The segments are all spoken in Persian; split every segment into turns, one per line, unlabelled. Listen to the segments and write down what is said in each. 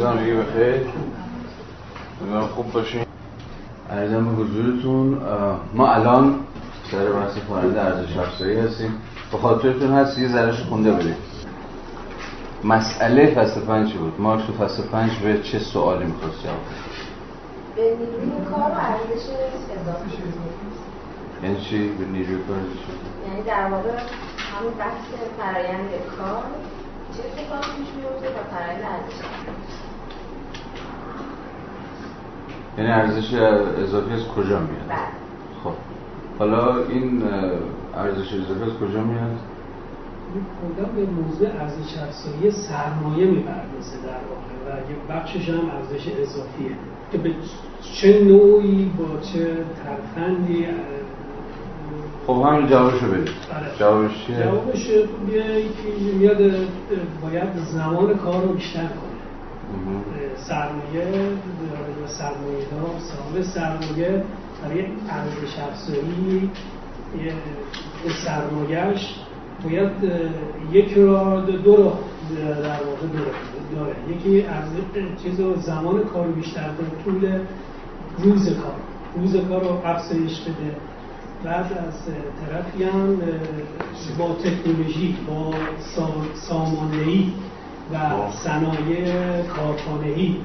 دیگه بخیر امیدوارم خوب باشین. عرضم به حضورتون ما الان سر بحث پانل ارزش افزایی هستیم. به خاطرتون هست یه ذرهش خونده برید مسئله فصل پنج بود؟ مارکس تو فصل پنج به چه سوالی می‌خواست جواب
به نیروی کار و ارزش اضافه
یعنی چی؟ به نیروی کار
یعنی در واقع همون بحث فرایند کار چه اتفاقی پیش میفته و فرایند ارزش
یعنی ارزش اضافی از کجا میاد؟
بله.
خب. حالا این ارزش اضافی از کجا میاد؟
کلا به موضوع ارزش افزایی سرمایه می‌پردازه در واقع و یه بخشش هم ارزش اضافیه. که به چه نوعی با چه ترفندی
خب همین جوابشو بدید.
بله.
جوابش چیه؟
جوابش یه- یکی میاد باید زمان کار رو بیشتر کنه. سرمایه سرمایه دار صاحب سرمایه برای ارزش افزایی سرمایهش باید یک را دو را در واقع داره, داره. یکی ارزش چیز زمان کار بیشتر کنه طول روز کار. روز کار رو افزایش بده. بعد از طرفی هم با تکنولوژی با سا- ساماندهی و صنایع کارخانه‌ای.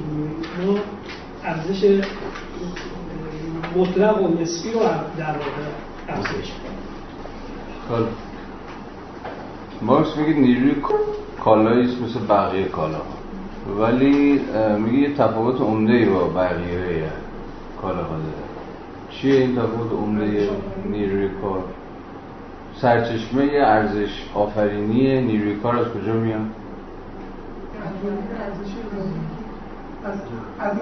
ما ارزش مطلق و نسبی رو در واقع افزایش
خب. مارکس میگه نیروی کالایی مثل بقیه کالا ولی میگه یه تفاوت عمده با بقیه کالاها داره. چیه این تفاوت عمده نیروی کار؟ سرچشمه ارزش آفرینی نیروی کار از کجا میاد؟
از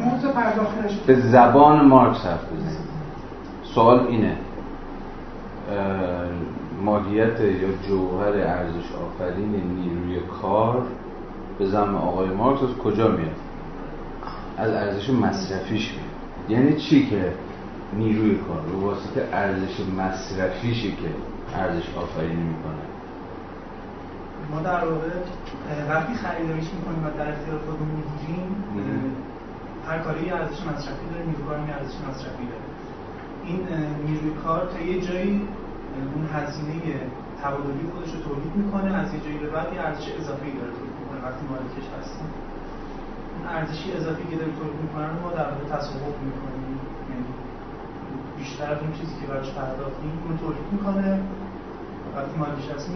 به زبان مارکس حرف بزنید سوال اینه. اه، ماهیت یا جوهر ارزش آفرین نیروی کار به زم آقای مارکس از کجا میاد؟ از ارزش مصرفیش میاد. یعنی چی که نیروی کار به واسطه ارزش مصرفیشی که ارزش آفرینی می‌کنه.
ما در واقع وقتی خریداریش می‌کنیم و در اختیار خودمون می‌گیریم. هر کاری ارزش مصرفی داره نیروی کار هم یه ارزش مصرفی داره. این نیروی کار تا یه جایی اون هزینه تبادلی خودش رو تولید می‌کنه از یه جایی به بعد یه ارزش اضافی داره تولید می‌کنه وقتی مالکش هستیم. اون ارزشی اضافی که داره تولید می‌کنه ما در واقع تصاحب می‌کنیم. یعنی بیشتر از اون چیزی که براش پرداختیم اون تولید می‌کنه. وقتی مالکش هستیم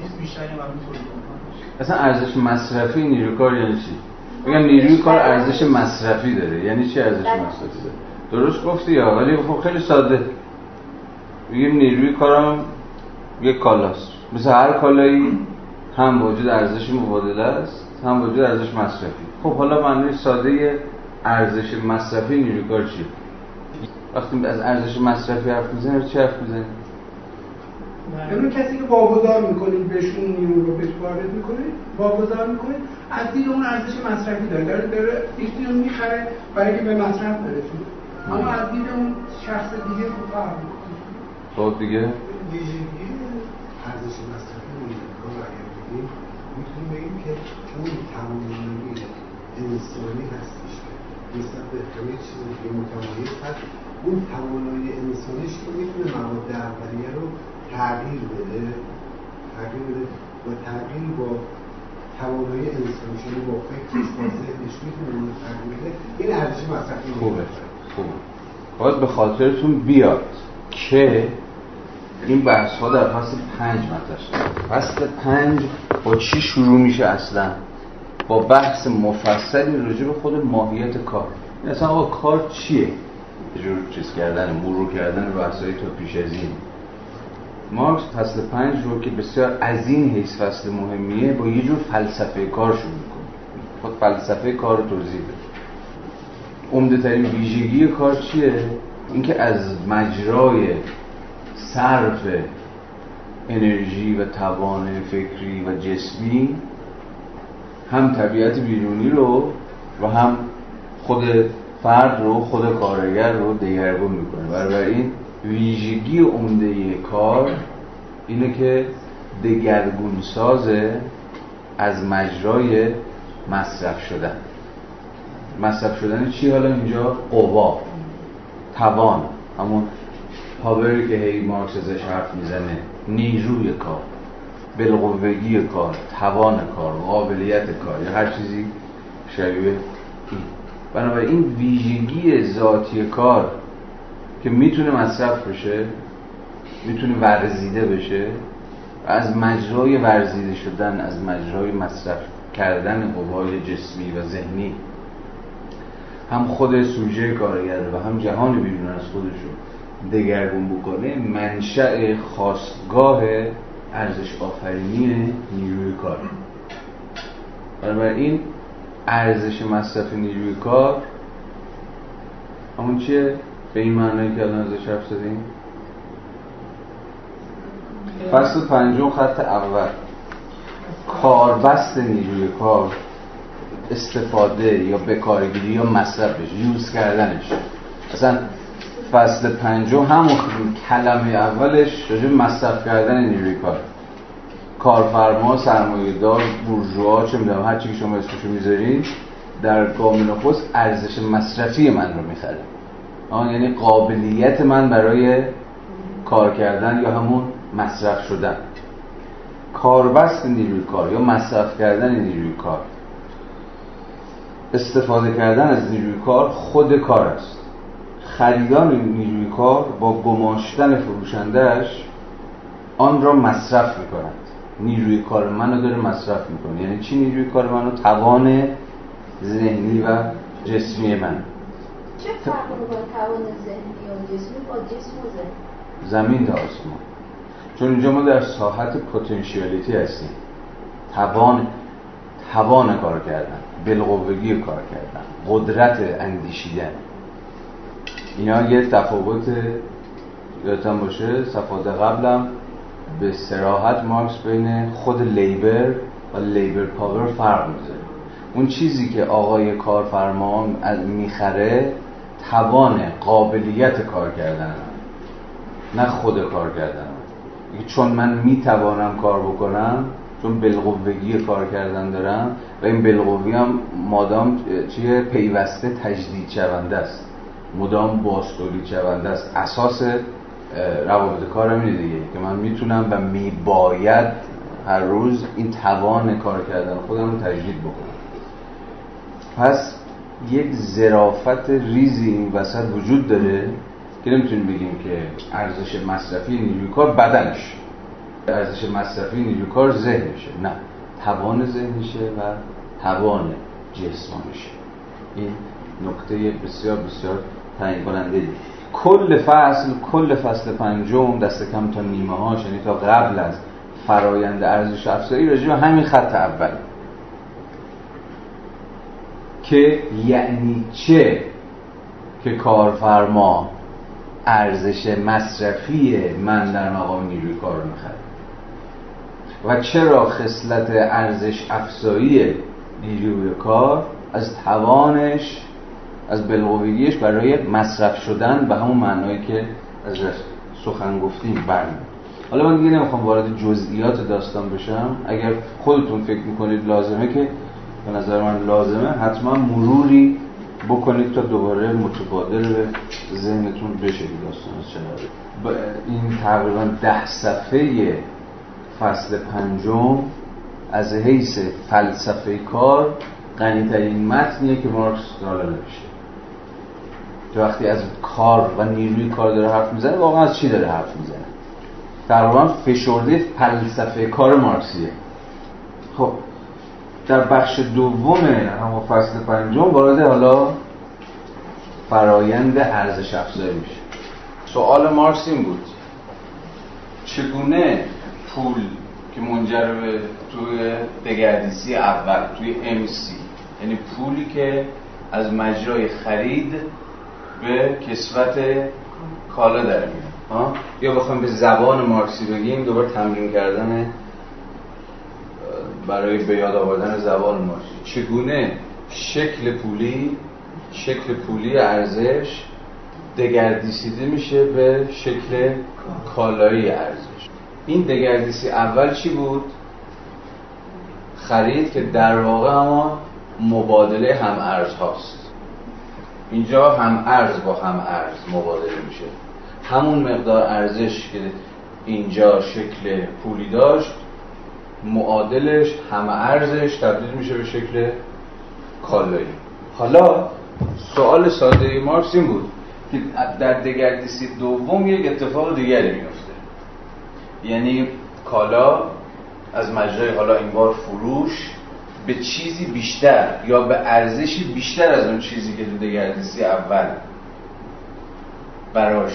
هم اون تولید می‌کنه.
اصلا ارزش مصرفی نیروی کار یعنی چی؟ میگم نیروی کار ارزش مصرفی داره یعنی چی ارزش مصرفی داره؟ درست گفتی یا ولی خب خیلی ساده میگیم نیروی کارم یک کالاست مثل هر کالایی هم وجود ارزش مبادله است هم وجود ارزش مصرفی خب حالا معنی ساده ارزش مصرفی نیروی کار چیه؟ وقتی از ارزش مصرفی حرف می‌زنیم چه حرف می‌زنیم؟
یعنی کسی که واگذار می‌کنید بهشون نیرو رو بهش وارد می‌کنید واگذار می‌کنید از دید اون ارزش مصرفی داره. داره داره رو می‌خره برای که به مصرف برسونه. اما از دید اون شخص دیگه خب فرق می‌کنه
خب دیگه؟
ویژگی ارزش مصرفی رو می‌تونیم بگیم که اون توانایی انسانی هستش که نسبت به همه چیز دیگه متمایز هست اون توانایی انسانیش که می‌تونه مواد اولیه رو تغییر بده تغییر بده. و تغییر با توانایی یعنی با فکرش با ذهنش می‌تونه اون تغییر بده. این ارزش مصرفی
خوبه. خوبه. باید به خاطرتون بیاد که این بحث ها در فصل پنج مطرح فصل پنج با چی شروع میشه اصلا؟ با بحث مفصلی راجع به خود ماهیت کار. این اصلا آقا کار چیه؟ یه جور چیز کردن مرور کردن بحثایی تا پیش از این. مارکس فصل پنج رو که بسیار از این حیث فصل مهمیه با یه جور فلسفه کار شروع می‌کنه. خود فلسفه کار رو توضیح بده. عمده ترین ویژگی کار چیه؟ اینکه از مجرای صرف انرژی و توان فکری و جسمی هم طبیعت بیرونی رو و هم خود فرد رو خود کارگر رو دگرگون می‌کنه. بنابراین ویژگی عمده کار اینه که دگرگون سازه از مجرای مصرف شدن. مصرف شدن چی؟ حالا اینجا قوا توان همون پاوری که هی مارکس ازش حرف می‌زنه. نیروی کار بالقوگی کار توان کار قابلیت کار یا هر چیزی شبیه این. بنابراین ویژگی ذاتی کار که می‌تونه مصرف بشه می‌تونه ورزیده بشه از مجرای ورزیده شدن از مجرای مصرف کردن قوای جسمی و ذهنی هم خود سوژه کارگر و هم جهان بیرون از خودشو دگرگون بکنه منشأ خواستگاه ارزش آفرینی نیروی کار بنابراین ارزش مصرف نیروی کار همون چیه؟ به این معنی که الان ازش حرف زدیم فصل پنجم خط اول. کاربست نیروی کار استفاده یا بکارگیری یا مصرفش یوز کردنش. اصلا فصل پنجم همون کلمه اولش راجع مصرف کردن نیروی کار. کارفرما سرمایه دار بورژوا چه می‌دونم هر چی که شما اسمشو می‌ذارین در گام نخست ارزش مصرفی من رو می‌خره. آن یعنی قابلیت من برای کار کردن یا همون مصرف شدن. کاربست نیروی کار یا مصرف کردن نیروی کار. استفاده کردن از نیروی کار خود کار است. خریدان نیروی کار با گماشتن فروشندهش آن را مصرف می کند نیروی کار منو داره مصرف می‌کنه. یعنی چی نیروی کار منو؟ توان ذهنی و جسمی من.
چه و جسمی
زمین تا آسمان. چون اینجا ما در ساحت پتانسیالیتی هستیم. توان توان کار کردن بالقوگی کار کردن قدرت اندیشیدن. اینا یه تفاوت یادتان باشه صفحات قبلم به سراحت مارکس بین خود لیبر و لیبر پاور فرق می‌ذاره. اون چیزی که آقای کارفرما می‌خره توان قابلیت کار کردن. نه خود کار کردن. چون من می‌توانم کار بکنم چون بالقوگی کار کردن دارم و این بالقوگی هم مادام چیه؟ پیوسته تجدید شونده است. مدام باستولی شونده است. اساس روابط کارم اینه دیگه. که من می‌تونم و میباید هر روز این توان کار کردن خودم رو تجدید بکنم. پس یک ظرافت ریزی این وسط وجود داره که نمی‌تونیم بگیم که ارزش مصرفی نیروی کار بدنش ارزش مصرفی نیروی کار ذهنشه نه. توان ذهنشه و توان جسمانشه این نکته بسیار بسیار تعیین کننده کل فصل کل فصل پنجم دست کم تا نیمه هاش یعنی تا قبل از فرایند ارزش افزایی راجع همین خط اول. که یعنی چه که کارفرما ارزش مصرفی من در مقام نیروی کار می‌خره و چرا خصلت ارزش افزایی نیروی کار از توانش از بلغویگیش برای مصرف شدن به همون معنایی که از سخن گفتیم برمید حالا من دیگه نمی‌خوام وارد جزئیات داستان بشم. اگر خودتون فکر می‌کنید لازمه که به نظر من لازمه. حتما مروری بکنید تا دوباره متبادل به ذهنتون بشه داستان چرا این تقریبا ده صفحه فصل پنجم از حیث فلسفه کار غنیترین متنیه که مارکس حالا نوشته. که وقتی از کار و نیروی کار داره حرف می‌زنه واقعا از چی داره حرف می‌زنه؟ تقریبا فشرده فلسفه کار مارکسیه. خب در بخش دوم همون فصل پنجم وارد حالا فرایند ارزش افزایی میشه. سوال مارکس این بود. چگونه پول که منجر به توی دگردیسی اول توی MC یعنی پولی که از مجرای خرید به کسوت کالا در میاد یا بخوایم به زبان مارکسی بگیم دوباره تمرین کردن برای به یاد آوردن زبان مارکسی چگونه شکل پولی شکل پولی ارزش دگردیسیده میشه به شکل کالایی ارزش؟ این دگردیسی اول چی بود؟ خرید که در واقع اما مبادله هم ارز هاست. اینجا هم ارز با هم ارز مبادله میشه. همون مقدار ارزش که اینجا شکل پولی داشت معادلش هم ارزش تبدیل میشه به شکل کالایی حالا سوال ساده مارکس این بود که در دگردیسی دوم یک اتفاق دیگری میفته یعنی کالا از مجرای حالا این بار فروش به چیزی بیشتر یا به ارزشی بیشتر از اون چیزی که تو دگردیسی اول براش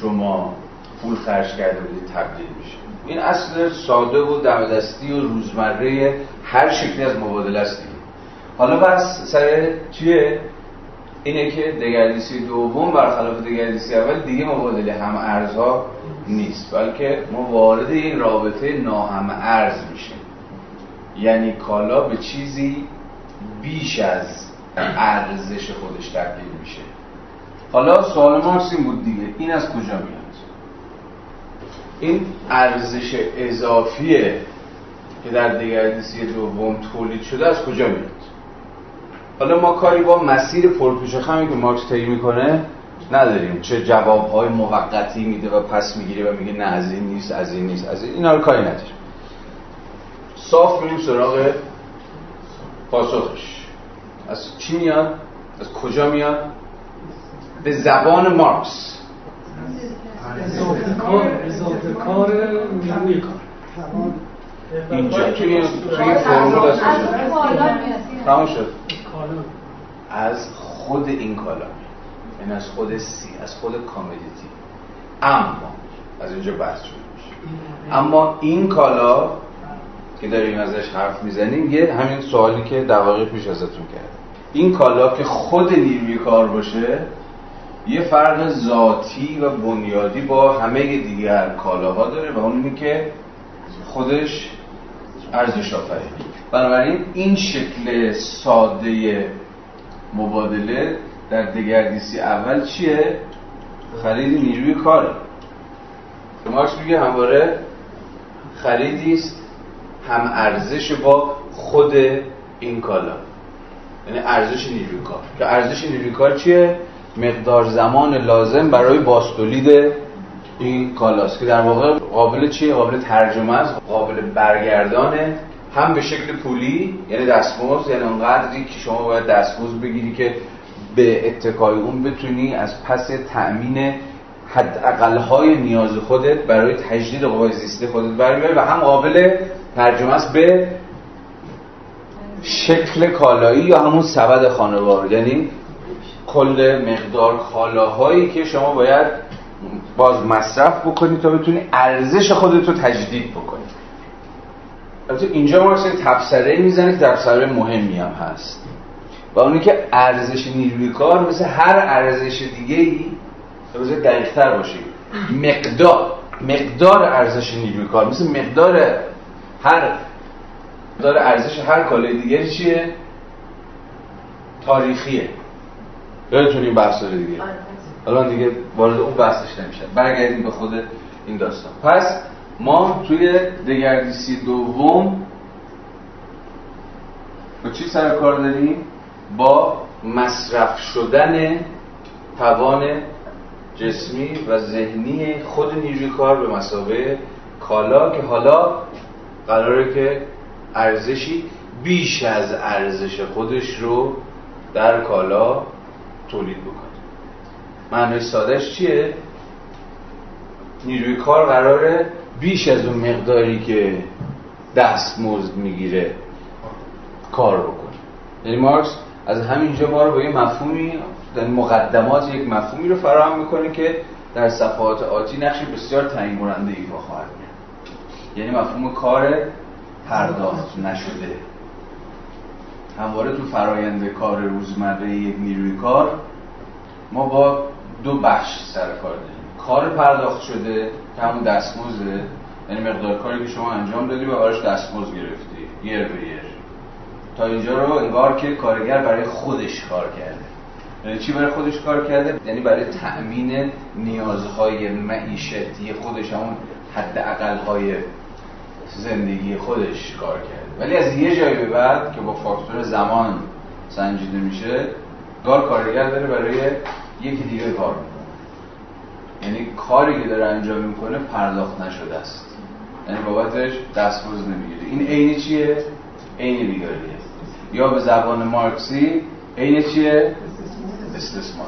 شما پول خرج کرده بودید تبدیل میشه. این اصل ساده و دمدستی و روزمره هر شکلی از مبادله است حالا بس سر چیه؟ اینه که دگردیسی دوم برخلاف دگردیسی اول دیگه مبادله هم ارزها نیست بلکه ما وارد این رابطه ناهم ارز میشیم. یعنی کالا به چیزی بیش از ارزش خودش تبدیل میشه. حالا سوال ما این بود دیگه. این از کجا میاد؟ این ارزش اضافیه که در دگردیسی دوم تولید شده از کجا میاد؟ حالا ما کاری با مسیر پرپیش خمی که مارکس طی می‌کنه نداریم. چه جوابهای موقتی میده و پس می‌گیره و میگه نه از این نیست از این نیست از این اینا رو کاری نداریم. صاف میریم سراغ پاسخش. از چی میاد؟ از کجا میاد؟ به زبان مارکس.
اضافه کار اضافه کار نیروی کار
اینجا توی توی فرمول تمام شد. از خود این کالا. یعنی از خود سی از خود کامدیتی. اما از اینجا بحث شده میشه. اما این کالا که داریم ازش حرف می‌زنیم یه همین سوالی که دقایق پیش ازتون کرد این کالا که خود نیروی کار باشه یه فرق ذاتی و بنیادی با همه دیگر کالاها داره و اون اینه که خودش ارزش آفرینه. بنابراین این شکل ساده مبادله در دگردیسی اول چیه؟ خرید نیروی کاره مارکس میگه همواره خریدی است هم ارزش با خود این کالا. یعنی ارزش نیروی کار. که ارزش نیروی کار چیه؟ مقدار زمان لازم برای باستولید این کالاست که در واقع قابل چیه؟ قابل ترجمه است قابل برگردانه. هم به شکل پولی یعنی دستمزد یعنی اونقدری که شما باید دستمزد بگیری که به اتکای اون بتونی از پس تأمین حد های نیاز خودت برای تجدید قوای زیستی خودت برگردی و هم قابل ترجمه است به شکل کالایی یا همون سبد خانوار. یعنی کل مقدار کالاهایی که شما باید باز مصرف بکنی تا بتونی ارزش خودت رو تجدید بکنی. البته اینجا ما تبصره می‌زنه که تبصره مهمی هم هست. و اونی که ارزش نیروی کار مثل هر ارزش دیگه ای دقیقتر باشه. مقدار مقدار ارزش نیروی کار مثل مقدار هر مقدار ارزش هر کالای دیگه چیه؟ تاریخیه. یادتون این بحث دیگه. آره، الان دیگه وارد اون بحثش نمیشه برگردیم به خود این داستان. پس ما توی دگردیسی دوم با چی سر کار داریم؟ با مصرف شدن توان جسمی و ذهنی خود نیروی کار به مسابقه کالا که حالا قراره که ارزشی بیش از ارزش خودش رو در کالا تولید بکنه. معنی سادش چیه؟ نیروی کار قراره بیش از اون مقداری که دست مزد می‌گیره کار بکنه. یعنی مارکس از همینجا ما رو با یه مفهومی در مقدمات یک مفهومی رو فراهم می‌کنه که در صفحات آتی نقش بسیار تعیین کننده ایفا خواهد یعنی مفهوم کار پرداخت نشده. همواره تو فرایند کار روزمره یک نیروی کار ما با دو بخش سر کار داریم. کار پرداخت شده که همون دستمزده یعنی مقدار کاری که شما انجام دادی و براش دستمزد گرفتی. یر به یر تا اینجا رو انگار که کارگر برای خودش کار کرده. یعنی چی برای خودش کار کرده؟ یعنی برای تأمین نیازهای معیشتی خودش همون حد اقلهای زندگی خودش کار کرده. ولی از یه جایی به بعد که با فاکتور زمان سنجیده میشه گار کارگر داره برای یکی دیگه کار می‌کنه. یعنی کاری که داره انجام می‌کنه پرداخت نشده است. یعنی بابتش دستمزد نمی‌گیره. این عین چیه؟ عین بیگاریه یا به زبان مارکسی عین چیه؟ استثمار.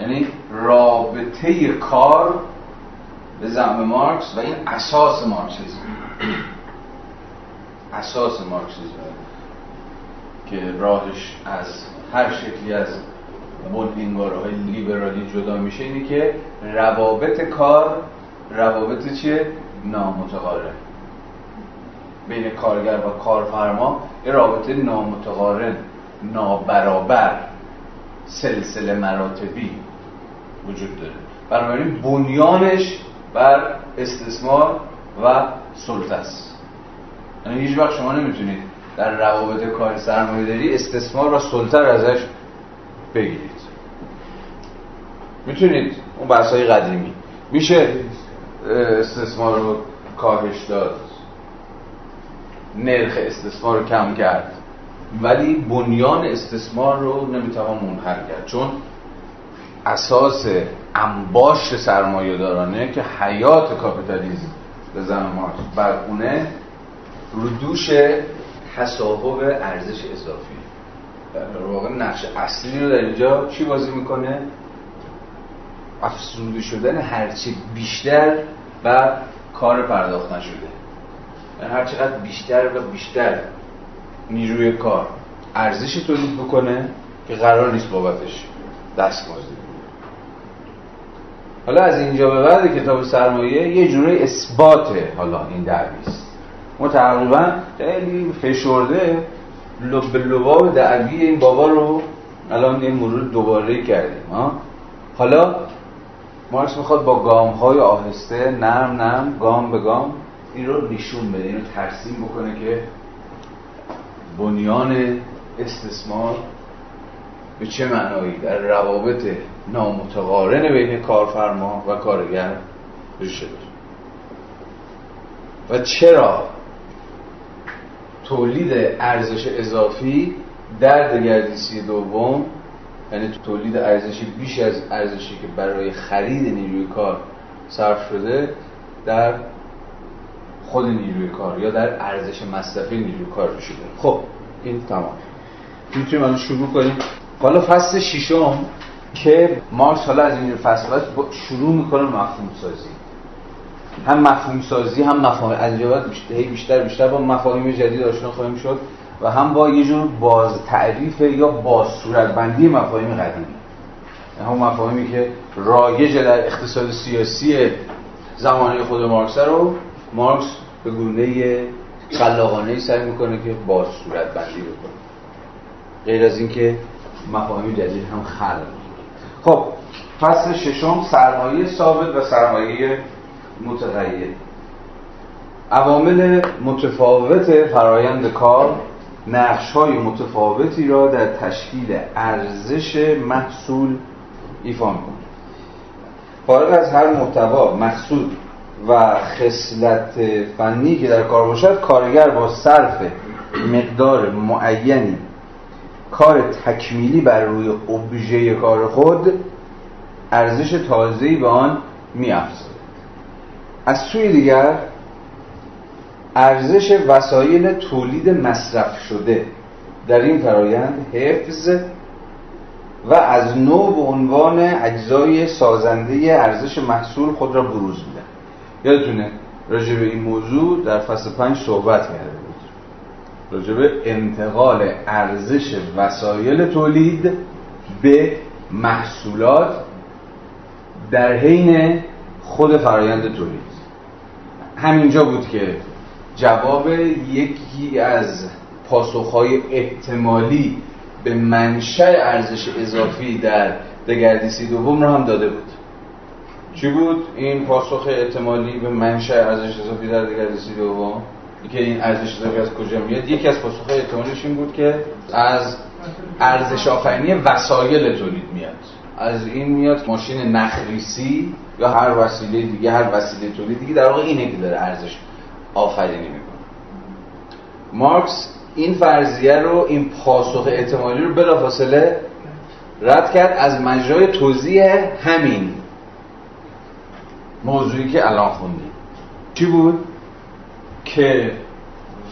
یعنی رابطه کار به زعم مارکس و این اساس مارکسیسم اساس مارکسیسم که راهش از هر شکلی از های لیبرالی جدا میشه اینه که روابط کار روابط چیه؟ نامتقارن. بین کارگر و کارفرما یه رابطه نامتقارن نابرابر سلسله مراتبی وجود داره. بنابراین بنیانش بر استثمار و سلطه است. یعنی هیچ وقت شما نمی‌تونید در روابط کار سرمایه داری استثمار و سلطه رو ازش بگیرید. می‌تونید اون بحث های قدیمی. میشه استثمار رو کاهش داد. نرخ استثمار رو کم کرد. ولی بنیان استثمار رو نمی‌توان منحل کرد. چون اساس انباشت سرمایه دارانه که حیات کاپیتالیزم به زن مارکس برخونه رو دوش تصاحب ارزش اضافی. در واقع نقش اصلی رو در اینجا چی بازی می‌کنه؟ افزوده شدن هرچی بیشتر و کار پرداخت نشده. یعنی هر چقدر بیشتر و بیشتر نیروی کار ارزش تولید بکنه که قرار نیست بابتش دست مازده حالا از اینجا به بعد کتاب سرمایه یه جوره اثباته حالا این دعویست ما تقریبا خیلی فشرده لب لباب دعوی این بابا رو الان این مرور دوباره کردیم ها؟ حالا مارکس می‌خواد با گام های آهسته نرم نرم گام به گام این رو نشون بده اینو ترسیم بکنه که بنیان استثمار به چه معنایی؟ در روابط نامتقارن بین کارفرما و کارگر ریشه و چرا تولید ارزش اضافی در دگردیسی دوم یعنی تولید ارزشی بیش از ارزشی که برای خرید نیروی کار صرف شده در خود نیروی کار یا در ارزش مصرفی نیروی کار شده خب این تمام. می‌تونیم الان شروع کنیم. حالا فصل ششم. که مارکس حالا از این فصل شروع می‌کنه مفهوم سازی هم مفهوم سازی هم مفاهیم. از بیشتر بیشتر بیشتر با مفاهیم جدید آشنا خواهیم شد و هم با یه جور باز تعریف یا باز صورتبندی مفاهیم قدیمی. هم مفاهیمی که رایج در اقتصاد سیاسی زمانه خود مارکس رو مارکس به گونه خلاقانه سعی می‌کنه که باز صورت بندی بکنه. غیر از اینکه مفاهیم جدید هم خلق خب فصل ششم سرمایه ثابت و سرمایه متغیر. عوامل متفاوت فرایند کار نقش های متفاوتی را در تشکیل ارزش محصول ایفا می‌کنه. فارغ از هر محتوا مقصود و خصلت فنی که در کار باشد کارگر با صرف مقدار معینی کار تکمیلی بر روی ابژه کار خود ارزش تازه‌ای به آن می‌افزاید. از سوی دیگر ارزش وسایل تولید مصرف شده در این فرایند حفظ و از نوع به عنوان اجزای سازنده ارزش محصول خود را بروز میده یادتونه راجع به این موضوع در فصل پنج صحبت کرده بود راجع به انتقال ارزش وسایل تولید به محصولات در حین خود فرایند تولید. همینجا بود که جواب یکی از پاسخهای احتمالی به منشأ ارزش اضافی در دگردیسی دوم رو هم داده بود. چی بود؟ این پاسخ احتمالی به منشأ ارزش اضافی در دگردیسی دوم؟ که این ارزش اضافی از کجا میاد یکی از پاسخ احتمالیش این بود که از ارزش آفرینی وسایل تولید میاد. از این میاد ماشین نخریسی یا هر وسیله دیگه هر وسیله تولید دیگه در واقع اینه که داره ارزش آفرینی می‌کنه. مارکس این فرضیه رو این پاسخ احتمالی رو بلافاصله رد کرد از مجرای توضیح همین موضوعی که الان خوندیم. چی بود؟ که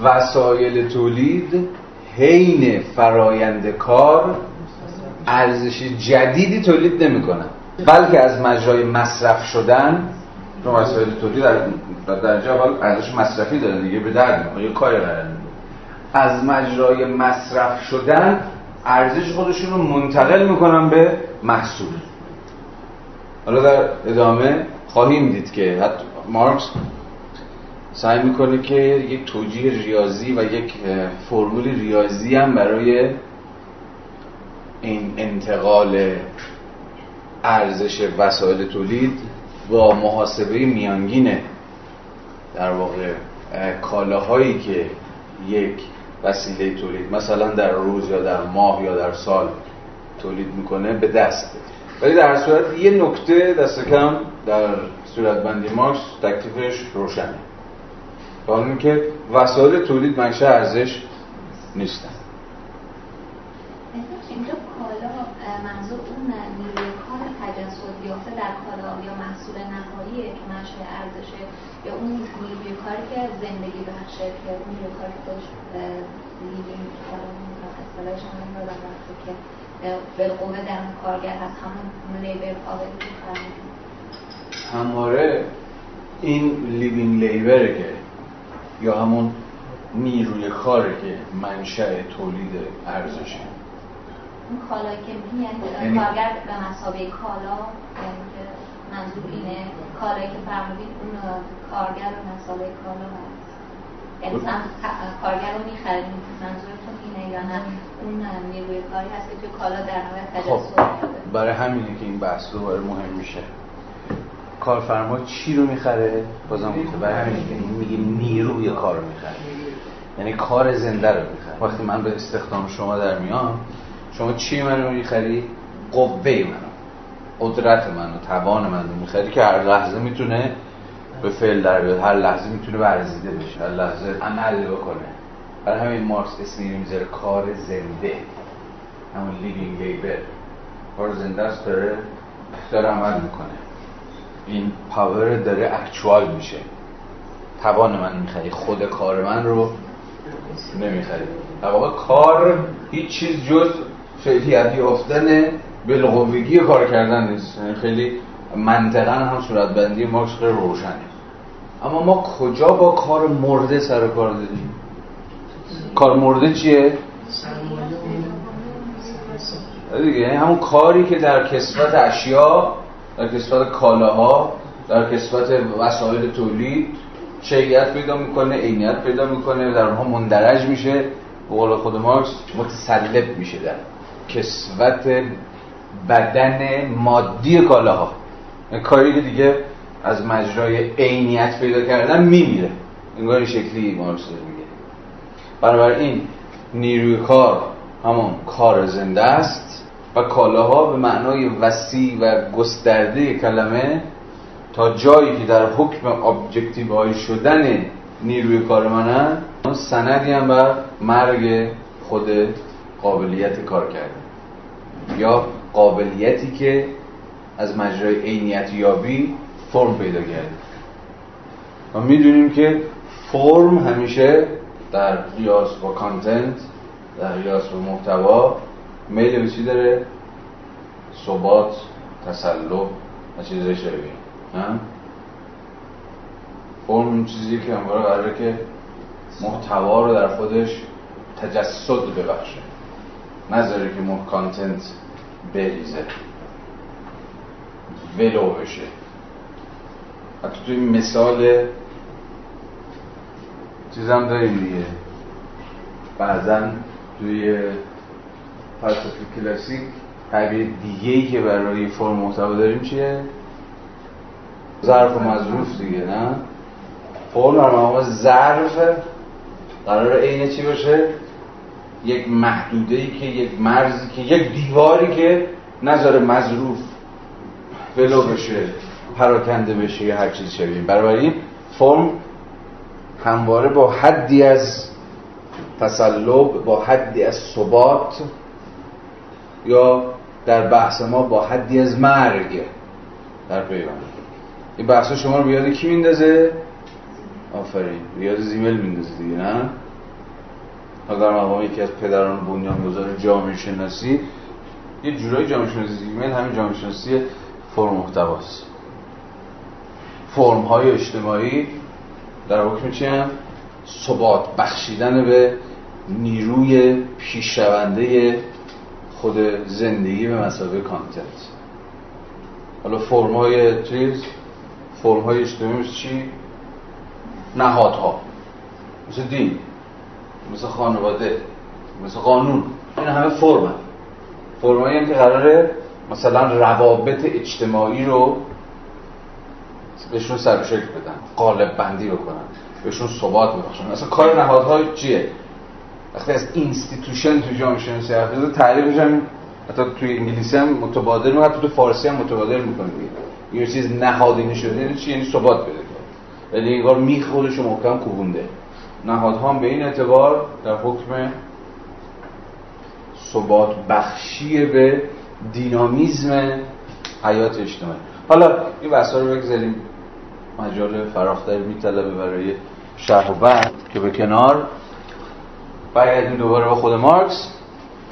وسایل تولید حین فرایند کار ارزش جدیدی تولید نمی‌کنن. بلکه از مجرای مصرف شدن چون وسایل تولید در درجه اول ارزش مصرفی داره دیگه به درد یه کاری از مجرای مصرف شدن ارزش خودشون رو منتقل می‌کنن به محصول. حالا در ادامه خواهیم دید که حتی مارکس سعی می‌کنه که یک توجیه ریاضی و یک فرمول ریاضی هم برای این انتقال ارزش وسایل تولید با محاسبه میانگین در واقع کالاهایی که یک وسیله تولید مثلا در روز یا در ماه یا در سال تولید می‌کنه به دست ولی در صورت یه نکته دست کم در صورت بندی مارکس تکلیفش روشنه. با که وسایل تولید منشه ارزش نیستن.
اینجا کالا منظور اون نیروی کار تجسد یافته در کالا یا محصول نهایی که منشأ ارزشه یا اون نیروی کاری که زندگی بخشه که اون نیروی کاری که خودش living اصطلاحش هم یادم رفته که بالقوه در کارگر هست همون labor power ی
همواره این living labor ه که یا همون نیروی کاره که منشأ تولید ارزشه
اون کالایی که یعنی, یعنی کارگر به مسابقه کالا یعنی که منظور اینه کالایی که فرمودید اون کارگر به مسابقه کالا هست یعنی خب. کارگر رو می‌خریم منظورتون اینه یا نه اون نیروی کاری هست که توی کالا در نهایت
خب. برای همینه که این بحث دوباره مهم میشه کارفرما چی رو می‌خره؟ بازم برای همین میگه نیروی کار رو می‌خره. یعنی کار زنده رو می‌خره. وقتی من به استخدام شما در میام شما چی منو می‌خری؟ قوه منو. قدرت منو توان منو می‌خری که هر لحظه می‌تونه به فعل در بیاد. هر لحظه می‌تونه ورزیده بشه. هر لحظه عمل بکنه. برای همین مارکس اسمی می‌ذاره کار زنده. همون لیوینگ لیبر. کار زنده است داره داره عمل می‌کنه. این پاور داره اکچوال میشه. توان من می‌خری خود کار من رو نمی‌خری. در واقع کار هیچ چیز جز فعلیت یافتن بالقوگی کار کردن نیست. یعنی خیلی منطقا هم صورت بندی مارکس خیلی روشنه. اما ما کجا با کار مرده سر کار داریم؟ کار مرده چیه؟ دیگه یعنی همون کاری که در کسبت اشیا در کسبت کالاها در کسبت وسایل تولید شیعیت پیدا می‌کنه عینیت پیدا می‌کنه در اونها مندرج میشه. به قول خود مارکس متسلب میشه در کسوت بدن مادی کالاها. این کاری دیگه از مجرای عینیت پیدا کردن میمیره. انگار این شکلی مارکس میگه. بنابراین نیروی کار همون کار زنده است. کالاها به معنای وسیع و گسترده کلمه تا جایی که در حکم ابجکتیو های شدن نیروی کار منن سندی هم بر مرگ خود قابلیت کار کردن یا قابلیتی که از مجرای عینیت یابی فرم پیدا کرده. و می‌دونیم که فرم همیشه در قیاس با کانتنت در قیاس با محتوا میل به چی داره؟ ثبات تسلب و چیزای شبیه. فرم این چیزی که همواره قراره که محتوا رو در خودش تجسد ببخشه. نذاره که مح کانتنت بریزه. ولو بشه. حتی توی مثال چیزم داریم دیگه. بعضا توی فلسفه کلاسیک تعبیر دیگه ای که برای فرم محتوا داریم چیه؟ ظرف و مظروف دیگه نه؟ فرم در ظرف قرار عین چی باشه؟ یک محدوده ای که یک مرزی که یک دیواری که نظر مظروف ولو بشه پراکنده بشه یا هر چیز شبیه برای فرم همواره با حدی از تسلب با حدی از ثبات یا در بحث ما با حدی از مرگ در پیوند. این بحث شما رو بیاد کی میندازه؟ آفرین. بیاد زیمل میندازه دیگه نه؟ در مقام یکی از پدران بنیانگذار جامعه شناسی. یه جورای جامعه شناسی زیمل همین جامعه شناسی فرم محتواست. فرم های اجتماعی در حکم چی هم؟ ثبات بخشیدن به نیروی پیشرونده خود زندگی به مسابقه کانتنت حالا فرم های چیز؟ فرم اجتماعی چی؟ نهادها. مثل دین. مثل خانواده. مثل قانون. این همه فرم فرم هایی که قراره مثلا روابط اجتماعی رو بهشون سر شکل بدن. قالب بندی بکنن. بهشون ثبات ببخشن. مثلا کار نهادها چیه؟ وقتی از institution تو جامعه شناسی حرف بزنه تعریف میشن حتی توی انگلیسی هم متبادر و حتی تو فارسی هم متبادر می‌کنه یه چیز نهادینه شده یعنی چی؟ یعنی ثبات بده. ولی انگار میخ خودش محکم کوبونده. نهادها هم به این اعتبار در حکم ثبات بخشی به دینامیزم حیات اجتماعی. حالا این بحثا رو بگذاریم. مجال فراختری میطلبه برای شرح و بعد که به کنار برگردیم دوباره به خود مارکس.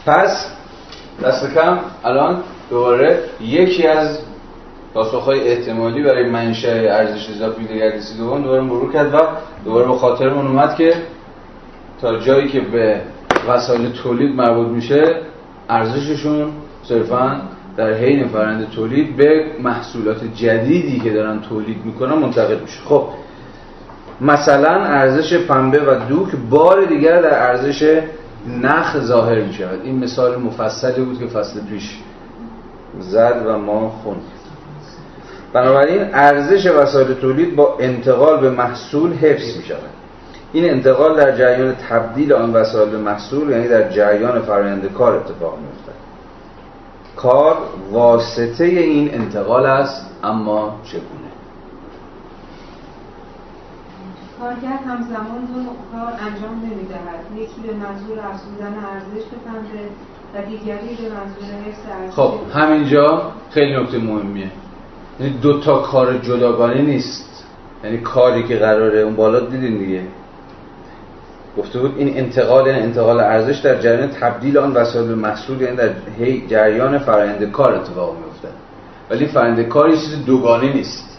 پس دست کم الان دوباره یکی از پاسخهای احتمالی برای منشأ ارزش اضافی دگردیسی دوم دوباره مرور کرد و دوباره به خاطرمون اومد که تا جایی که به وسایل تولید مربوط میشه ارزششون صرفا در حین فرند تولید به محصولات جدیدی که دارن تولید می‌کنن منتقل میشه. خب مثلا ارزش پنبه و دوک بار دیگر در ارزش نخ ظاهر می شود این مثال مفصلی بود که فصل پیش زد و ما خوند بنابراین ارزش وسایل تولید با انتقال به محصول حفظ می شود این انتقال در جریان تبدیل آن وسایل به محصول یعنی در جریان فرآیند کار اتفاق می افتد کار واسطه این انتقال است اما چگونه؟
کارگر همزمان دو کار انجام نمی‌دهد. یکی به منظور افزودن ارزش بپنده و دیگری به منظور حفظ ارزش.
خب همینجا خیلی نکته مهمیه. یعنی دو تا کار جداگانه نیست. یعنی کاری که قراره اون بالا دیدین دیگه. گفته بود این انتقال یعنی انتقال ارزش در جریان تبدیل آن وسایل به محصول یعنی در جریان فرآیند کار اتفاق میفته ولی فرآیند کار چیز دوگانه نیست.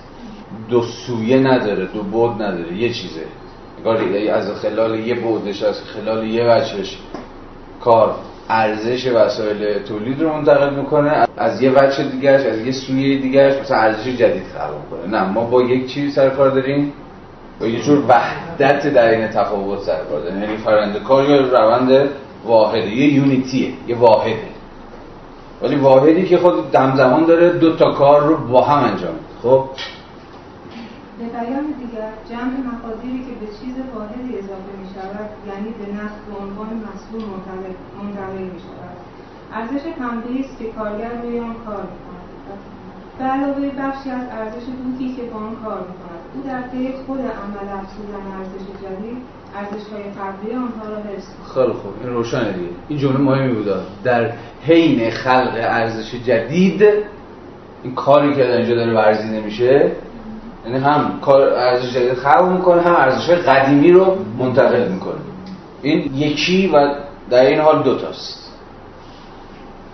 دو سویه نداره دو بود نداره یه چیزه. از خلال یه بودش از خلال یه وجهش کار ارزش وسایل تولید رو منتقل می‌کنه از یه وجه دیگرش از یه سویه دیگرش مثلا ارزش جدید خلق می‌کنه. نه ما با یک چیز سر داریم با یه جور وحدت در این تفاوت سر کار داریم. یعنی فرنده کار یه روند واحده یه یونیتیه یه واحده ولی واحدی که خود دمزمان داره دو تا کار رو با هم انجام خب؟
به بیان دیگر جمع مقادیری که به چیز واحدی اضافه می شود یعنی به نفت به عنوان محصول منتقل می شود ارزش پنبه است که کارگر روی آن کار می کند به علاوه بخشی از ارزش دوکی که با آن کار می کند او در طی خود عمل افزودن ارزش جدید ارزش های قبلی آنها را حفظ
خیلی خوب این روشنه دیگه. این جمله مهمی بود در حین خلق ارزش جدید این کاری که در اینجا داره ورزیده میشه یعنی هم کار ارزش جدید خلق می‌کنه هم ارزش قدیمی رو منتقل می‌کنه. این یکی و در این حال دو تاست.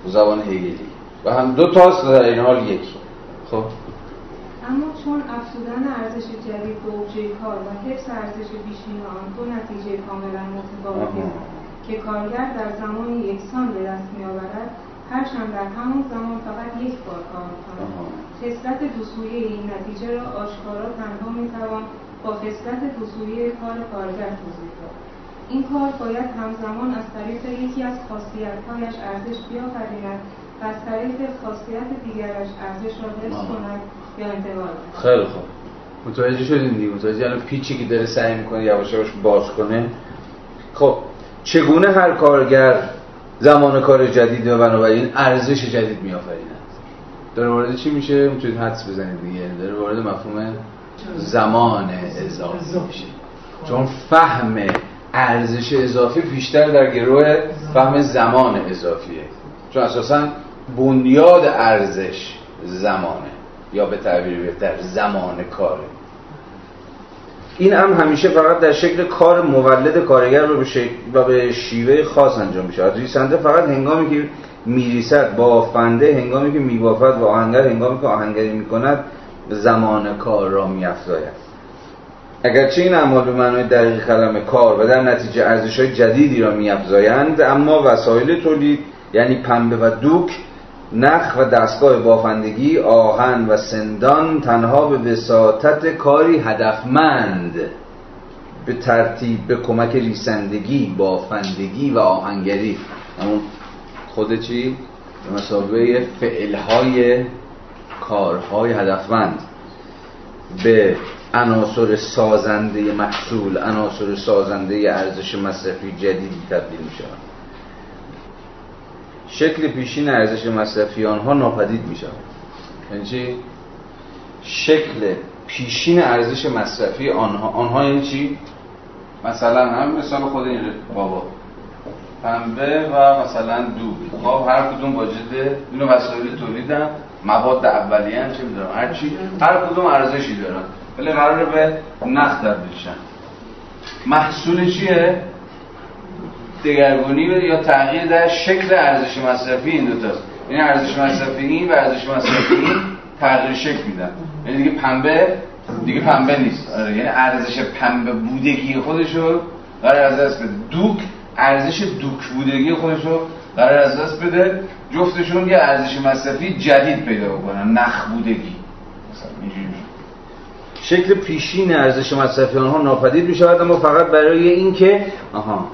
زبان هیگلی و هم دو تاست و در این حال یکی خب؟
اما چون افزودن ارزش جدید به اوجه کار و حفظ ارزش بیشین آن دو نتیجه کاملا متفاوتی است که کارگر در زمان یکسان به دست میآورد هرچند در همون زمان فقط یک بار کار می‌کند خصلت دوسویه این نتیجه را آشکارا تنها می‌توان با خصلت دوسویه کار کارگر توضیح داد. این کار باید همزمان از طریق یکی از خاصیتهایش ارزش بیافریند و از طریق خاصیت دیگرش ارزش را حفظ کند یا انتقال
خیلی خوب. متوجه شدین دیگه؟ متوجه الان پیچی که داره سعی می‌کنه یواش یواش باز کنه. خب چگونه هر کارگر زمان کار جدید و بنابراین ارزش جدید میآفریند داره وارد چی میشه؟ می‌تونید حدس بزنید دیگه. داره وارد مفهوم زمان اضافی میشه چون فهم ارزش اضافی بیشتر در گروه فهم زمان اضافیه. چون اساسا بنیاد ارزش زمانه. یا به تعبیر بهتر زمان کاره. این هم همیشه فقط در شکل کار مولد کارگر و به, شکل و به شیوه خاص انجام میشه. ریسنده فقط هنگامی که میریسد بافنده هنگامی که میبافد و آهنگر هنگامی که آهنگری می‌کند زمان کار را میافزاید. اگرچه این اعمال به معنای دقیق کلمه کار و در نتیجه ارزش های جدیدی را میافزایند اما وسایل تولید یعنی پنبه و دوک نخ و دستگاه بافندگی آهن و سندان تنها به وساطت کاری هدفمند. به ترتیب به کمک ریسندگی بافندگی و آهنگری. همون خود چی؟ به مسابقه فعلهای کارهای هدفمند. به عناصر سازنده محصول عناصر سازنده ارزش مصرفی جدیدی تبدیل می شود شکل پیشین ارزش مصرفی آنها ناپدید می شود یعنی چی؟ شکل پیشین ارزش مصرفی آنها. آنها یعنی چی؟ مثلا هم مثال خود این بابا. پنبه و مثلا دود. خب هر کدوم واجد اینو وسایل تولیدن. مواد اولیه هم چه می‌دونم هر چی. هر کدوم ارزشی دارن. ولی قراره به نخ تبدیل محصول چیه؟ دگرگونی یا تغییر در شکل ارزش مصرفی این دو تاست. یعنی ارزش مصرفی این و ارزش مصرفی این تغییر شکل میدن. یعنی دیگه پنبه دیگه پنبه نیست. آره یعنی ارزش پنبه بودگی خودشو قرار از دست بده. دوک ارزش دوک بودگی خودشو قرار از دست بده. جفتشون یه ارزش مصرفی جدید پیدا بکنن. نخ بودگی. شکل پیشین ارزش مصرفی آنها ناپدید می شود اما فقط برای اینکه آها.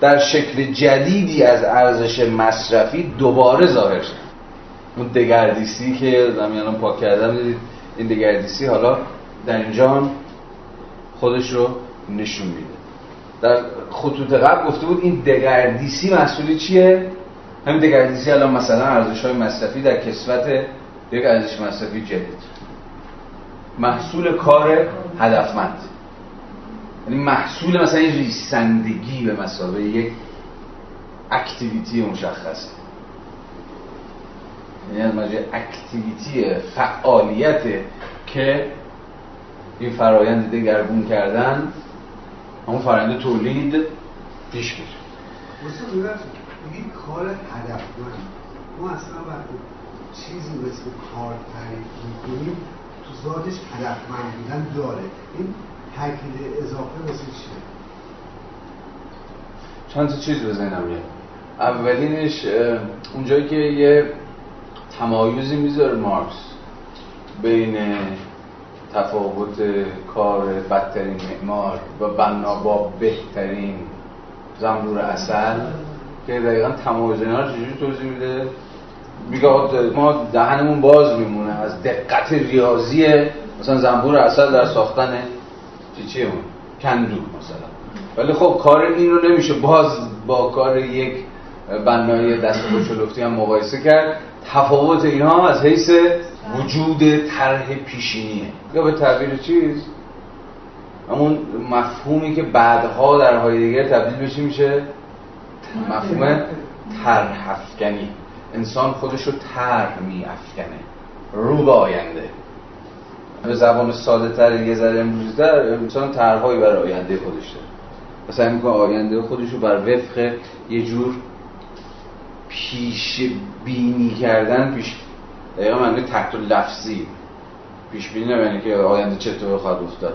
در شکل جدیدی از ارزش مصرفی دوباره ظاهر شد. اون دگردیسی که زمین پاک کردم دیدید؟ این دگردیسی حالا در اینجا خودش رو نشون میده. در خطوط قبل گفته بود این دگردیسی محصولی چیه؟ همین دگردیسی الان مثلا ارزش های مصرفی در کسوت یک ارزش مصرفی جدید. محصول کار هدفمند. یعنی محصول مثلا یه ریسندگی به مسابقه یک اکتیویتی مشخصه یعنی از مجرد اکتیویتی فعالیت که این فرایند دگرگون کردن همون فرایند تولید پیش میره.
بگید کار هدفمند ما اصلا وقتی چیزی مثل کار تعریف می‌کنیم تو ذاتش هدفمند بودن داره. این تاکید اضافه واسه چیه
چند تا چیز ذهنم میاد. اولینش اونجایی که یه تمایزی می‌ذاره مارکس بین تفاوت کار بدترین معمار و بنا با بهترین زنبور اصل که دقیقا تمایز اینا چجوری توضیح میده؟ میگه ما دهنمون باز میمونه از دقت ریاضی مثلا زنبور اصل در ساختن چیه اون؟ کندو مثلا. ولی خب کار این رو نمیشه. باز با کار یک بنای دست چلفتی هم مقایسه کرد. تفاوت اینها از حیث وجود طرح پیشینیه. یا به تعبیر چیز؟ همون مفهومی که بعدها در هایدگر تبدیل بشه میشه؟ مفهوم طرح افکنی. انسان خودش رو طرح می افکنه رو به آینده. به زبان ساده تر یه ذره امروزی در انسان طرحهایی برای آینده خودش داره. مثلا می‌کنه آینده خودش رو بر وفق یه جور پیش بینی کردن پیش دقیقا معنی تحت لفظی. پیش بینی نمینه که آینده چطور خواهد افتاد.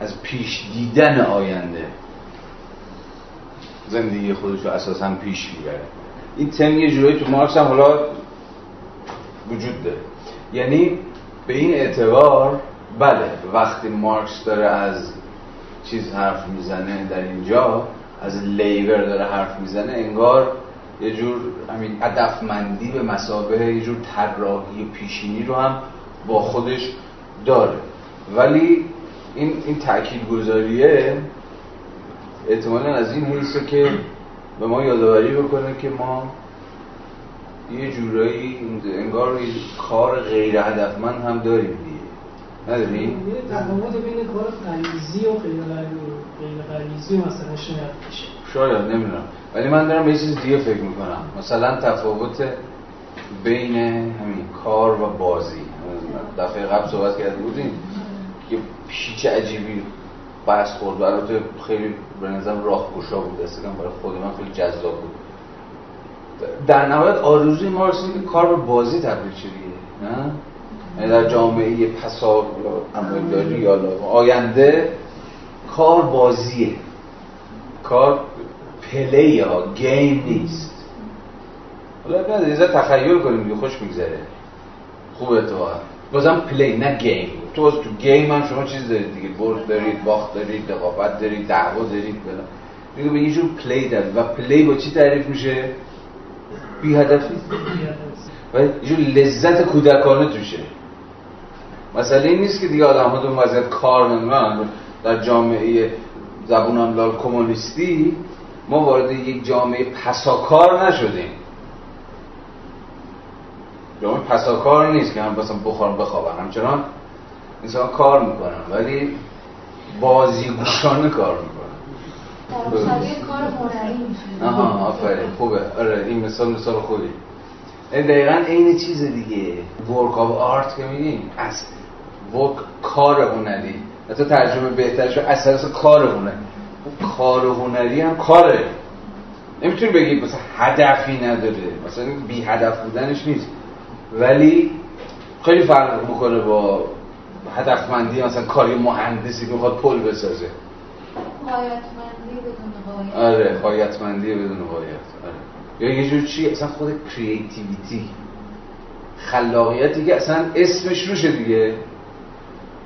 از پیش دیدن آینده. زندگی خودش رو اساسا پیش می‌بره. این تم یه جورایی تو مارکس هم حالا وجود داره. یعنی به این اعتبار بله وقتی مارکس داره از چیز حرف می‌زنه در اینجا از لیبر داره حرف می‌زنه انگار یه جور همین هدفمندی به مسابه یه جور طراحی پیشینی رو هم با خودش داره. ولی این این تاکید گذاریه احتمالا از این حیثه که به ما یادآوری بکنه که ما یه جورایی انگار کار غیر هدفمند هم داریم دیگه. نداریم؟
تفاوت بین کار غریزی و غیر غریزی مثلا شاید بشه
شاید نمی‌دونم. ولی من دارم به چیز دیگه فکر می‌کنم. مثلا تفاوت بین همین کار و بازی. دفعه قبل صحبت کرده بودیم که پیچ عجیبی بحث خورد. البته خیلی به نظرم راه گشا بود. اصلا برای خود من خیلی جذاب بود. در نهایت آرزوی ما رسید که کار به بازی تبدیل شه نه؟ یعنی در جامعه پسا داری یا آینده کار بازیه. کار play یا game نیست. حالا بعد یه تخیل کنیم دیگه خوش میگذره. خوب اتفاقا بازم play نه game. تو تو game هم شما چیز دارید دیگه برد دارید باخت دارید رقابت دارید دعوا دارید بلا. دیگه به یه جور play دارید و play با چی تعریف میشه؟ بی هدفی و یه لذت کودکانه توشه. مسئله این نیست که دیگه آدم ها در اون وضعیت کار نمی‌دونن در جامعه زبون املال کمونیستی ما وارد یک جامعه پساکار نشدیم. جامعه پساکار نیست که هم مثلا بخورم بخوابن همچنان انسان کار می‌کنن ولی بازی گوشانه کار می‌کنن
کار هنری
آها آفرین خوبه. آره این مثال مثال خوبی. دقیقا این چیز دیگه. ورک آف آرت که میگیم از ورک کار هنری. حتی ترجمه بهتر شد اساس کار هنری. کار هنری هم کاره. نمی‌تونی بگی مثلا هدفی نداره. مثلا بی هدف بودنش نیست. ولی خیلی فرق می‌کنه با هدفمندی مثلا کاری مهندسی که می‌خواد پل بسازه.
قایتمندی بدون قایت
آره قایتمندی بدون قایت آره. یا یه جور چی؟ اصلا خود کریتیویتی خلاقیتی که اصلا اسمش روشه دیگه.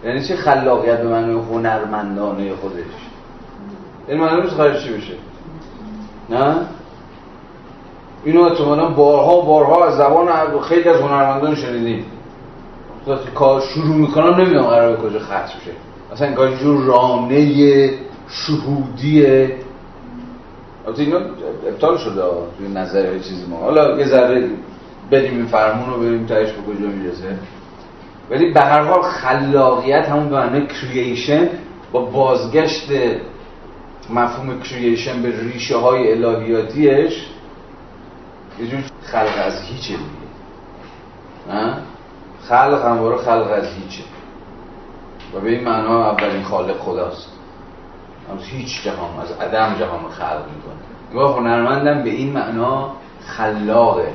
یعنی چه خلاقیت به معنی هنرمندانه خودش؟ یعنی معنی روز خارج بشه؟ نه؟ اینو احتمالا بارها بارها از زبان خیلی از هنرمندان شنیدیم. وقتی کار شروع می‌کنم نمی‌دونم قرار به کجا ختم شه. اصلا انگار جور رانه شهودیه. البته اینا ابطال شده توی نظر چیزی ما. حالا یه ذره بدیم این فرمون رو بریم تایش به کجا می‌رسه. ولی به هر حال خلاقیت همون به معنی کرییشن با بازگشت مفهوم کرییشن به ریشه های الهیاتیش یه جور خلق از هیچه دیگه. خلق همواره خلق از هیچه. و به این معنا اولین خالق خداست. از هیچ جهان از عدم جهان خلق می‌کنه. و هنرمندم به این معنا خلاقه.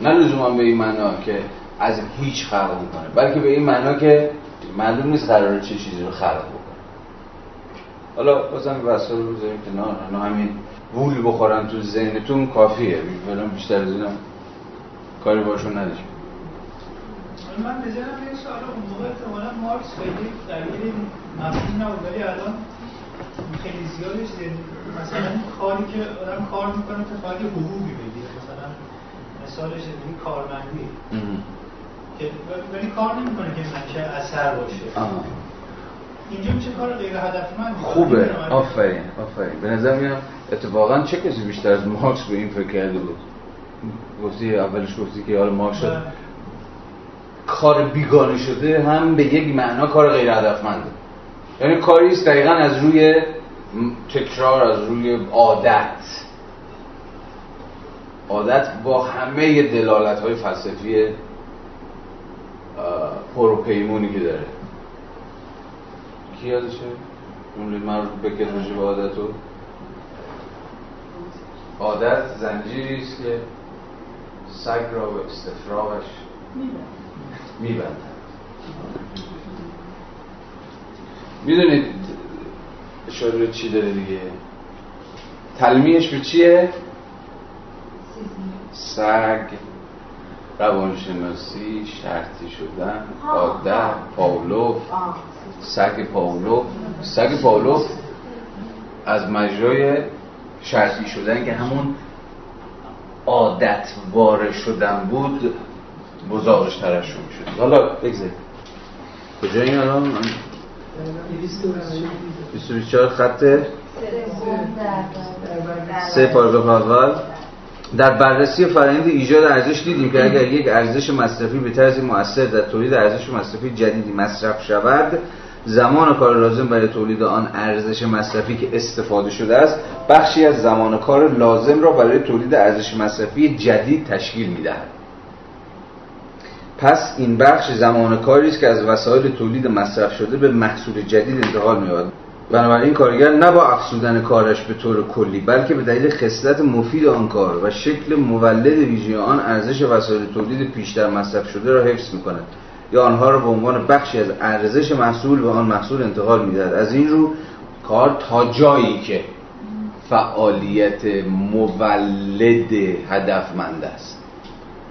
نه لزوما به این معنا که از هیچ خلق می‌کنه بلکه به این معنا که معلوم نیست قراره چه چیزی رو خلق بکنه. حالا بازم وسایل رو بذاریم کنار. نه همین وول بخورن تو ذهنتون کافیه. فعلا بیشتر از اینا کاری باشون نداشت
من به ذهنم یه سوال. اون موقع احتمالا مارکس خیلی دلیل مفهوم نبود ولی الان خیلی زیادش مثلا کاری که آدم کار می‌کنه که فقط حقوقی بگیره. مثلا مثالش دیگه کارمندی. که ولی کار نمی‌کنه که چه اثر باشه. آه. اینجا میشه کار غیر هدفمند
خوبه. آفرین آفرین. به نظر میاد اتفاقا چه کسی بیشتر از مارکس به این فکر کرده بود؟ گفتی اولش گفتی که حالا مارکس کار بیگانه شده هم به یک معنا کار غیر هدفمنده. یعنی کاری است دقیقا از روی تکرار از روی عادت. عادت با همه دلالت های فلسفی پروپیمونی که داره. کی یادشه؟ اون مربوط به کتوژی به عادت رو عادت زنجیری است که سگ را به استفراغش میبندن می‌دونید اشاره چی داره دیگه؟ تلمیش به چیه؟ سگ. روانشناسی شرطی شدن عادت پاولوف. سگ پاولوف. سگ پاولوف از مجرای شرطی شدن که همون عادت واره شدن بود بزارش ترشون شد. حالا بگذارید کجا این الان؟ 24 خط. سه پاراگراف اول در بررسی فرآیند ایجاد ارزش دیدیم که اگر یک ارزش مصرفی به طرز مؤثر در تولید ارزش مصرفی جدیدی مصرف شود زمان کار لازم برای تولید آن ارزش مصرفی که استفاده شده است بخشی از زمان کار لازم را برای تولید ارزش مصرفی جدید تشکیل می‌دهد. پس این بخش زمان کاری است که از وسایل تولید مصرف شده به محصول جدید انتقال می‌یابد. بنابراین کارگر نه با افزودن کارش به طور کلی بلکه به دلیل خصلت مفید آن کار و شکل مولد ویژه آن ارزش وسایل تولید پیشتر مصرف شده را حفظ می‌کند یا آنها را به عنوان بخشی از ارزش محصول به آن محصول انتقال می‌دهد. از این رو کار تا جایی که فعالیت مولد هدفمند است.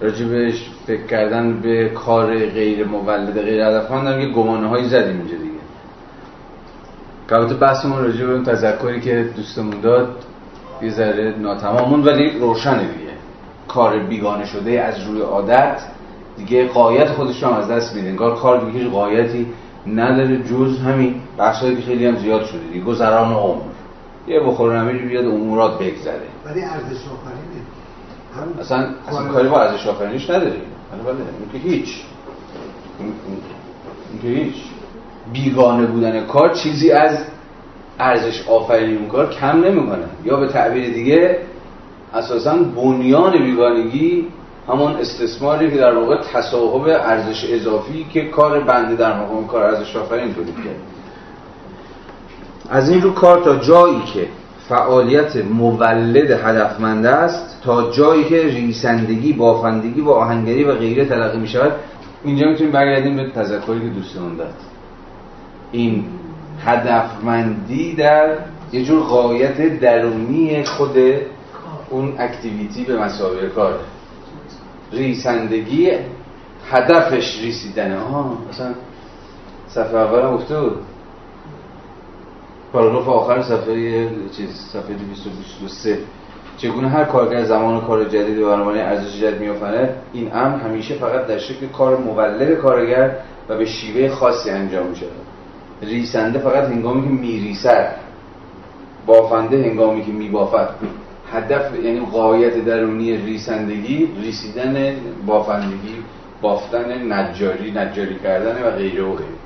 راجبش فکر کردن به کار غیر مولد غیر هدفمند هم یه گمانه هایی زدیم اینجا دیگه. البته بحثمون راجع به اون تذکری که دوستمون داد یه ذره ناتمامون ولی روشنه دیگه. کار بیگانه شده از روی عادت دیگه قایت خودش هم از دست میده. انگار کار دیگه قایتی نداره جز همین بحثایی که خیلی هم زیاد شده دیگه. گذران عمر. یه بخور نمیری بیاد امورات بگذره.
ولی ارزش آفرینه هم
اصلا اصلا کاری با ارزش آفرینیش نداری بله بله این که هیچ. این- که هیچ. بیگانه بودن کار چیزی از ارزش آفرینی اون کار کم نمی‌کنه. یا به تعبیر دیگه اساسا بنیان بیگانگی همون استثماری که در واقع تصاحب ارزش اضافی که کار بنده در اون کار ارزش آفرین تولید کرد. از این رو کار تا جایی که فعالیت مولد هدفمند است تا جایی که ریسندگی، بافندگی و آهنگری و غیره تلقی می شود اینجا می‌تونیم برگردیم به تذکری که دوستمون داد. این هدفمندی در یه جور قایت درونی خود اون اکتیویتی به مسابقه کاره ریسندگی هدفش ریسیدنه ها مثلا صفحه اول هم بود. پاراگراف آخر صفحه چیز صفحه 223 چگونه هر کارگر زمان کار جدید و بنابراین ارزش جدید میافرد این امر همیشه فقط در شکل کار مولد کارگر و به شیوه خاصی انجام می ریسنده فقط هنگامی که میریسد بافنده هنگامی که میبافد. هدف یعنی قایت درونی ریسندگی ریسیدن بافندگی بافتن نجاری نجاری کردن و غیره و غیره.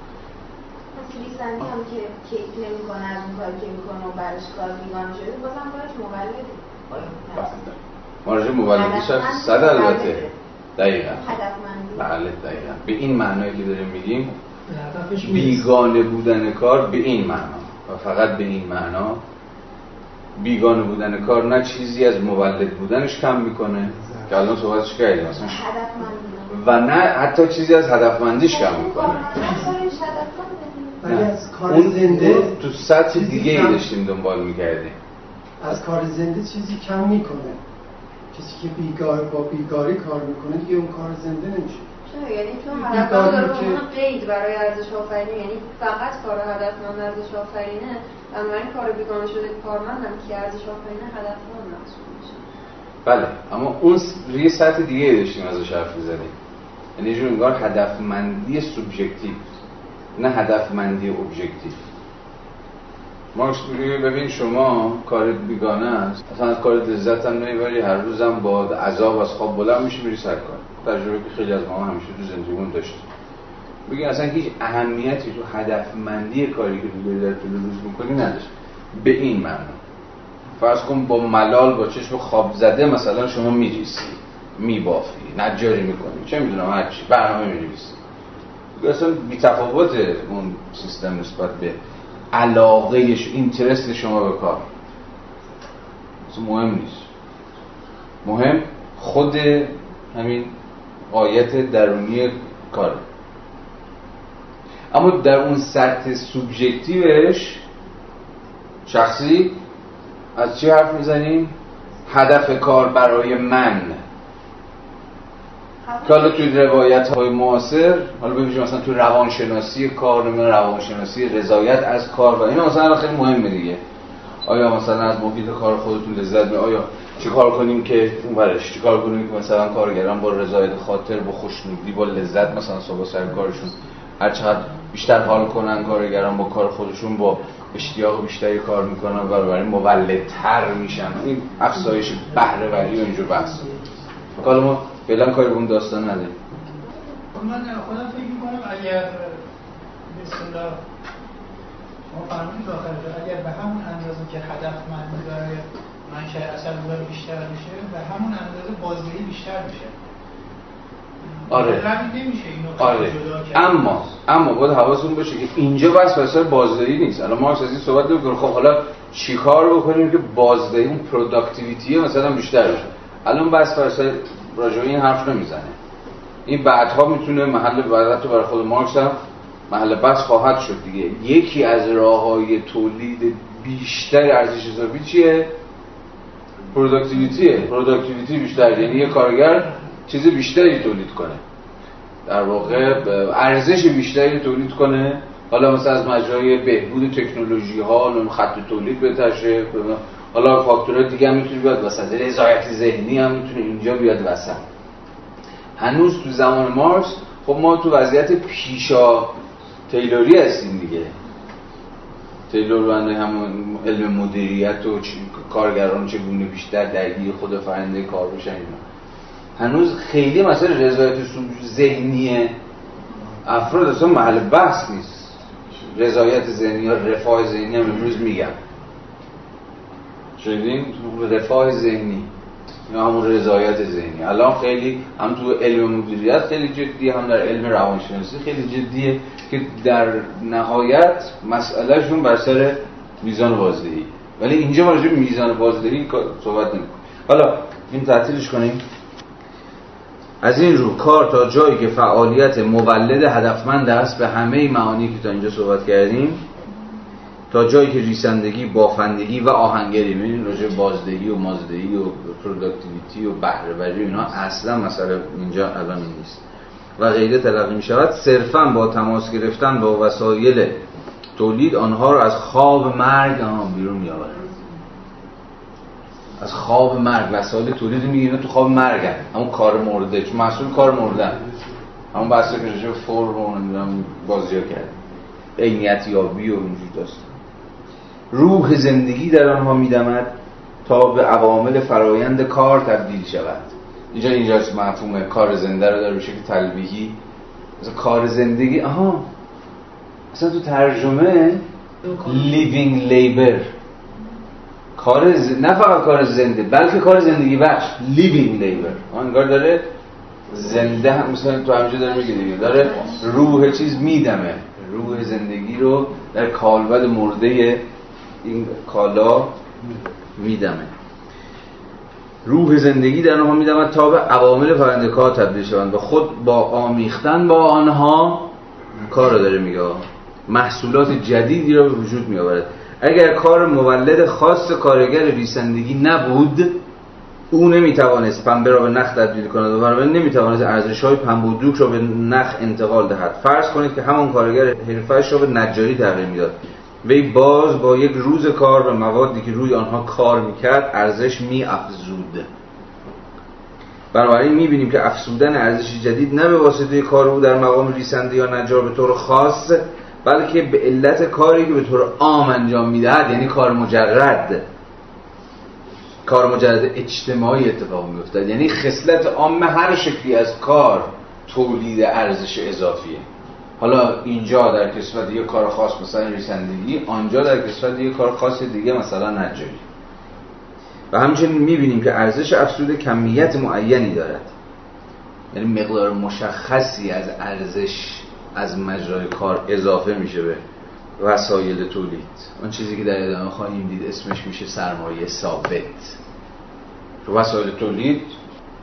ریسندی هم که کیک نمی‌کنه از اون کاری که می‌کنه و برش کار بیگانه شده بازم کارش مولده
ما راجع به مولدیش هم صد البته. دقیقا.
هدفمندی
بله دقیقا. به این معنایی که داریم میگیم. بیگانه بودن کار به این معنا. و فقط به این معنا بیگانه بودن کار نه چیزی از مولد بودنش کم می‌کنه. که الان صحبتش کردیم مثلا
هدفمندی
و نه حتی چیزی از هدفمندیش کم می‌کنه. اون
زنده
تو سطح دیگه ای داشتیم دنبال می‌کردیم.
از کار زنده چیزی کم می‌کنه. کسی که بیگار با بیگاری کار می‌کنه دیگه اون کار زنده نمیشه.
یعنی چون
کاری
داره قید برای ارزش آفرینی. یعنی فقط کار هدفمند ارزش آفرینه. بنابراین کار بیگانه شده کارمندم که ارزش آفرینه هدفمند محسوب میشه.
بله اما اون روی سطح دیگه ای داشتیم ازش حرف می‌زدیم. یعنی جور انگار هدفمندی سوبژکتیو. نه هدفمندی ابژکتیو ما میگیم ببین شما کار بیگانه است. اصلا از کار لذت هم نمی‌بری هر روزم با عذاب از خواب بلند میشی میری سر کار. تجربه که خیلی از ما همیشه تو زندگیمون داشتیم. بگین اصلا هیچ اهمیتی تو هدفمندی کاری که تو در طول روز می‌کنی نداشت. به این معنا. فرض کن با ملال با چشم خواب زده مثلا شما میریسی میبافی نجاری می‌کنی. چه می‌دونم هرچی برنامه می‌نویسی. اصلا بی تفاوت اون سیستم نسبت به علاقهش اینترست شما به کار. مهم نیست. مهم خود همین قایت درونی کار. اما در اون سطح سوبژکتیوش شخصی از چی حرف می‌زنیم؟ هدف کار برای من. که حالا توی روایت های معاصر حالا ببینیم مثلا توی روانشناسی کار نمی‌دونم روانشناسی رضایت از کار و اینا مثلا خیلی مهمه دیگه. آیا مثلا از محیط کار خودتون لذت می آیا چیکار کنیم که اون برش چیکار کنیم که مثلا کارگران با رضایت خاطر با خوشنودی با لذت مثلا صبح سر کارشون هر چقدر بیشتر حال کنن کارگران با کار خودشون با اشتیاق بیشتری کار می‌کنن و بنابراین مولدتر میشن. این افزایش بهره وری و اینجور بحث. حالا ما فعلا کاری به اون داستان نداریم.
من خودم فکر می‌کنم اگر بسم الله شما فرمودید آخر اگر به همون اندازه که هدفمندی برای منشأ اثر داره بیشتر میشه به همون اندازه بازدهی بیشتر میشه.
آره.
نمیشه
آره. اما اما باید حواستون باشه که اینجا بحث واسه بازدهی نیست. الان ما از این صحبت نمی‌کنیم. خب حالا چیکار بکنیم که بازدهی اون productivity مثلا بیشتر بشه؟ الان بحث واسه راجع این حرف نمی‌زنه. این بعدها می‌تونه محل بحث برای خود مارکس هم محل بحث خواهد شد دیگه. یکی از راه های تولید بیشتر ارزش اضافی چیه؟ productivity ه productivity بیشتر. یعنی یه کارگر چیز بیشتری تولید کنه. در واقع ارزش بیشتری تولید کنه. حالا مثلا از مجرای بهبود تکنولوژی ها خط تولید بهتر حالا فاکتورهای دیگه هم می‌تونه بیاد وسط. رضایت ذهنی هم می‌تونه اینجا بیاد وسط. هنوز تو زمان مارس خب ما تو وضعیت پیشا تیلوری هستیم دیگه. تیلور بنده همون علم مدیریت و کارگران چگونه بیشتر درگیر خود فرنده کار بشن اینا. هنوز خیلی مثلا رضایت ذهنی افراد اصلا محل بحث نیست. رضایت ذهنی یا رفاه ذهنی هم امروز میگم. شدین رفاه ذهنی. یا همون رضایت ذهنی. الان خیلی هم تو علم مدیریت خیلی جدی هم در علم روانشناسی خیلی جدیه که در نهایت مسئلهشون بر سر میزان بازدهی. ولی اینجا ما راجع میزان بازدهی صحبت نمی‌کنیم. حالا این تعطیلش کنیم. از این رو کار تا جایی که فعالیت مولد هدفمند است به همه معانی که تا اینجا صحبت کردیم تا جایی که ریسندگی بافندگی و آهنگری ببینید راجع بازدهی و مازدهی و productivity و بهره اینا اصلا مثلا اینجا الان نیست. و غیره تلقی می شود صرفا با تماس گرفتن با وسایل تولید آنها رو از خواب مرگ آن بیرون می آورد از خواب مرگ. وسایل تولید می‌گیره تو خواب مرگ همون کار مرده. چون محصول کار مرده. همون بحثی که فرم و بازی کرد عینیت یابی و اینجور داست روح زندگی در آنها میدمد تا به عوامل فرایند کار تبدیل شود. اینجا اینجاست مفهوم کار زنده رو داره به شکل تلویحی مثلا کار زندگی آها. اصلا تو ترجمه living labor. کار ز... نه فقط کار زنده بلکه کار زندگی بخش. living labor. انگار داره زنده هم مثلا تو همینجا داره میگه دیگه. داره روح چیز میدمه. روح زندگی رو در کالبد مرده این کالا میدمه. روح زندگی در آنها میدمد تا به عوامل فرندکار تبدیل شوند و خود با آمیختن با آنها کار رو داره میگه. محصولات جدیدی را به وجود می آورد اگر کار مولد خاص کارگر ریسندگی نبود او نمی‌توانست پنبه را به نخ تبدیل کند و بنابراین نمی‌توانست ارزش های پنبه و دوک را به نخ انتقال دهد. فرض کنید که همان کارگر حرفهش را به نجاری تغییر می‌داد. وی باز با یک روز کار به موادی که روی آنها کار می‌کرد ارزش میافزود. بنابراین می‌بینیم که افزودن ارزش جدید نه به واسطه کار او در مقام ریسنده یا نجار به طور خاص بلکه به علت کاری که به طور عام انجام می‌دهد یعنی کار مجرد. کار مجرد اجتماعی اتفاق میافتد. یعنی خصلت عام هر شکلی از کار تولید ارزش اضافیه. حالا اینجا در کسفت یه کار خاص مثلا ریسندگی آنجا در کسفت یه کار خاص دیگه مثلا نجاری. و همچنین می‌بینیم که ارزش افزوده کمیت معینی دارد. یعنی مقدار مشخصی از ارزش از مجرای کار اضافه میشه به وسایل تولید. اون چیزی که در ادامه خواهیم دید اسمش میشه سرمایه ثابت. تو وسایل تولید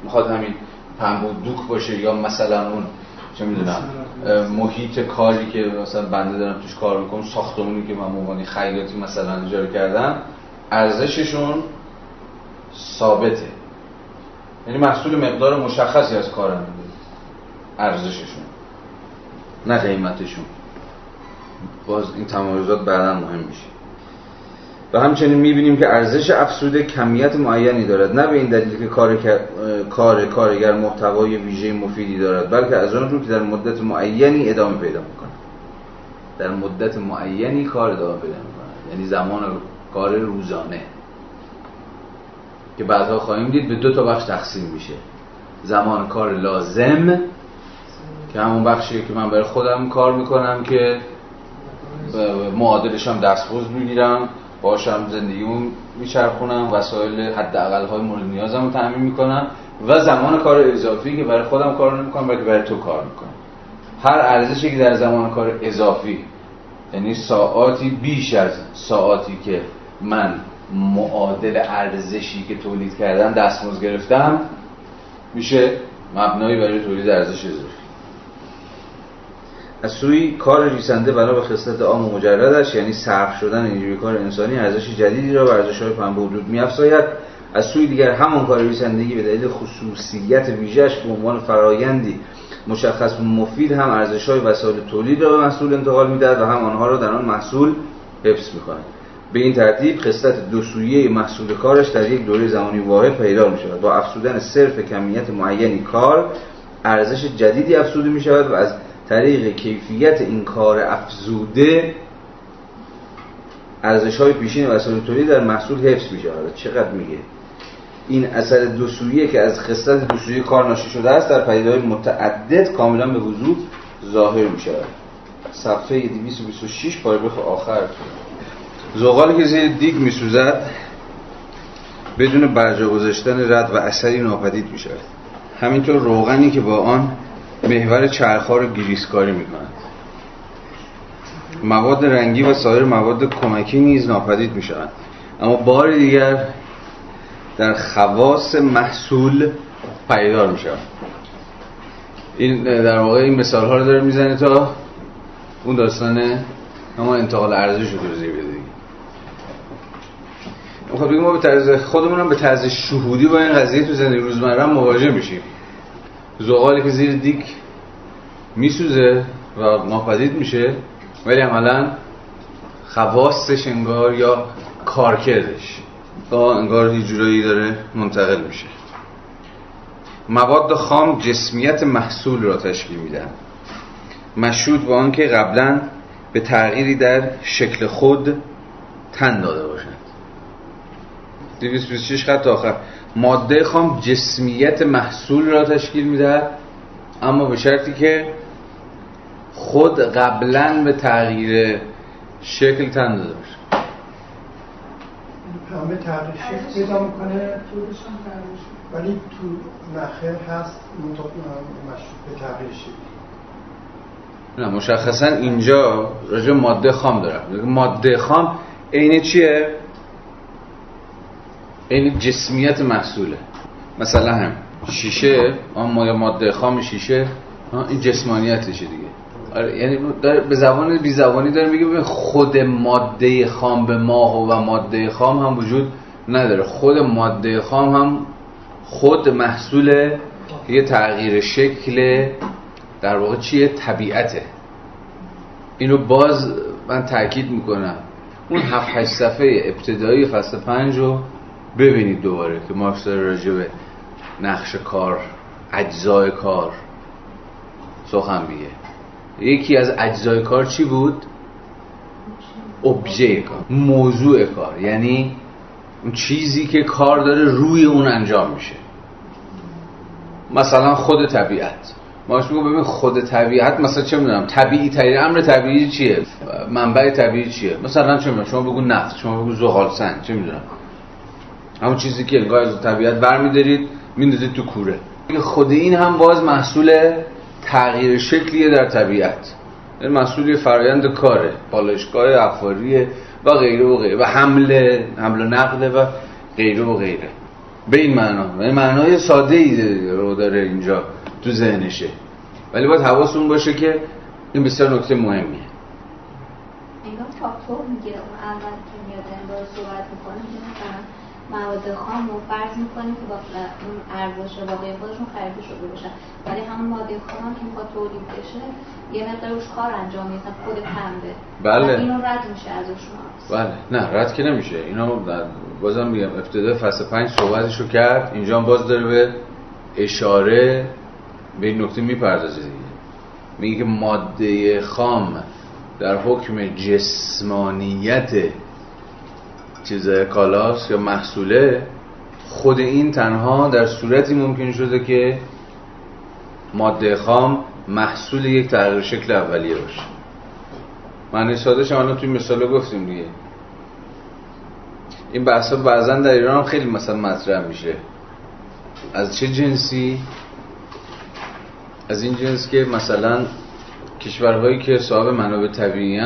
می‌خواد همین پنبه دوک باشه یا مثلا اون چه می‌دونم محیط کاری که مثلا بنده دارم توش کار می‌کنم ساختمونی که من موانی خیاطی مثلا اجاره کردم ارزششون ثابته. یعنی محصول مقدار مشخصی از کارم ارزششون نه قیمتشون. باز این تمایزات بعدا مهم میشه. و همچنین می‌بینیم که ارزش افسوده کمیت معینی دارد. نه به این دلیل که کار کار کارگر محتوای ویژه مفیدی دارد بلکه از آن رو که در مدت معینی ادامه پیدا می‌کنه در مدت معینی کار ادامه پیدا می‌کنه یعنی زمان کار روزانه. که بعدها خواهیم دید به دو تا بخش تقسیم میشه. زمان کار لازم که همون بخشیه که من برای خودم کار می‌کنم که معادلش هم دستخوز می‌گیرم. باشم زندگیمون میچرخونم وسایل حداقل های مورد نیازم رو تامین می‌کنم و زمان کار اضافی که برای خودم کار نمی‌کنم بلکه برای تو کار می‌کنم. هر ارزشی که در زمان کار اضافی یعنی ساعاتی بیش از ساعاتی که من معادل ارزشی که تولید کردم دستمزد گرفتم میشه مبنایی برای تولید ارزش اضافی. از سوی کار ریسنده بنا به خصلت عام و مجردش یعنی صرف شدن نیروی کار انسانی ارزش جدیدی را به ارزش های پنبه حدود میافزاید. از سوی دیگر همان کار ریسندگی به دلیل خصوصیت ویژهش به عنوان فرایندی مشخص و مفید هم ارزش های وسایل تولید را به محصول انتقال می‌دهد و هم آنها را در آن محصول حفظ می‌کند. به این ترتیب خصلت دو سویه محصول کارش در یک دوره زمانی واحد پیدا می شود با افزودن صرف کمیت معینی کار ارزش جدیدی افزوده می شود و از طریق کیفیت این کار افزوده ارزش های پیشین وسایل تولید در محصول حفظ می شود چقدر میگه؟ این اثر دو سویه که از خصلت دو سویه کار ناشی شده است در پدیده‌های متعدد کاملا به وضوح ظاهر می شود صفحه 226 پاراگراف آخر. زغالی که زیر دیگ می سوزد بدون برجا گذاشتن رد و اثری ناپدید می شود همینطور روغنی که با آن محور چرخها رو گریسکاری می کند مواد رنگی و سایر مواد کمکی نیز ناپدید می شود اما بار دیگر در خواص محصول پیدار می شود این در واقع این مثال ها رو داره می‌زنه تا اون داستان اما انتقال ارزش رو توضیح بده خب ما به طرز خودمون هم به طرز شهودی با این قضیه تو زندگی روزمره مواجه میشیم. زغالی که زیر دیک میسوزه و ناپدید میشه ولی عملا خواستش انگار یا کارکردش با انگار هیچ جورایی داره منتقل میشه. مواد خام جسمیت محصول را تشکیل میدن. مشروط با آنکه قبلا به تغییری در شکل خود تن داده باشند. 226 خط آخر. ماده خام جسمیت محصول را تشکیل می‌دهد اما به شرطی که خود قبلا به تغییر شکل تن داده باشه.
همه تغییر شکل پیدا می‌کنه ولی تو نخیر هست به تغییر شکل.
نه مشخصا اینجا راجع ماده خام دارم. ماده خام عین چیه؟ این جسمیت محصوله. مثلا هم شیشه اما یا ماده خام شیشه این جسمانیتشه دیگه. آره یعنی به زبان بی زبانی داره میگه خود ماده خام به ماه و ماده خام هم وجود نداره. خود ماده خام هم خود محصول یه تغییر شکل در واقع چیه؟ طبیعته. اینو باز من تاکید می‌کنم. اون هفت هشت صفحه ابتدایی فصل پنج رو ببینید دوباره که مارکس داره راجع به نقش کار اجزای کار سخن بیه یکی از اجزای کار چی بود؟ ابژه کار موضوع کار. یعنی اون چیزی که کار داره روی اون انجام میشه. مثلا خود طبیعت. ماش میگم ببین خود طبیعت مثلا چه می‌دونم طبیعی ترین امر طبیعی چیه؟ منبع طبیعی چیه؟ مثلا چه می‌دونم شما بگو نفت شما بگو زغال سنگ چه می‌دونم. همون چیزی که انگار از طبیعت برمیدارید میندازید تو کوره. خود این هم باز محصول تغییر شکلیه در طبیعت. این محصول فرایند کاره. پالشگاه افاریه و غیره و غیره. و حمله حمل و نقله و غیره و غیره. به این معنا. این معنای ساده ای رو داره اینجا تو ذهنشه. ولی باید حواستون باشه که این بسیار نکته مهمیه.
انگار فاکتور میگه اول که میاد انگار صحبت می‌کنه مواد خام رو فرض می‌کنیم که با اون ارزش واقعی خودشون خریده شده باشن ولی همون ماده خام که می‌خواد تولید بشه یه مقدار روش کار انجام میده خود پنبه.
بله.
اینو رد میشه ازشون
بله. نه رد که نمیشه. اینا بازم میگم ابتدا فصل پنج صحبتش رو کرد. اینجا باز داره به اشاره به این نکته می‌پردازه دیگه. میگه که ماده خام در حکم جسمانیت چیز کالاس یا محصوله خود این تنها در صورتی ممکن شده که ماده خام محصول یک تغییر شکل اولیه باشه. معنی ساده شما توی مثال گفتیم دیگه. این بحثا بعضا در ایران هم خیلی مثلا مطرح میشه. از چه جنسی؟ از این جنس که مثلا کشورهایی که صاحب منابع طبیعی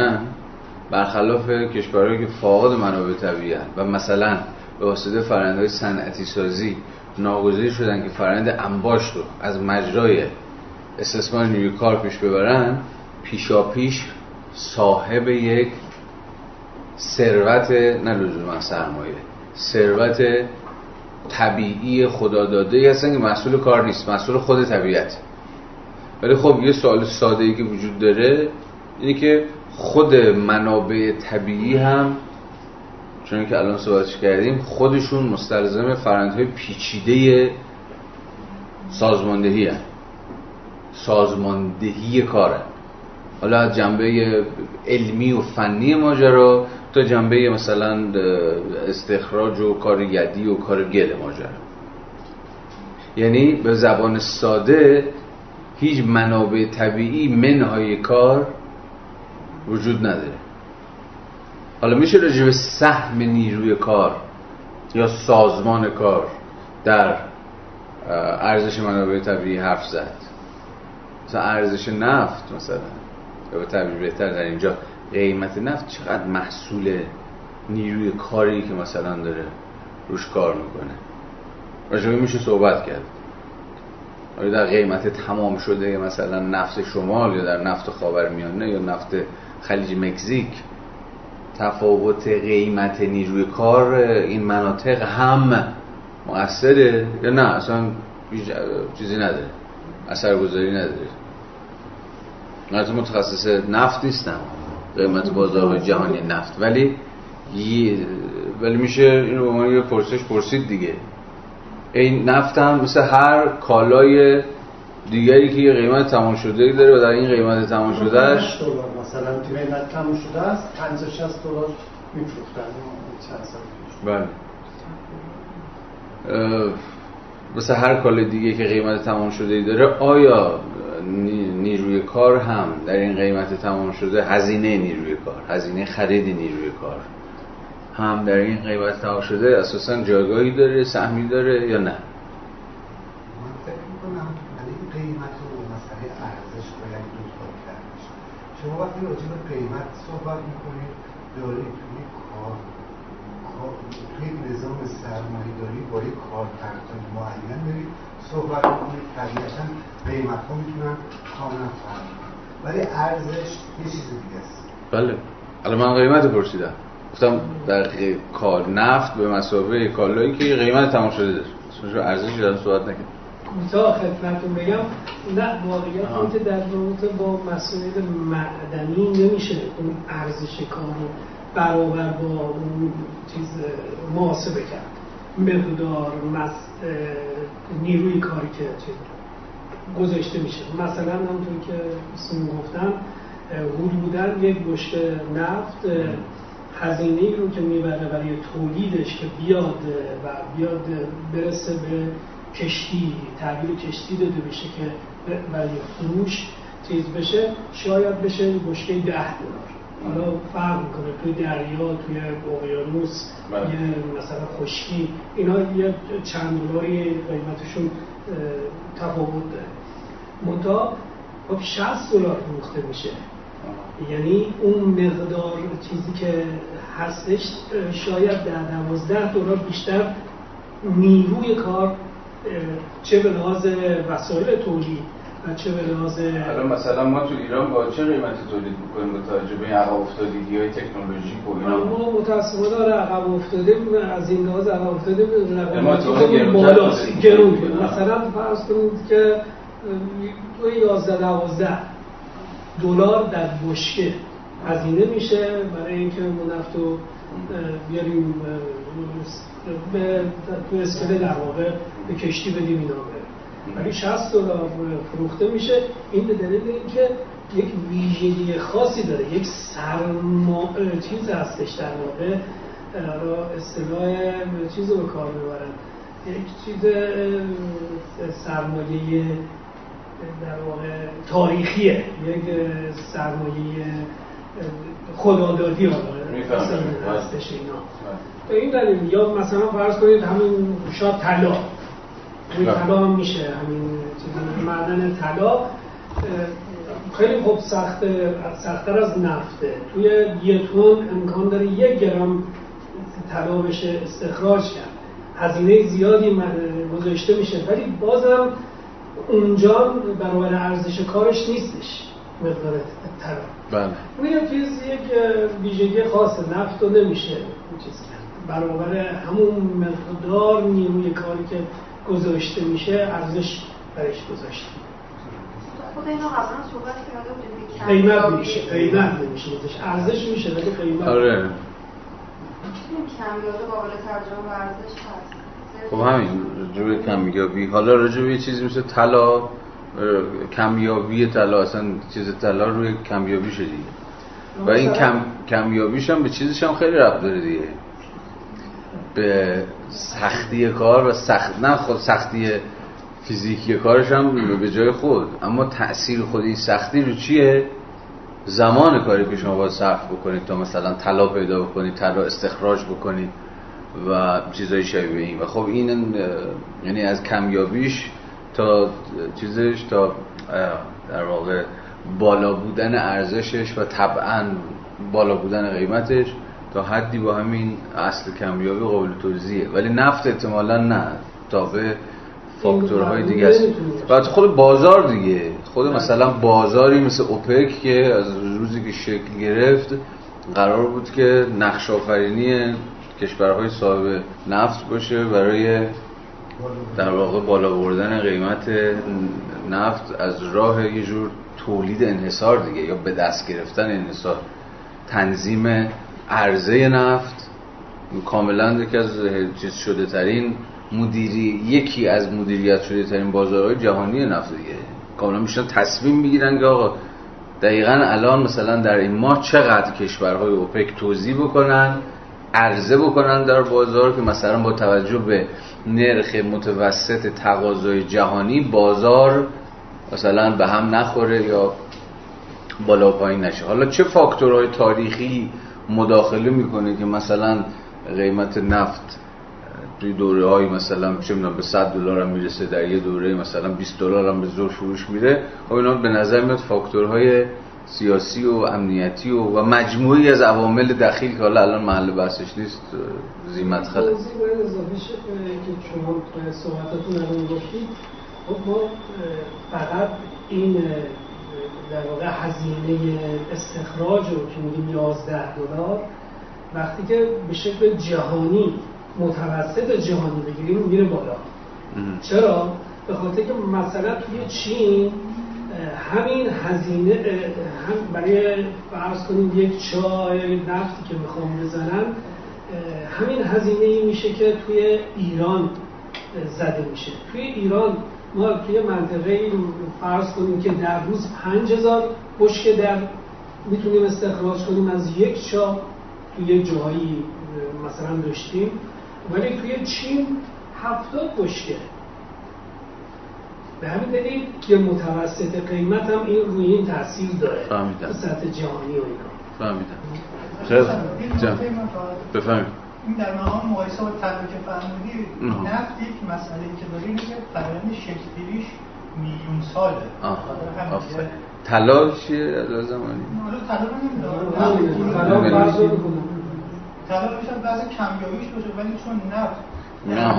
برخلاف کشورهایی که فاقد منابع طبیعی و مثلا به واسطه فرآیندهای صنعتی سازی ناگزیر شدن که فرآیند انباشت رو از مجرای استثمار نیروی کار پیش ببرن پیشا پیش صاحب یک ثروت نه لزوما سرمایه ثروت طبیعی خدا داده هستن که مسئول کار نیست مسئول خود طبیعت. ولی خب یه سوال ساده ای که وجود داره اینه که خود منابع طبیعی هم چون که الان صحبتش کردیم خودشون مستلزم فرندهای پیچیده سازماندهی هست سازماندهی کاره حالا از جنبه علمی و فنی ماجرا تا جنبه مثلا استخراج و کار یدی و کار گل ماجرا. یعنی به زبان ساده هیچ منابع طبیعی منهای کار وجود نداره. حالا میشه راجع به سهم نیروی کار یا سازمان کار در ارزش منابع طبیعی حرف زد. مثلا ارزش نفت مثلا یا به تعبیر بهتر در اینجا. قیمت نفت چقدر محصول نیروی کاری که مثلا داره روش کار می‌کنه. راجبه میشه صحبت کرد. آیا در قیمت تمام شده مثلا نفت شمال یا در نفت خاورمیانه یا نفت خلیج مکزیک. تفاوت قیمت نیروی کار این مناطق هم مؤثره یا نه؟ اصلا چیزی نداره اثرگذاری نداره من متخصص نفت نیستم. قیمت بازار جهانی نفت. ولی ولی میشه اینو به یه پرسش پرسید دیگه. این نفت هم مثل هر کالای دیگری که یه قیمت تمام شده ای داره و در این قیمت تمام شده اش
مثلا تو قیمت تمام شده است 50 60 دلار میفروختن. چند سال
بله. مثل هر کال دیگه که قیمت تمام شده ای داره آیا نیروی کار هم در این قیمت تمام شده؟ هزینه نیروی کار هزینه خرید نیروی کار هم در این قیمت تمام شده؟ اساسا جایگاهی داره سهمی داره یا نه؟
وقتی راجع به قیمت صحبت می‌کنید دارید توی کار توی نظام سرمایه داری با یک کار معین دارید. صحبت می‌کنید طبیعتا قیمت ها می‌تونن کاملا فرق ولی ارزش یه چیز دیگه است.
بله. الان من قیمت پرسیدم. گفتم در کار نفت به مسابقه کالایی که قیمت تمام شده داره ارزشی دارم صحبت نکنم
کوتاه خدمتتون بگم نه واقعیت این که در رابطه با مسائل معدنی نمیشه اون ارزش کار برابر با اون چیز محاسبه کرد. مقدار مس... نیروی کاری که گذاشته میشه. مثلا همونطور که سون گفتم بودن یک گشت نفت هزینه ای رو که می‌بره برای تولیدش که بیاد و بیاد برسه به کشتی تعبیر کشتی داده بشه که برای فروش چیز بشه شاید بشه بشکه ده دلار. حالا فرق می‌کنه توی دریا توی اقیانوس بله. یه مثلا خشکی اینا یه چند دلاری قیمتشون تفاوت داره. منتها خب 60 دلار فروخته میشه. یعنی اون مقدار چیزی که هستش شاید در 12 دلار بیشتر نیروی کار چه به لحاظ وسایل تولید و چه به لحاظ
الان مثلا ما تو ایران با چه قیمتی تولید می‌کنیم با توجه به عقب افتادگی های تکنولوژیک و اینا؟
ما متاسفانه داره عقب افتاده از این لحاظ عقب افتاده رقم بالا گرون مثلا فرض کنید که تو 11 12 دلار در بشکه هزینه میشه برای اینکه ما نفت رو بیاریم به تو اسکله در واقع به کشتی بدیم اینا بره ولی 60 دلار فروخته میشه. این به دلیل اینکه یک ویژگی خاصی داره. یک سرما چیز هستش در واقع اصطلاح چیز رو کار می‌برن. یک چیز سرمایه در واقع تاریخیه. یک سرمایه خدادادی هستش اینا. به این دلیل یا مثلا فرض کنید همین شاد طلا. روی طلا هم میشه همین چیزی معدن طلا. خیلی خوب سخته سختتر از نفته. توی یه تون امکان داره یک گرم طلا بشه استخراج کرد. هزینه زیادی گذاشته میشه. ولی بازم اونجا برابر ارزش کارش نیستش. مقدار طلا
بله.
روی چیز یک ویژگی خاص نفت رو نمیشه چیز کرد. برابر همون مقدار نیروی کاری که گذاشته میشه ارزش برش گذاشته.
خود اینا قبلا صحبت کرده بودیم
قیمت میشه قیمت نمیشه ارزش میشه ولی قیمت
آره.
کمیابی قابل ترجمه و ارزش هست.
خب همین رجوع کمیابی حالا رجوع یه چیزی مثل طلا کمیابی طلا اصلا چیز طلا روی کمیابی شدی و این کم کمیابیش هم به چیزش هم خیلی ربط داره دیگه. به سختی کار و سخت نه خود سختی فیزیکی کارش هم به جای خود. اما تاثیر خود این سختی رو چیه؟ زمان کاری که شما باید صرف بکنید تا مثلا طلا پیدا بکنید طلا استخراج بکنید و چیزای شبیه این. و خب این یعنی از کمیابیش تا چیزش تا در واقع بالا بودن ارزشش و طبعا بالا بودن قیمتش تا حدی با همین اصل کمیابی قابل توضیحه. ولی نفت احتمالا نه. تا به فاکتورهای دیگه است. بعد خود بازار دیگه. خود مثلا بازاری مثل اوپک که از روزی که شکل گرفت قرار بود که نقش آفرینی کشورهای صاحب نفت باشه برای در واقع بالا بردن قیمت نفت از راه یه جور تولید انحصار دیگه یا به دست گرفتن انحصار. تنظیم عرضه نفت کاملا یکی از چیز شده ترین مدیری یکی از مدیریت شده ترین بازارهای جهانی نفت دیگه. کاملا میشن تصمیم می‌گیرن که آقا دقیقا الان مثلا در این ماه چقدر کشورهای اوپک توضیح بکنن؟ عرضه بکنن در بازار که مثلا با توجه به نرخ متوسط تقاضای جهانی بازار مثلا به هم نخوره یا بالا پایین نشه. حالا چه فاکتورهای تاریخی مداخله می‌کنه که مثلا قیمت نفت توی دوره های مثلا چه به 100 دلار هم می‌رسه در یه دوره مثلا 20 دلار هم به زور فروش میره خب اینا به نظر میاد فاکتورهای سیاسی و امنیتی و, و مجموعی از عوامل دخیل که حالا الان محل بحثش نیست زیمت
اضافه شد که شما صحبتتون الان گفتید. خب ما فقط این در واقع هزینه استخراج رو که میگیم 11 دلار وقتی که به شکل جهانی متوسط جهانی بگیریم میره بالا. چرا؟ به خاطر که مثلا توی چین همین هزینه هم برای فرض کنیم یک چای نفتی که می‌خوام بزنم همین هزینه ای میشه که توی ایران زده میشه. توی ایران ما توی منطقه فرض کنیم که در روز پنج هزار بشکه در می‌تونیم استخراج کنیم از یک چا توی جایی مثلا داشتیم. ولی توی چین هفتاد بشکه. به همین دلیل که متوسط قیمت هم این روی این تاثیر داره.
فهمیدم.
سطح جهانی و اینا.
فهمیدم. خیلی بفهمید.
این در مقام مقایسه با که فهمیدی نفت یک مسئله که داره اینه که فرآیند شکلگیریش میلیون ساله.
طلا چیه از زمانی؟
حالا طلا رو نمی‌دونم. طلا میشه بعضی کمیابیش باشه ولی چون نفت
نه.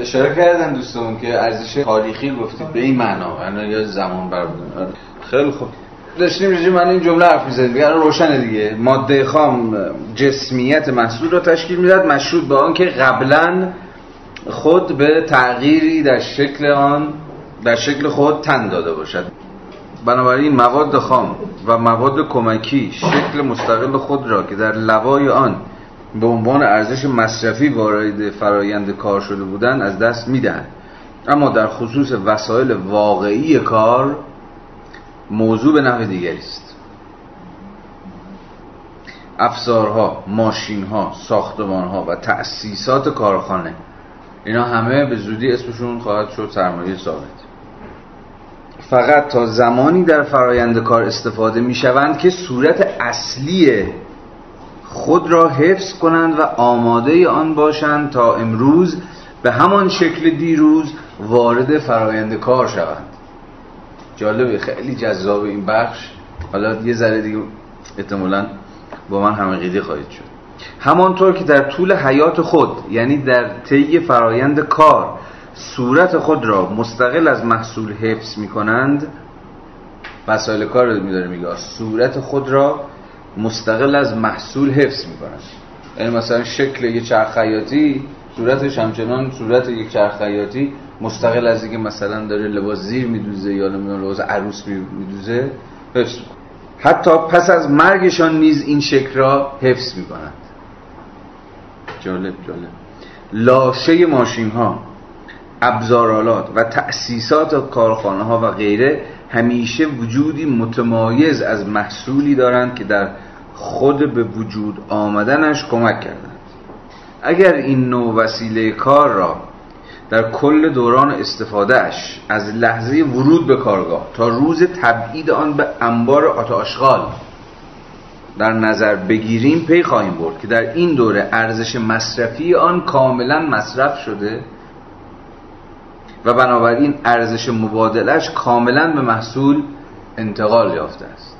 اشاره کردن دوستان که ارزش تاریخی گفتید به این معنا یعنی یا زمان بر بودن خیلی خوب. داشتیم رجی من این جمله حرف می‌زنیم دیگه روشنه دیگه. ماده خام جسمیت محصول را تشکیل می‌داد مشروط به آن که قبلا خود به تغییری در شکل آن در شکل خود تن داده باشد. بنابراین مواد خام و مواد کمکی شکل مستقل خود را که در لوای آن به عنوان ارزش مصرفی وارد فرایند کار شده بودن از دست میدن. اما در خصوص وسایل واقعی کار موضوع به نحو دیگری است. افزارها، ماشینها، ساختمانها و تأسیسات کارخانه اینا همه به زودی اسمشون خواهد شد سرمایه ثابت. فقط تا زمانی در فرایند کار استفاده می شوند که صورت اصلی خود را حفظ کنند و آماده آن باشند تا امروز به همان شکل دیروز وارد فرایند کار شوند. جالبه خیلی جذاب این بخش. حالا یه ذره دیگه احتمالا با من همه خواهید شد. همانطور که در طول حیات خود یعنی در طی فرایند کار صورت خود را مستقل از محصول حفظ می کنند مسائل کار رو میداره میگه. صورت خود را مستقل از محصول حفظ می کنند یعنی مثلا شکل یک چرخ خیاطی صورتش همچنان صورت یک چرخ خیاطی مستقل از اینکه مثلا داره لباس زیر میدوزه یا نمی‌دونم لباس عروس میدوزه حفظ. حتی پس از مرگشان نیز این شکل را حفظ می‌کنند. جالب جالب. لاشه ماشین ها ابزارالات و تأسیسات کارخانه ها و غیره همیشه وجودی متمایز از محصولی دارند که در خود به وجود آمدنش کمک کردند. اگر این نوع وسیله کار را در کل دوران استفادهش از لحظه ورود به کارگاه تا روز تبعید آن به انبار آتاشغال در نظر بگیریم پی خواهیم برد که در این دوره ارزش مصرفی آن کاملا مصرف شده و بنابراین ارزش مبادلش کاملا به محصول انتقال یافته است.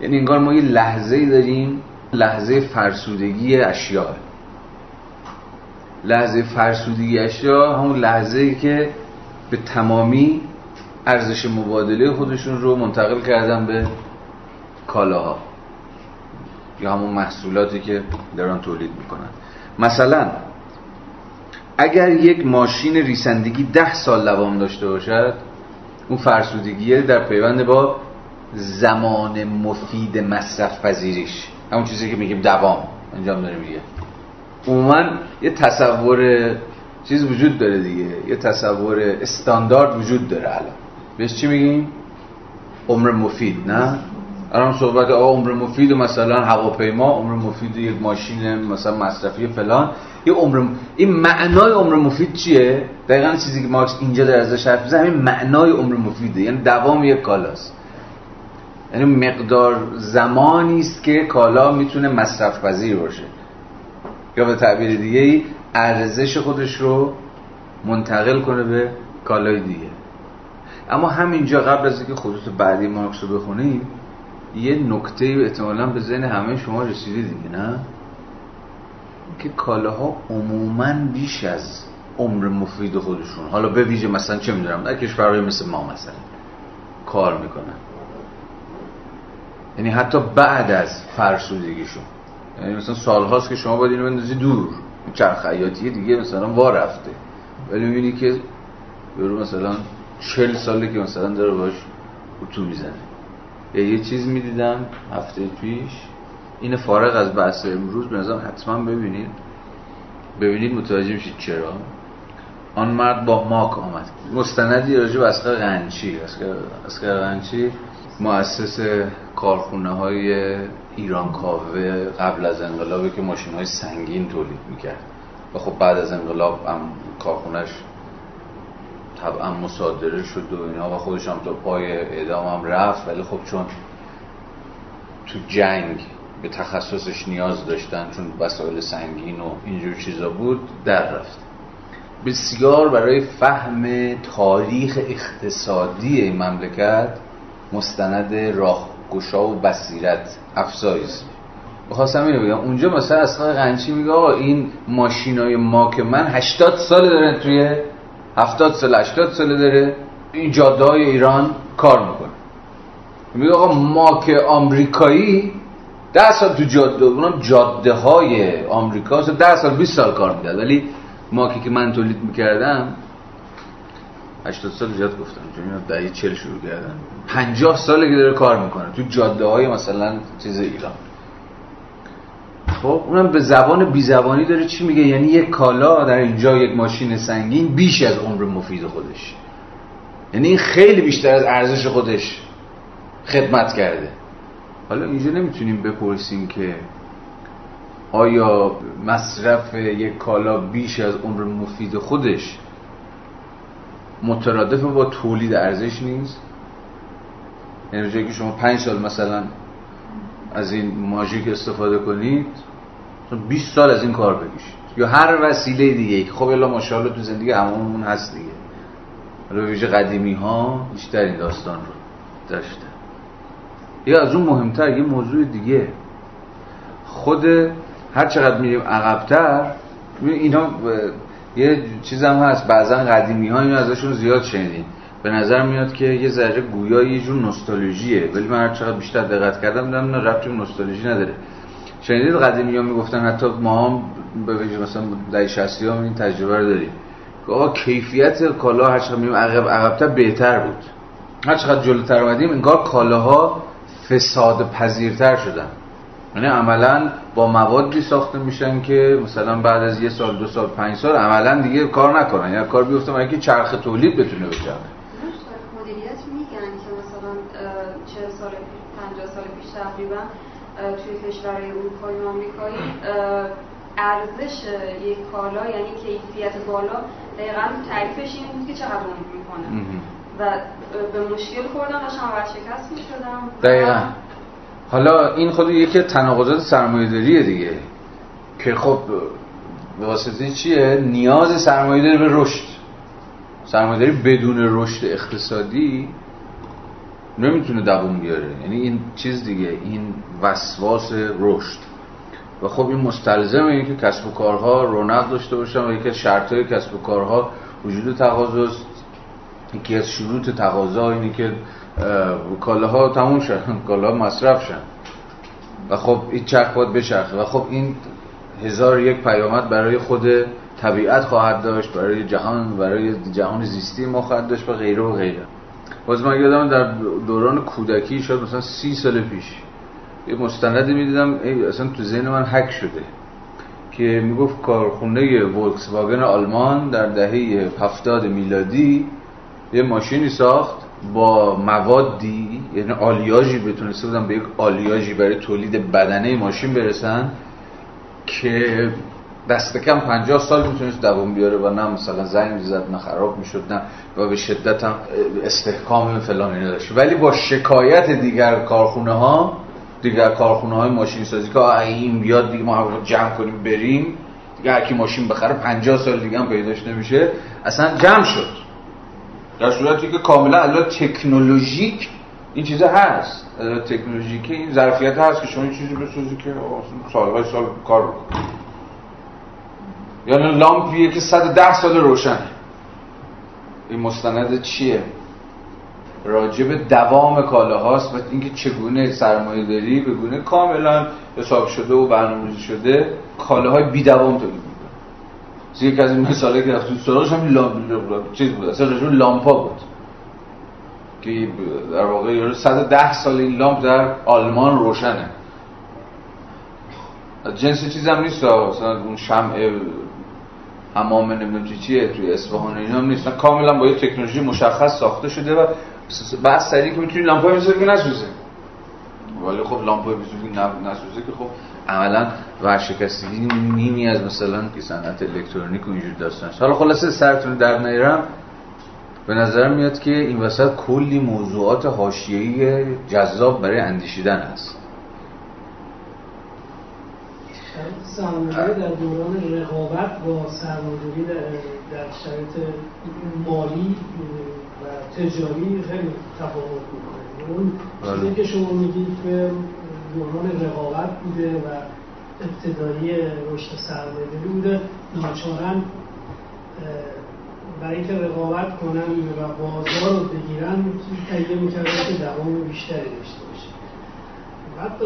یعنی انگار ما یه لحظه داریم لحظه فرسودگی اشیاء. لحظه فرسودگی اشیا همون لحظه که به تمامی ارزش مبادله خودشون رو منتقل کردن به کالاها یا همون محصولاتی که دارن تولید می‌کنن. مثلا اگر یک ماشین ریسندگی ده سال دوام داشته باشد اون فرسودگیه در پیوند با زمان مفید مصرف پذیریش. همون چیزی که میگیم دوام انجام داره میگه. عموما یه تصور چیز وجود داره دیگه. یه تصور استاندارد وجود داره الان. بهش چی میگیم؟ عمر مفید نه؟ الان صحبت آقا عمر مفید و مثلا هواپیما عمر مفید یک ماشین مثلا مصرفی فلان. یه عمر این معنای عمر مفید چیه؟ دقیقا چیزی که مارکس اینجا در ازش حرف می‌زنه همین معنای عمر مفیده یعنی دوام یک کالاست. یعنی مقدار زمانی است که کالا می‌تونه مصرف پذیر باشه. یا به تعبیر دیگه ای ارزش خودش رو منتقل کنه به کالای دیگه. اما همینجا قبل از اینکه خطوط بعدی مارکس رو بخونیم یه نکته احتمالا به ذهن همه شما رسیده دیگه نه؟ که کالاها عموما بیش از عمر مفید خودشون. حالا به ویژه مثلا چه می‌دونم در کشورهای مثل ما مثلا کار می‌کنن. یعنی حتی بعد از فرسودگیشون. یعنی مثلا سالهاست که شما باید اینو بندازی دور. چرخ خیاطی دیگه مثلا وا رفته. ولی می‌بینی که برو مثلا چل ساله که مثلا داره باش اتو می‌زنه. یه چیز می‌دیدم هفته پیش. این فارغ از بحث امروز به نظرم حتما ببینید. ببینید متوجه میشید چرا. آن مرد با ماک آمد. مستندی راجع به اسقر غنچی. اسقر غنچی مؤسس کارخونه های ایران کاوه قبل از انقلابی که ماشین های سنگین تولید می‌کرد. و خب بعد از انقلاب هم کارخونهش طبعا مصادره شد و اینا و خودش هم تا پای اعدام هم رفت. ولی خب چون تو جنگ به تخصصش نیاز داشتن چون وسایل سنگین و اینجور چیزا بود در رفت. بسیار برای فهم تاریخ اقتصادی این مملکت مستند راهگشا و بصیرت افزایز بخواستم اینو بگم. اونجا مثلا اصلا قنچی میگه آقا این ماشینای ماک من 80 سال دارن توی 70 سال 80 سال داره. این جاده های ایران کار می‌کنه. میگه آقا ماک آمریکایی 10 سال تو جاده اونم جاده های آمریکا 10 سال 20 سال کار می‌کرد. ولی ماکی که من تولید می‌کردم 80 سال زیاد گفتم. چون اینا دهه 40 شروع کردن. 50 ساله که داره کار می‌کنه تو جاده های مثلا چیز ایران. خب اونم به زبان بی زبانی داره چی میگه؟ یعنی یک کالا در اینجا یک ماشین سنگین بیش از عمر مفید خودش. یعنی این خیلی بیشتر از ارزش خودش خدمت کرده. حالا اینجا نمی‌تونیم بپرسیم که آیا مصرف یک کالا بیش از عمر مفید خودش مترادف با تولید ارزش نیست؟ یعنی که شما پنج سال مثلا از این ماژیک استفاده کنید 20 سال از این کار بکشید یا هر وسیله دیگه خب الا ماشاءالله تو زندگی هممون هست دیگه. حالا ویژه قدیمی ها بیشتر این داستان رو داشتن. یا از اون مهمتر یه موضوع دیگه. خود هر چقدر میریم عقبتر اینا یه چیز هم هست. بعضا قدیمی ها اینو ازشون زیاد شنیدیم. به نظر میاد که یه ذره گویا یه جور نوستالژیه. ولی من هر چقدر بیشتر دقت کردم دیدم نه ربطی نوستالژی نداره. شنیدید قدیمی ها می‌گفتن حتی ما هم به ویژه مثلا در 60 ها این تجربه رو داریم. که آقا کیفیت کالا هر چقدر میریم عقب عقبتر بهتر بود. هر چقدر جلوتر اومدیم انگار کالاها فساد پذیرتر شدن. یعنی عملا با موادی ساخته میشن که مثلا بعد از یه سال دو سال پنج سال عملا دیگه کار نکنن. یا کار بیفته برای که چرخ تولید بتونه بچرخه؟
مدیریت میگن که مثلا 40 سال 50 سال پیش تقریبا توی کشورهای اروپایی و آمریکایی ارزش یک کالا یعنی کیفیت بالا دقیقا تعریفش این بود که چقدر عمر می‌کنه. و به مشکل خوردم داشتم ورشکست می‌شدم.
دقیقا. حالا این خود یکی تناقضات سرمایه‌داریه دیگه که خب به واسطه چیه؟ نیاز سرمایه‌داری به رشد. سرمایه‌داری بدون رشد اقتصادی نمی‌تونه دووم بیاره. یعنی این چیز دیگه این وسواس رشد. و خب این مستلزمه اینه که کسب و کارها رونق داشته باشن و یکی از شرطهای کسب و کارها وجود تقاضاست یکی از شروط تقاضا اینه که کالاها تموم شن کالاها مصرف شن. و خب این چرخ باید بچرخه. و خب این هزار یک پیامد برای خود طبیعت خواهد داشت برای جهان برای جهان زیستی ما خواهد داشت و غیره و غیره. باز من یادم در دوران کودکی شد مثلا سی سال پیش یه مستندی می‌دیدم اصلا تو ذهن من حک شده که می‌گفت کارخونه ولکس واگن آلمان در دهه هفتاد میلادی یه ماشینی ساخت با موادی یعنی آلیاژی بتونسته بودن به یک آلیاژی برای تولید بدنه ماشین برسن که دست کم 50 سال می‌تونست دوام بیاره و نه مثلا زنگ می‌زد نه خراب می‌شد نه و به شدت هم استحکام فلان اینا داشت. ولی با شکایت دیگر کارخونه ها دیگر کارخونه های ماشین سازی که این بیاد دیگه ما جمع کنیم بریم دیگه کی ماشین بخره 50 سال دیگه هم پیداش نمیشه اصلا جمع شد. در صورتی که کاملا الان تکنولوژیک این چیزا هست. تکنولوژیکی این ظرفیت هست که شما این چیزی بسازی که سالهای سال کار بکنه یعنی لامپیه که 110 سال روشنه این مستند چیه؟ راجب دوام کاله هاست و اینکه چگونه سرمایه داری به گونه کاملا حساب شده و برنامه‌ریزی شده کاله های بی دوام تولید می‌کنه. یکی از این مثاله که رفتیم سراغش هم لامپ چیز بود. اصلا راجب لامپا بود. که در واقع 110 سال این لامپ در آلمان روشنه. جنس چیز هم نیست اون شمع حمام نمی‌دونم چی چیه توی اصفهان اینا هم نیست. کاملا با یه تکنولوژی مشخص ساخته شده و بعد سریع که می‌تونی لامپای که نسوزه. ولی خب لامپای بزرگی نسوزه که خب عملا ورشکستگی نیمی از مثلا صنعت الکترونیک و اینجور داستان حالا خلاصه سرتون در نیرم به نظر میاد که این وسط کلی موضوعات حاشیه‌ای جذاب برای اندیشیدن هست
سرمایه در دوران رقابت با سرمایه‌داری در شرایط مالی و تجاری خیلی تفاوت می‌کنه اون چیزی بله. که شما میگید که دوران رقابت بوده و ابتدایی رشد سرمایه‌داری بوده ناچارن برای اینکه رقابت کنن و بازار رو بگیرن تهیه می‌کردن که دوام بیشتری داشته باشه بعد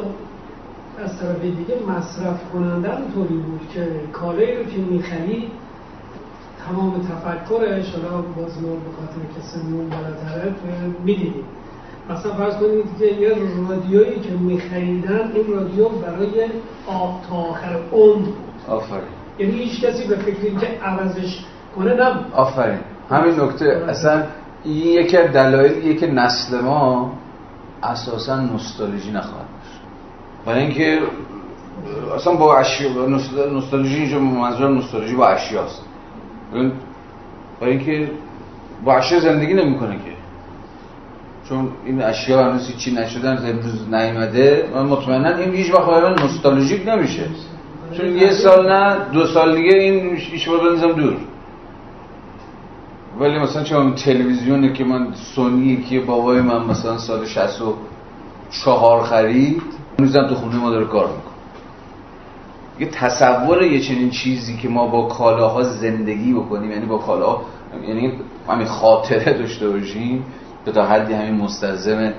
از طرف دیگه مصرف کننده طوری بود که کالایی رو که می‌خرید تمام تفکرش حالا باز ما به خاطر که سنمون بالاتره می‌دیدیم. مثلا فرض کنید که یه رادیویی که میخریدن این رادیو برای آب تا آخر عمر بود.
آفرین.
یعنی هیچ کسی به فکر که عوضش کنه نبود.
آفرین. همین نکته. اصلا این یکی از دلایلیه که نسل ما اساسا نوستالژی نخواهد برای اینکه اصلا با اشیا نوستالژی اینجا منظور نوستالژی با اشیاست. برای اینکه با اشیا زندگی نمی‌کنه که. چون این اشیا هنوز چی نشدن امروز نیومده. من مطمئنا این هیچ وقت برای نوستالژیک نمیشه. چون یه سال نه دو سال دیگه این ایش بنزم دور. ولی مثلا چون تلویزیونه که من سونی که بابای من مثلا سال 64 خرید هنوزم تو خونه ما داره کار می‌کنه. یه تصور یه چنین چیزی که ما با کالاها زندگی بکنیم یعنی با کالاها یعنی همین خاطره داشته باشیم به تا حدی همین مستلزم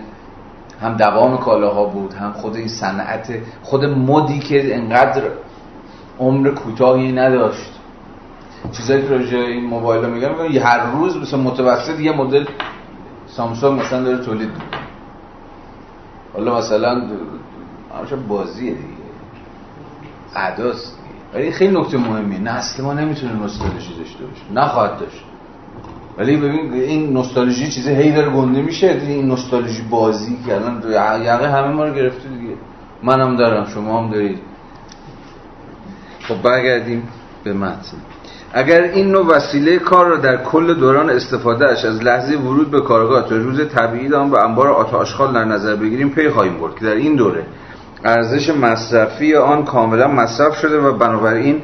هم دوام کالاها بود هم خود این صنعت خود مدی که انقدر عمر کوتاهی نداشت. چیزایی که راجع این موبایل ها میگن میگن هر روز مثلا متوسط یه مدل سامسونگ مثلا داره تولید حالا مثلا همش بازیه دیگه. عداست ولی خیلی نکته مهمیه. نسل ما نمی‌تونه نوستالژی داشته باشه نخواهد داشت. ولی ببین این نوستالژی چیزی هی داره گنده میشه. این نوستالژی بازی که الان یقه همه ما رو گرفته دیگه. منم دارم شما هم دارید. خب برگردیم به متن. اگر این نوع وسیله کار را در کل دوران استفادهش از لحظه ورود به کارگاه تا روز تبعید آن به انبار آتاشخال در نظر بگیریم پی خواهیم برد که در این دوره ارزش مصرفی آن کاملا مصرف شده و بنابراین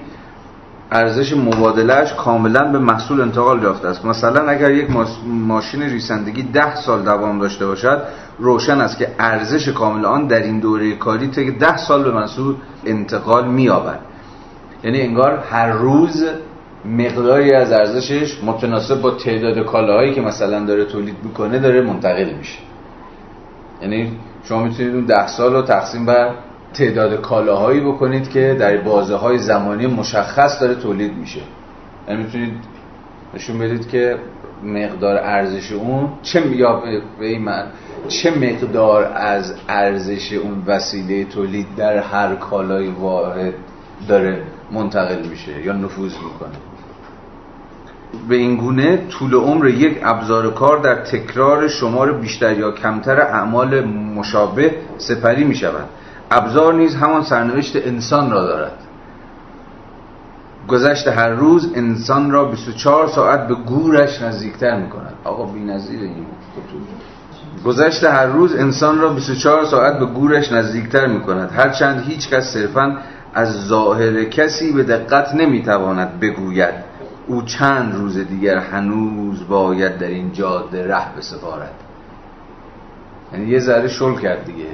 ارزش مبادلهش کاملا به محصول انتقال یافته است. مثلا اگر یک ماشین ریسندگی ده سال دوام داشته باشد روشن است که ارزش کامل آن در این دوره کاری تا ده سال به محصول انتقال می‌یابد. یعنی انگار هر روز مقداری از ارزشش متناسب با تعداد کالاهایی که مثلا داره تولید می‌کنه داره منتقل میشه. یعنی شما می‌تونید اون ده سال رو تقسیم بر تعداد کالاهایی بکنید که در بازه های زمانی مشخص داره تولید میشه. یعنی می‌تونید نشون بدید که مقدار ارزش اون چه یا من چه مقدار از ارزش اون وسیله تولید در هر کالای واحد داره منتقل میشه یا نفوذ می‌کنه. به این گونه طول عمر یک ابزار کار در تکرار شمار بیشتر یا کمتر اعمال مشابه سپری می شود. ابزار نیز همان سرنوشت انسان را دارد. گذشت هر روز انسان را 24 ساعت به گورش نزدیکتر می کند. آقا بی نظیر این گذشت هر روز انسان را 24 ساعت به گورش نزدیکتر می کند. هرچند هیچ کس صرفا از ظاهر کسی به دقت نمی تواند بگوید. او چند روز دیگر هنوز باید در این جاده ره بسپارد. یعنی یه ذره شل کرد دیگه.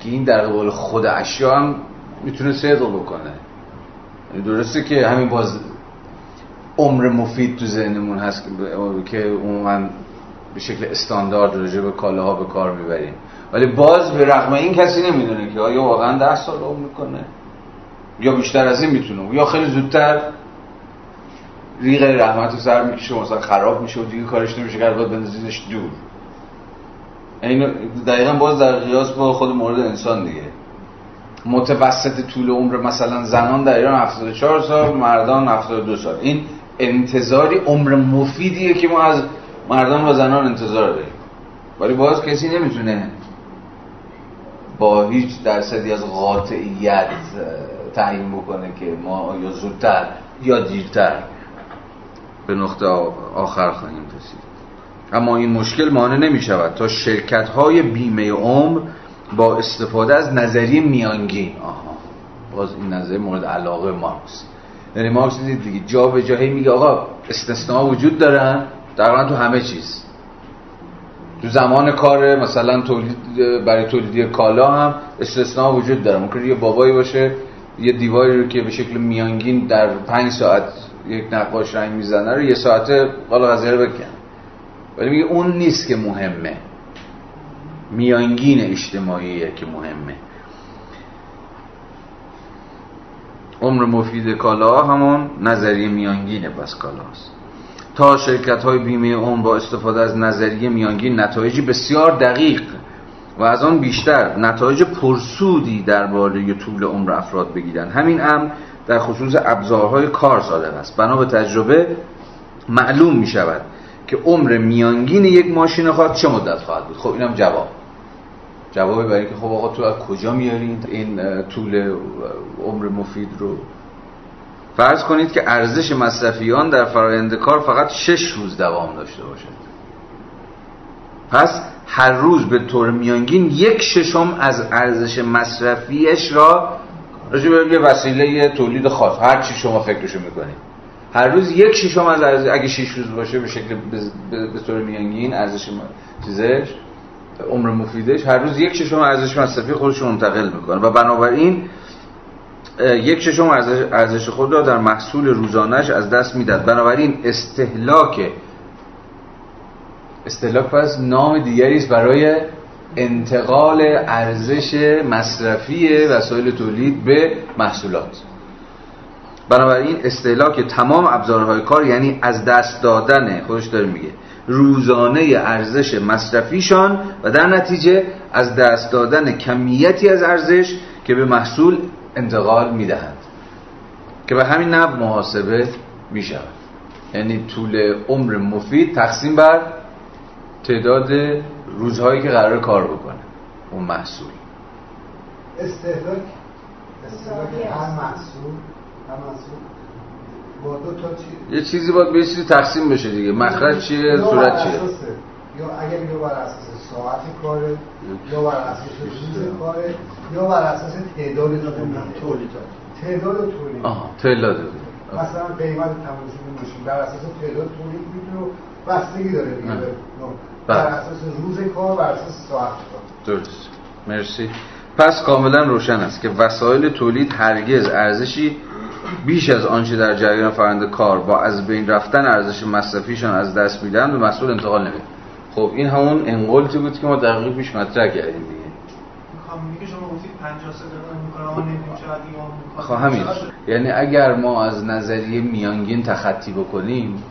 که این در قبال خود اشیا هم می‌تونه صدق بکنه. یعنی درسته که همین باز عمر مفید تو ذهنمون هست که عموما به شکل استاندارد راجع به کالاها به کار می‌بریم. ولی باز به رغم این کسی نمی‌دونه که آیا واقعا ده سال عمر می‌کنه؟ یا بیشتر از این می‌تونه؟ یا خیلی زودتر؟ ریغ رحمت رو سر می‌کشه مثلا خراب میشه و دیگه کارش نمیشه کرد باید بندازیدش دور. این دقیقا باز در قیاس با خود مورد انسان دیگه. متوسط طول عمر مثلا زنان در ایران 74 سال مردان 72 سال. این انتظاری عمر مفیدیه که ما از مردان و زنان انتظار داریم. ولی باز کسی نمی‌تونه با هیچ درصدی از قاطعیت تعیین بکنه که ما یا زودتر یا دیرتر. به نقطه آخر خواهیم رسید. اما این مشکل مانع نمی شود تا شرکت های بیمه عمر با استفاده از نظریه میانگین آها. باز این نظریه مورد علاقه مارکس. یعنی مارکس دید دیگه جا به جایی میگه آقا استثناء وجود دارن در تو همه چیز. تو زمان کار مثلا تولید برای تولیدی کالا هم استثناء وجود داره. ممکن یه بابایی باشه یه دیواری رو که به شکل میانگین در پنج ساعت یک نقاش رنگ می‌زنه رو یه ساعته قال رو بکن. ولی میگه اون نیست که مهمه. میانگین اجتماعیه که مهمه. عمر مفید کالا همون نظریه میانگینه بس کالاست تا شرکت های بیمه عمر با استفاده از نظریه میانگین نتایجی بسیار دقیق و از آن بیشتر نتایج پرسودی درباره طول عمر افراد بگیرن همین امر در خصوص ابزارهای کار صادق است. بنا به تجربه معلوم می شود که عمر میانگین یک ماشین خواهد چه مدت خواهد بود؟ خب اینم جواب. جوابی برای که خب آقا تو از کجا میارین این طول عمر مفید رو؟ فرض کنید که ارزش مصرفیان در فرایند کار فقط شش روز دوام داشته باشد پس هر روز به طور میانگین یک ششم از ارزش مصرفیش را راجع به یه وسیله تولید خاص. هر چی شما فکرشو می‌کنید هر روز یک ششم از ارز... اگه 6 روز باشه به شکل به طور میانگین ارزش چیزش عمر مفیدش هر روز یک ششم ارزش مصرفی خودش منتقل می‌کنه. و بنابراین یک ششم ارزش خود را در محصول روزانش از دست می‌داد بنابراین استهلاک استهلاک پس نام دیگری است برای انتقال ارزش مصرفی وسایل تولید به محصولات. بنابراین استهلاک تمام ابزارهای کار یعنی از دست دادن خودش داره میگه روزانه ارزش مصرفیشان و در نتیجه از دست دادن کمیتی از ارزش که به محصول انتقال می‌دهند. که به همین نب محاسبه می‌شود. یعنی طول عمر مفید تقسیم بر تعداد روزهایی که قرار کار بکنه. اون محصول.
استهلاک؟ استهلاک هر محصول هر محصول. با دو تا چی؟
یه چیزی باید به چیزی تقسیم بشه دیگه. مخرج چیه؟ صورت چیه؟
یا اگر یا بر اساس ساعت کاره یا بر اساس روز کاره یا بر اساس تعداد تولیدات تعداد تولید.
آها تعداد.
مثلا قیمت تمامی ماشین بر اساس تعداد تولید می‌تونه بستگی داره دیگه. بر بله. اساس روز کار بر اساس ساعت کار.
درست. مرسی. پس کاملا روشن است که وسایل تولید هرگز ارزشی بیش از آنچه در جریان فرنده کار با از بین رفتن ارزش مصرفیشان از دست میدن به مسئول انتقال نمید خب این همون انقلتی بود که ما دقیق پیش مطرح کردیم دیگه. خب همین. یعنی اگر ما از نظریه میانگین تخطی بکنیم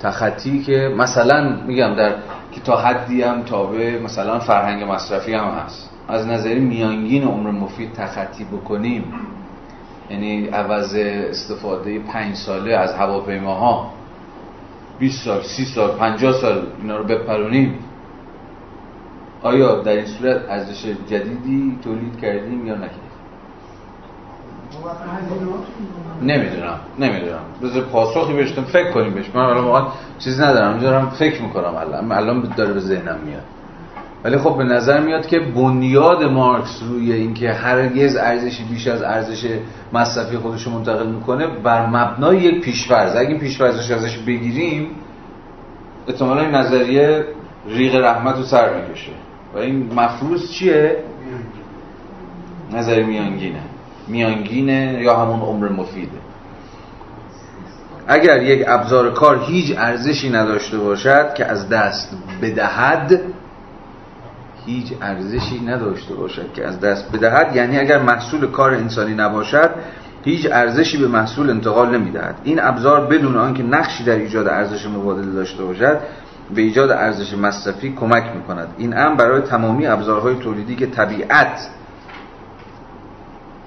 تخطی که مثلا میگم در که تا حدی هم تابع مثلا فرهنگ مصرفی هم هست. از نظری میانگین عمر مفید تخطی بکنیم یعنی عوض استفاده پنج ساله از هواپیماها 20 سال 30 سال 50 سال اینا رو بپرونیم. آیا در این صورت ارزش جدیدی تولید کردیم یا نکردیم؟ نمی‌دونم نمی‌دونم. بذار پاسخی بهشتم فکر کنیم بهش. من الان واقعا چیزی ندارم دارم فکر می‌کنم الان. الان داره به ذهنم میاد. ولی خب به نظر میاد که بنیاد مارکس روی اینکه هرگز ارزشی بیش از ارزش مصرفی خودش منتقل می‌کنه بر مبنای یک پیشفرض. اگه پیشفرضش ازش بگیریم احتمالا این نظریه ریغ رحمت رو سر می‌کشه. و این مفروض چیه؟ نظر میانگینه. میانگینه یا همون عمر مفیده. اگر یک ابزار کار هیچ ارزشی نداشته باشد که از دست بدهد هیچ ارزشی نداشته باشد که از دست بدهد یعنی اگر محصول کار انسانی نباشد هیچ ارزشی به محصول انتقال نمی‌دهد. این ابزار بدون آنکه نقشی در ایجاد ارزش مبادله داشته باشد به ایجاد ارزش مصرفی کمک می‌کند. این امر برای تمامی ابزارهای تولیدی که طبیعت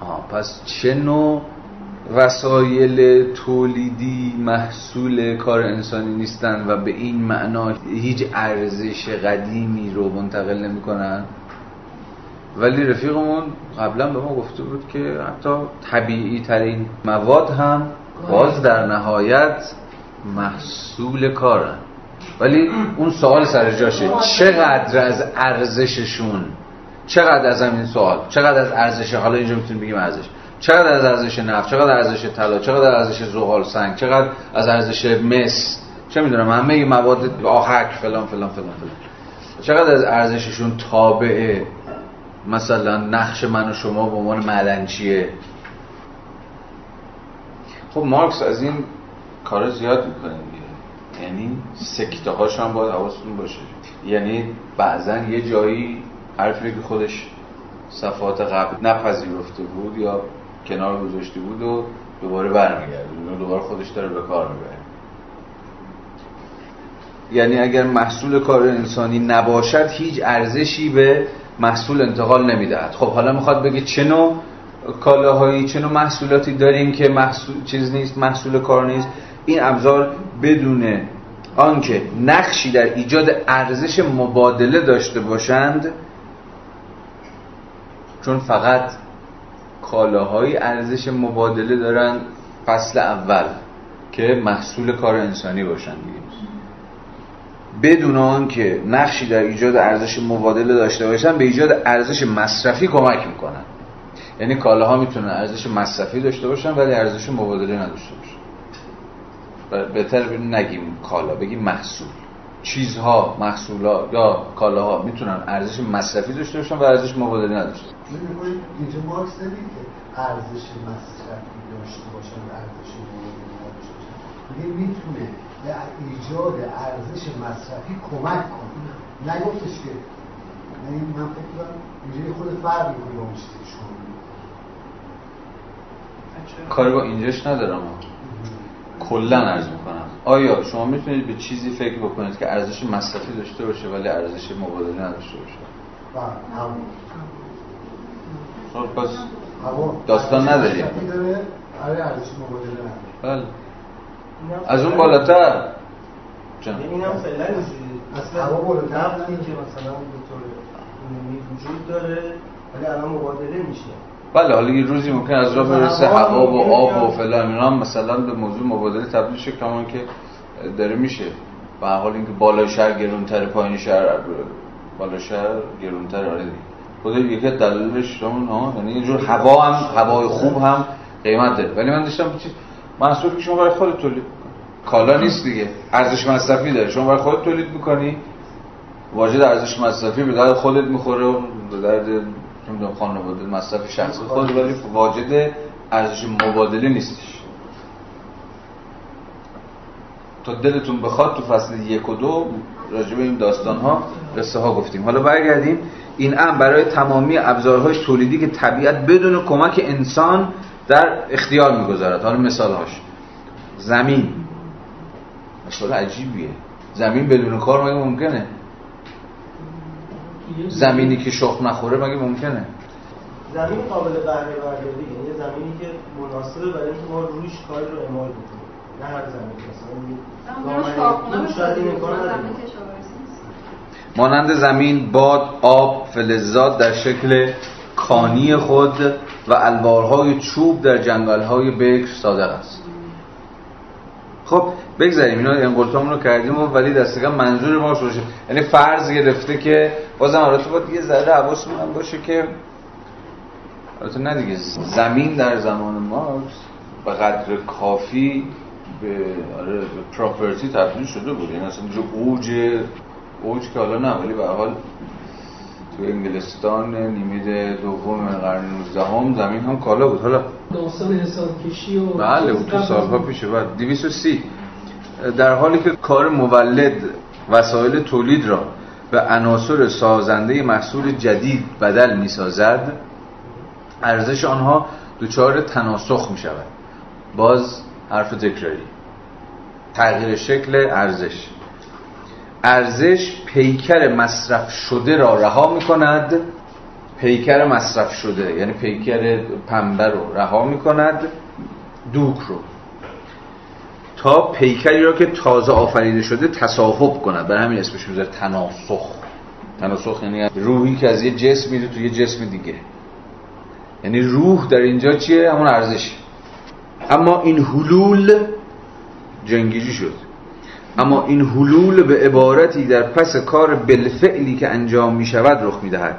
آه پس چه نوع وسایل تولیدی محصول کار انسانی نیستن و به این معنا هیچ ارزش قدیمی رو منتقل نمی‌کنن؟ ولی رفیقمون قبلا به ما گفته بود که حتی طبیعی ترین مواد هم باز در نهایت محصول کارن. ولی اون سوال سر جاشه چقدر از ارزششون چقدر از همین سوال چقدر از ارزش حالا اینجا می‌تونیم بگیم ارزش. چقدر از ارزش نفت چقدر ارزش طلا چقدر ارزش زغال سنگ چقدر از ارزش مس. چه می‌دونم همه مواد آهک فلان فلان فلان فلان. چقدر از ارزششون تابعه؟ مثلا نقش من و شما به عنوان معدنچیه خب مارکس از این کار زیاد می‌کنه یعنی سکته هاش هم باید حواستون باشه. یعنی بعضا یه جایی حرفی که خودش صفات قبل نپذیرفته بود یا کنار گذاشته بود و دوباره برمیگرده. و دوباره خودش داره به کار می‌بره. یعنی اگر محصول کار انسانی نباشد هیچ ارزشی به محصول انتقال نمی‌دهد. خب حالا می‌خواد بگه چه نوع کالاهایی چه نوع محصولاتی داریم که محصول چیز نیست محصول کار نیست. این ابزار بدون آنکه نقشی در ایجاد ارزش مبادله داشته باشند چون فقط کالاهای ارزش مبادله دارن فصل اول که محصول کار انسانی باشن دیگه. بدون آن که نقشی در ایجاد ارزش مبادله داشته باشن به ایجاد ارزش مصرفی کمک می‌کنن. یعنی کالاها می‌تونن ارزش مصرفی داشته باشن ولی ارزش مبادله نداشته باشن. بهتر نگیم کالا بگیم محصول. چیزها محصولات یا کالاها می‌تونن ارزش مصرفی داشته باشن و ارزش مبادله نداشته
باشن. اینجا مارکس نمیگه که ارزش مصرفی داشته باشن و ارزش مبادله نداشته باشن. میگه می‌تونه به ایجاد ارزش مصرفی کمک کنه. نگفتش که یعنی من فکر کنم اینجا خود فرق می‌کنه با اون چیزی
کاری با اینجاش ندارم. کلا عرض می‌کنم. آیا شما می‌تونید به چیزی فکر بکنید که ارزش مصرفی داشته باشه ولی ارزش مبادله نداشته باشه؟ خب پس داستان نداریم.
آره،
بله. از اون بالاتر.
جان. این هم فعلا اصلا نفتی که مثلا به طور وجود داره ولی الان مبادله میشه.
بله حالا یه روزی ممکن از راه برسه هوا و آب و فلان اینا مثلا به موضوع مبادله تبدیل شه کمان که داره میشه. به حال اینکه بالای شهر گرونتر پایین شهر بالا شهر گرونتر آره دیگه. خود یکی دلیلش همون ها یعنی یه جور هوا هم هوای خوب هم قیمت داره ولی من داشتم چیز محصول که شما برای خودت تولید کالا نیست دیگه. ارزش مصرفی داره. شما برای خودت تولید می‌کنی. واجد ارزش مصرفی به درد خودت می‌خوره و به درد نمی‌دونم خانواده مصرف شخصی خود ولی واجد ارزش مبادله نیستش. تا دلتون بخواد تو فصل یک و دو راجع به این داستان ها قصه ها گفتیم. حالا برگردیم. این ام برای تمامی ابزارهای تولیدی که طبیعت بدون کمک انسان در اختیار می‌گذارد. حالا مثال هاش زمین. مثال عجیبیه. زمین بدون کار مگه ممکنه؟ زمینی که شخم نخوره مگه ممکنه؟
زمین قابل بهره برداری یعنی زمینی که مناسبه برای اینکه ما روش کاری رو اعمال بکنیم. نه هر زمین مثلا
مانند زمین باد آب فلزات در شکل کانی خود و الوارهای چوب در جنگلهای بکر صادق است. خب بگذاریم اینا انقلتامون رو کردیم و ولی دستگاه منظور ما باشه یعنی فرض گرفته که بازم البته باید یه ذره حواسمون باشه که البته نه دیگه زمین در زمان مارکس به قدر کافی به آره به پراپرتی تبدیل شده بود. یعنی اصلا اوج اوج که حالا نه ولی به حال تو انگلستان نیمه دوم قرن 19 هم زمین هم کالا بود. حالا
داستان حساب کشی و
بله اون تو سالها پیشه بعد 230 در حالی که کار مولد وسایل تولید را به عناصر سازنده محصول جدید بدل می سازد ارزش آنها دچار تناسخ می شود باز حرف تکراری. تغییر شکل ارزش. ارزش پیکر مصرف شده را رها می کند پیکر مصرف شده یعنی پیکر پنبه رو رها می کند دوک رو. تا پیکری را که تازه آفریده شده تصاحب کند. برای همین اسمش می‌ذاره تناسخ. تناسخ یعنی روحی که از یه جسم میره تو یه جسم دیگه. یعنی روح در اینجا چیه؟ همون ارزش. اما این حلول جنگیجی شد. اما این حلول به عبارتی در پس کار بالفعلی که انجام می شود رخ می دهد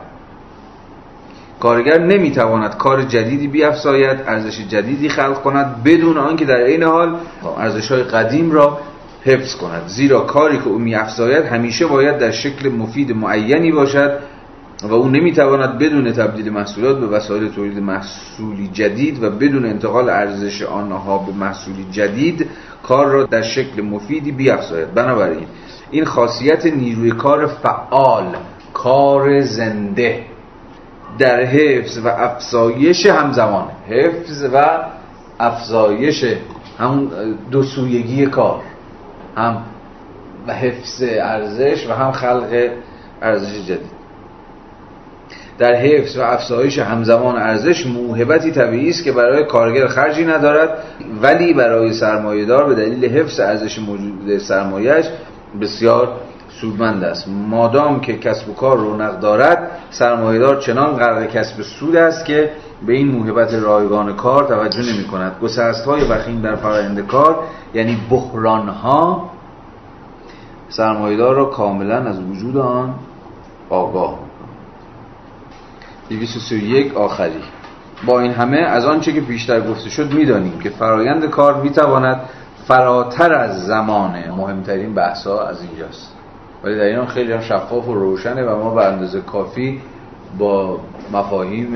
کارگر نمی‌تواند کار جدیدی بیافزاید ارزش جدیدی خلق کند بدون آنکه در این حال ارزش های قدیم را حفظ کند. زیرا کاری که او میافزاید همیشه باید در شکل مفید معینی باشد و او نمی‌تواند بدون تبدیل محصولات به وسایل تولید محصولی جدید و بدون انتقال ارزش آنها به محصولی جدید کار را در شکل مفیدی بیافزاید. بنابراین این خاصیت نیروی کار فعال کار زنده در حفظ و افزایش همزمان حفظ و افزایش دو سویگی کار هم و حفظ ارزش و هم خلق ارزش جدید. در حفظ و افزایش همزمان ارزش موهبتی طبیعی است که برای کارگر خرجی ندارد ولی برای سرمایهدار به دلیل حفظ ارزش موجود سرمایهش بسیار سودمند است. مادام که کسب و کار رونق دارد سرمایهدار چنان غرق کسب سود است که به این موهبت رایگان کار توجه نمی کند گسست های وخیم در فرآیند کار یعنی بحران ها سرمایهدار را کاملا از وجود آن آگاه 231 آخری. با این همه از آنچه که بیشتر گفته شد می‌دانیم که فرایند کار می‌تواند فراتر از زمان مهمترین بحثا از اینجاست. ولی در این خیلی هم شفاف و روشنه و ما به اندازه کافی با مفاهیم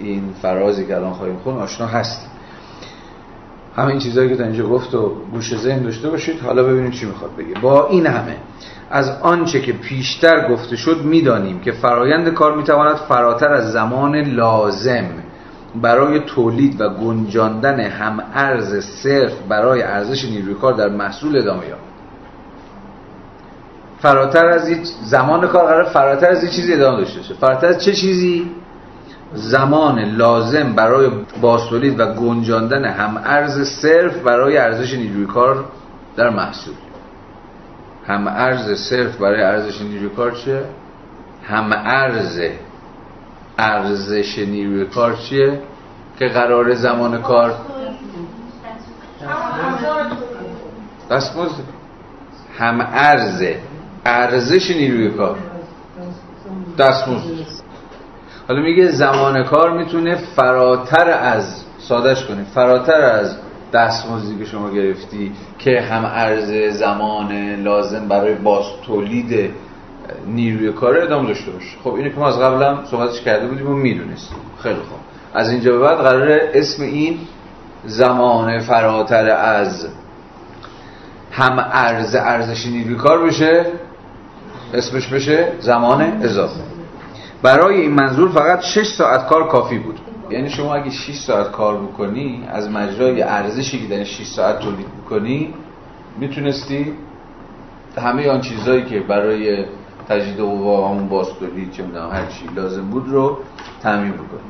این فرازی که الان خواهیم خون آشنا هستیم. همین چیزهایی که تا اینجا گفت و گوش ذهن داشته باشید. حالا ببینیم چی می‌خواد بگه. با این همه از آنچه که پیشتر گفته شد می‌دانیم که فرایند کار می‌تواند فراتر از زمان لازم برای تولید و گنجاندن هم ارز صرف برای ارزش نیروی کار در محصول ادامه یابد. فراتر از زمان کار قرار فراتر از این چیزی ادامه داشته باشه. فراتر از چه چیزی؟ زمان لازم برای باستولید و گنجاندن هم ارز صرف برای ارزش نیروی کار در محصول. هم ارز صرف برای ارزش نیروی کار چیه؟ هم ارز ارزش نیروی کار چیه؟ که قرار زمان کار دستمزد هم ارز ارزش نیروی کار دستمزد حالا میگه زمان کار می‌تونه فراتر از سادش کنیم فراتر از دستمزدی که شما گرفتی که هم ارز زمان لازم برای باز تولید نیروی کار ادامه داشته باشه. خب اینو که ما از قبلم صحبتش کرده بودیم و می‌دونستیم. خیلی خوب. از اینجا به بعد قراره اسم این زمان فراتر از هم ارز ارزش نیروی کار بشه. اسمش بشه زمان اضافه. برای این منظور فقط 6 ساعت کار کافی بود. یعنی شما اگه 6 ساعت کار بکنی از مجرای ارزشی که در 6 ساعت تولید بکنی می‌تونستی همه آن چیزهایی که برای تجدید قوا همون باستولی چه می‌دونم هر چی لازم بود رو تعمین بکنی.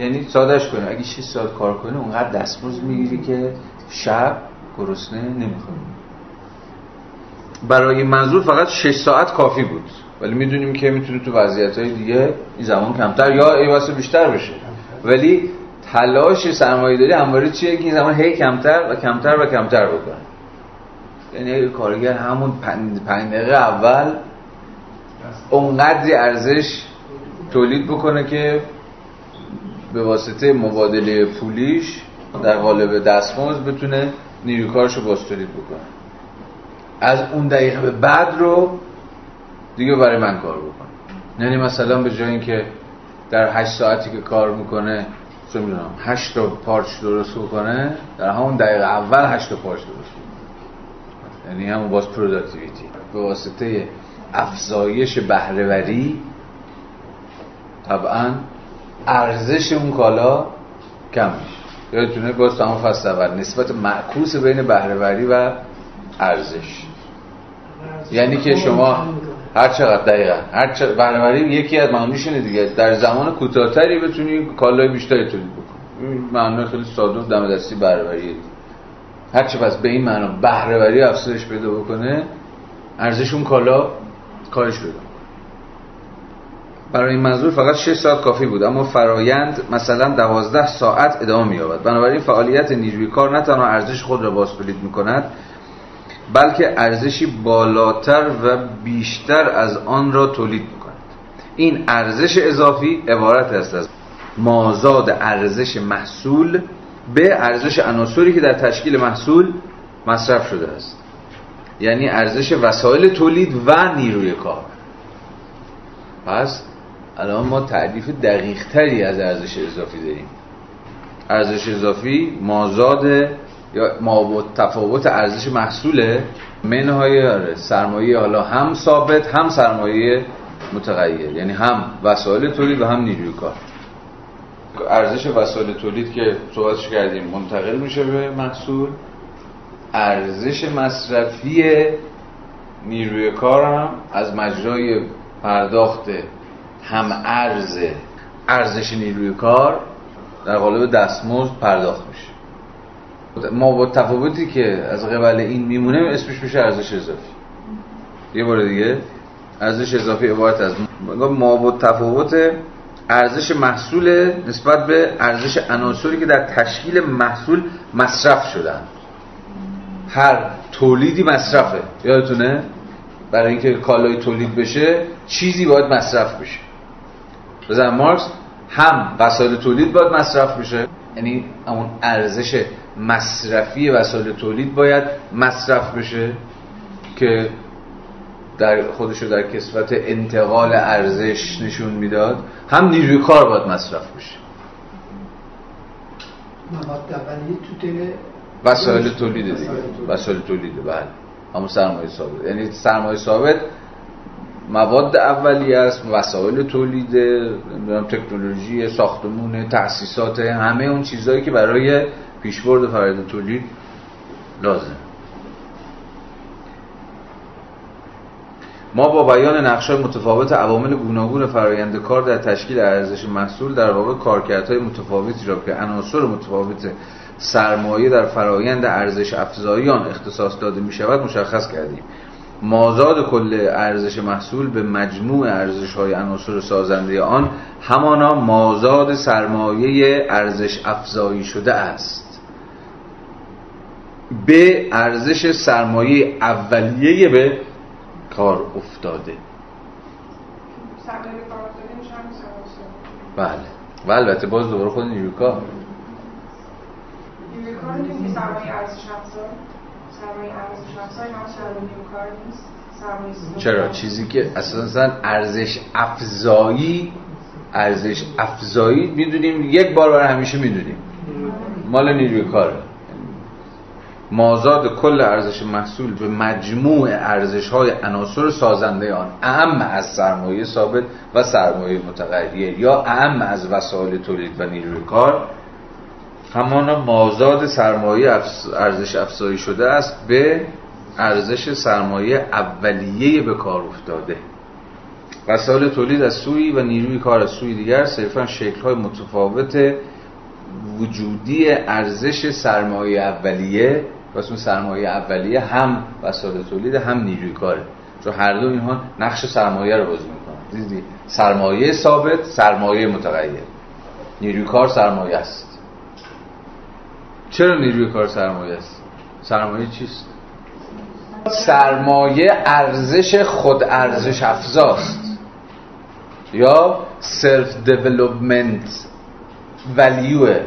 یعنی سادهش کنی. اگه 6 ساعت کار کنی اونقدر دستمزد می‌گیری که شب گرسنه نمی‌خوری. برای منظور فقط 6 ساعت کافی بود. ولی می‌دونیم که می‌تونه تو وضعیت های دیگه این زمان کمتر یا ای بیشتر بشه. ولی تلاش سرمایه داری همواره چیه؟ که این زمان هی کمتر و کمتر و کمتر بکنه یعنی کارگر همون پنج دقیقه اول اونقدری ارزش تولید بکنه که به واسطه مبادله پولیش در قالب دستمزد بتونه نیروی کارشو باز تولید بکنه. از اون دقیقه به بعد رو دیگه برای من کار بکنه یعنی مثلا به جای اینکه در هشت ساعتی که کار می‌کنه چه می‌دونم هشت تا پارچ درست بکنه در همون دقیقه اول هشت تا پارچ درست بکنه یعنی همون باز productivity به واسطه افزایش بهرهوری طبعا ارزش اون کالا کم میشه. یادتونه باز تمام فصل اول نسبت معکوس بین بهرهوری و ارزش. یعنی که شما هر چقدر دقیقا. هر چقدر بنابراین یکی از معانیش اینه دیگه. در زمان کوتاهتری بتونی کالای بیشتری تولید بکنی. معنی خیلی ساده دم دستی بهره‌وری. هر چه پس به این معنا بهره‌وری افزایش پیدا بکنه ارزش اون کالا کاهش پیدا برای این منظور فقط 6 ساعت کافی بود اما فرایند مثلا 12 ساعت ادامه می‌یابد. بنابراین فعالیت نیروی کار نه تنها ارزش خود را باز تولید می‌کند بلکه ارزشی بالاتر و بیشتر از آن را تولید می‌کند. این ارزش اضافی عبارت است از مازاد ارزش محصول به ارزش عناصری که در تشکیل محصول مصرف شده است. یعنی ارزش وسایل تولید و نیروی کار. پس الان ما تعریف دقیق تری از ارزش اضافی داریم. ارزش اضافی مازاد یا ما تفاوت ارزش محصوله؟ منهای سرمایه حالا هم ثابت هم سرمایه متغیر. یعنی هم وسایل تولید و هم نیروی کار. ارزش وسایل تولید که صحبتش کردیم منتقل میشه به محصول. ارزش مصرفی نیروی کار هم از مجرای پرداخت هم ارز ارزش نیروی کار در قالب دستمزد پرداخت میشه. ما با تفاوتی که از قبل این میمونه اسمش میشه ارزش اضافی. یه بار دیگه ارزش اضافی عبارت از ما با تفاوت ارزش محصول نسبت به ارزش عناصری که در تشکیل محصول مصرف شدن. هر تولیدی مصرفه. یادتونه؟ برای اینکه کالای تولید بشه چیزی باید مصرف بشه. بزن مارکس هم وسایل تولید باید مصرف بشه. یعنی همون ارزش مصرفی وسایل تولید باید مصرف بشه که در خودش رو در کسفت انتقال ارزش نشون می‌داد. هم نیروی کار باید مصرف بشه.
مواد اولیه تو دل
وسایل تولید دیگه. وسایل تولید. بله. همون سرمایه ثابت. یعنی سرمایه ثابت مواد اولیه است وسایل تولید تکنولوژی ساختمون تأسیسات همه اون چیزهایی که برای پیشبرد فرآیند تولید لازم. ما با بیان نقش‌های متفاوت عوامل گوناگون فرآیند کار در تشکیل ارزش محصول در واقع کارکردهای متفاوتی را که عناصر متفاوت سرمایه در فرایند ارزش افزایی آن اختصاص داده می شود مشخص کردیم. مازاد کل ارزش محصول به مجموع ارزش های عناصر سازنده آن همانا مازاد سرمایه ارزش افزایی شده است. به ارزش سرمایه اولیه به کار افتاده. بله. و البته باز دوباره خود نیروی کار
نیروی کار سرمایه ارزش افزار سرمایه ارزش افزار نیروی کار نیست.
چرا؟ چیزی که اساسا ارزش افزایی ارزش افزایی می‌دونیم یک بار برای همیشه می‌دونیم. مال نیروی کاره مازاد کل ارزش محصول به مجموع ارزش های عناصر سازنده آن اهم از سرمایه ثابت و سرمایه متغیر یا اهم از وسایل تولید و نیروی کار. همان مازاد سرمایه ارزش افزایی شده است به ارزش سرمایه اولیه به کار افتاده. وسایل تولید از سوی و نیروی کار از سوی دیگر صرفا شکل های متفاوت وجودی ارزش سرمایه اولیه واسه سرمایه اولیه هم وسایل تولید هم نیروی کاره چون هر دو اینها نقش سرمایه رو بازی می‌کنن. دیدی؟ سرمایه ثابت سرمایه متغیر. نیروی کار سرمایه است. چرا نیروی کار سرمایه است؟ سرمایه چیست؟ سرمایه ارزش خود ارزش افزاست. یا self development value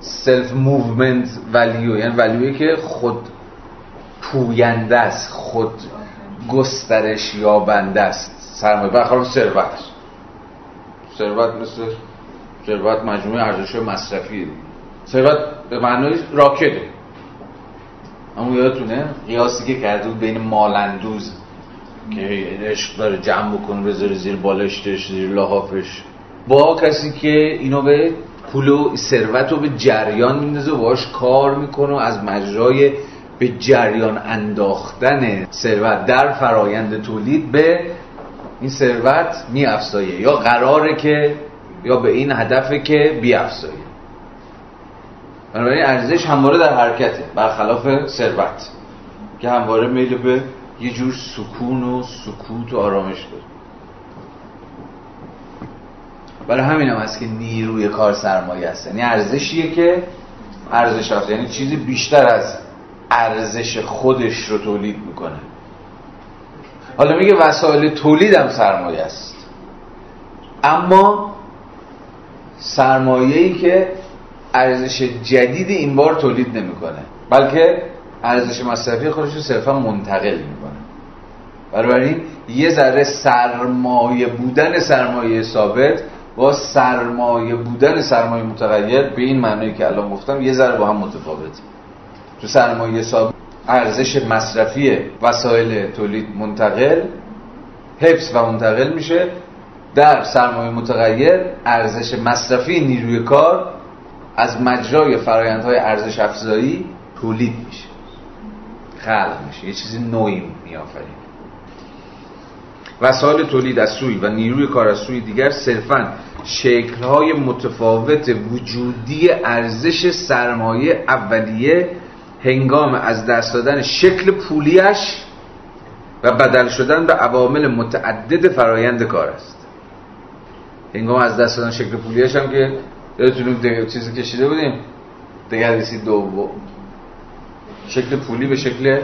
ه self movement value یعنی value ی که خود پوینده است خود گسترش یابنده است. سرمایه برخلاف ثروت. ثروت مثل ثروت مجموعه ارزش مصرفی. ثروت به معنای راکده. اما یادتونه قیاسی که کرده بود بین مالندوز که عشق داره جمع بکنه بذاره زیر بالشتش زیر لحافش. با کسی که اینو به پول و ثروت رو به جریان میندازه و باش کار می‌کنه از مجرای به جریان انداختن ثروت در فرایند تولید به این ثروت می افزایه یا قراره که یا به این هدفه که بی افزایه بنابراین ارزش همواره در حرکته برخلاف ثروت که همواره میل به یه جور سکون و سکوت و آرامش داره. برای همین هم هست که نیروی کار سرمایه است. یعنی ارزشیه که ارزش هست یعنی چیزی بیشتر از ارزش خودش رو تولید می‌کنه. حالا میگه وسایل تولید هم سرمایه است. اما سرمایه ای که ارزش جدید این بار تولید نمی‌کنه بلکه ارزش مصرفی خودش رو صرفا منتقل می‌کنه. بنابراین یه ذره سرمایه بودن سرمایه ثابت با سرمایه بودن سرمایه متغیر به این معنی که الان گفتم یه ذره با هم متفاوت. تو سرمایه ثابت ارزش مصرفی وسایل تولید منتقل حفظ و منتقل میشه. در سرمایه متغیر ارزش مصرفی نیروی کار از مجرای فرایندهای ارزش افزایی تولید میشه. خلق میشه. یه چیزی نوعی میآفرینه. وسایل تولید از سوی و نیروی کار از سوی دیگر صرفا شکلهای متفاوت وجودی ارزش سرمایه اولیه هنگام از دست دادن شکل پولیش و بدل شدن به عوامل متعدد فرایند کار است. هنگام از دست دادن شکل پولیش هم که یادتون چیزی کشیده بودیم دگردیسی دوم شکل پولی به شکل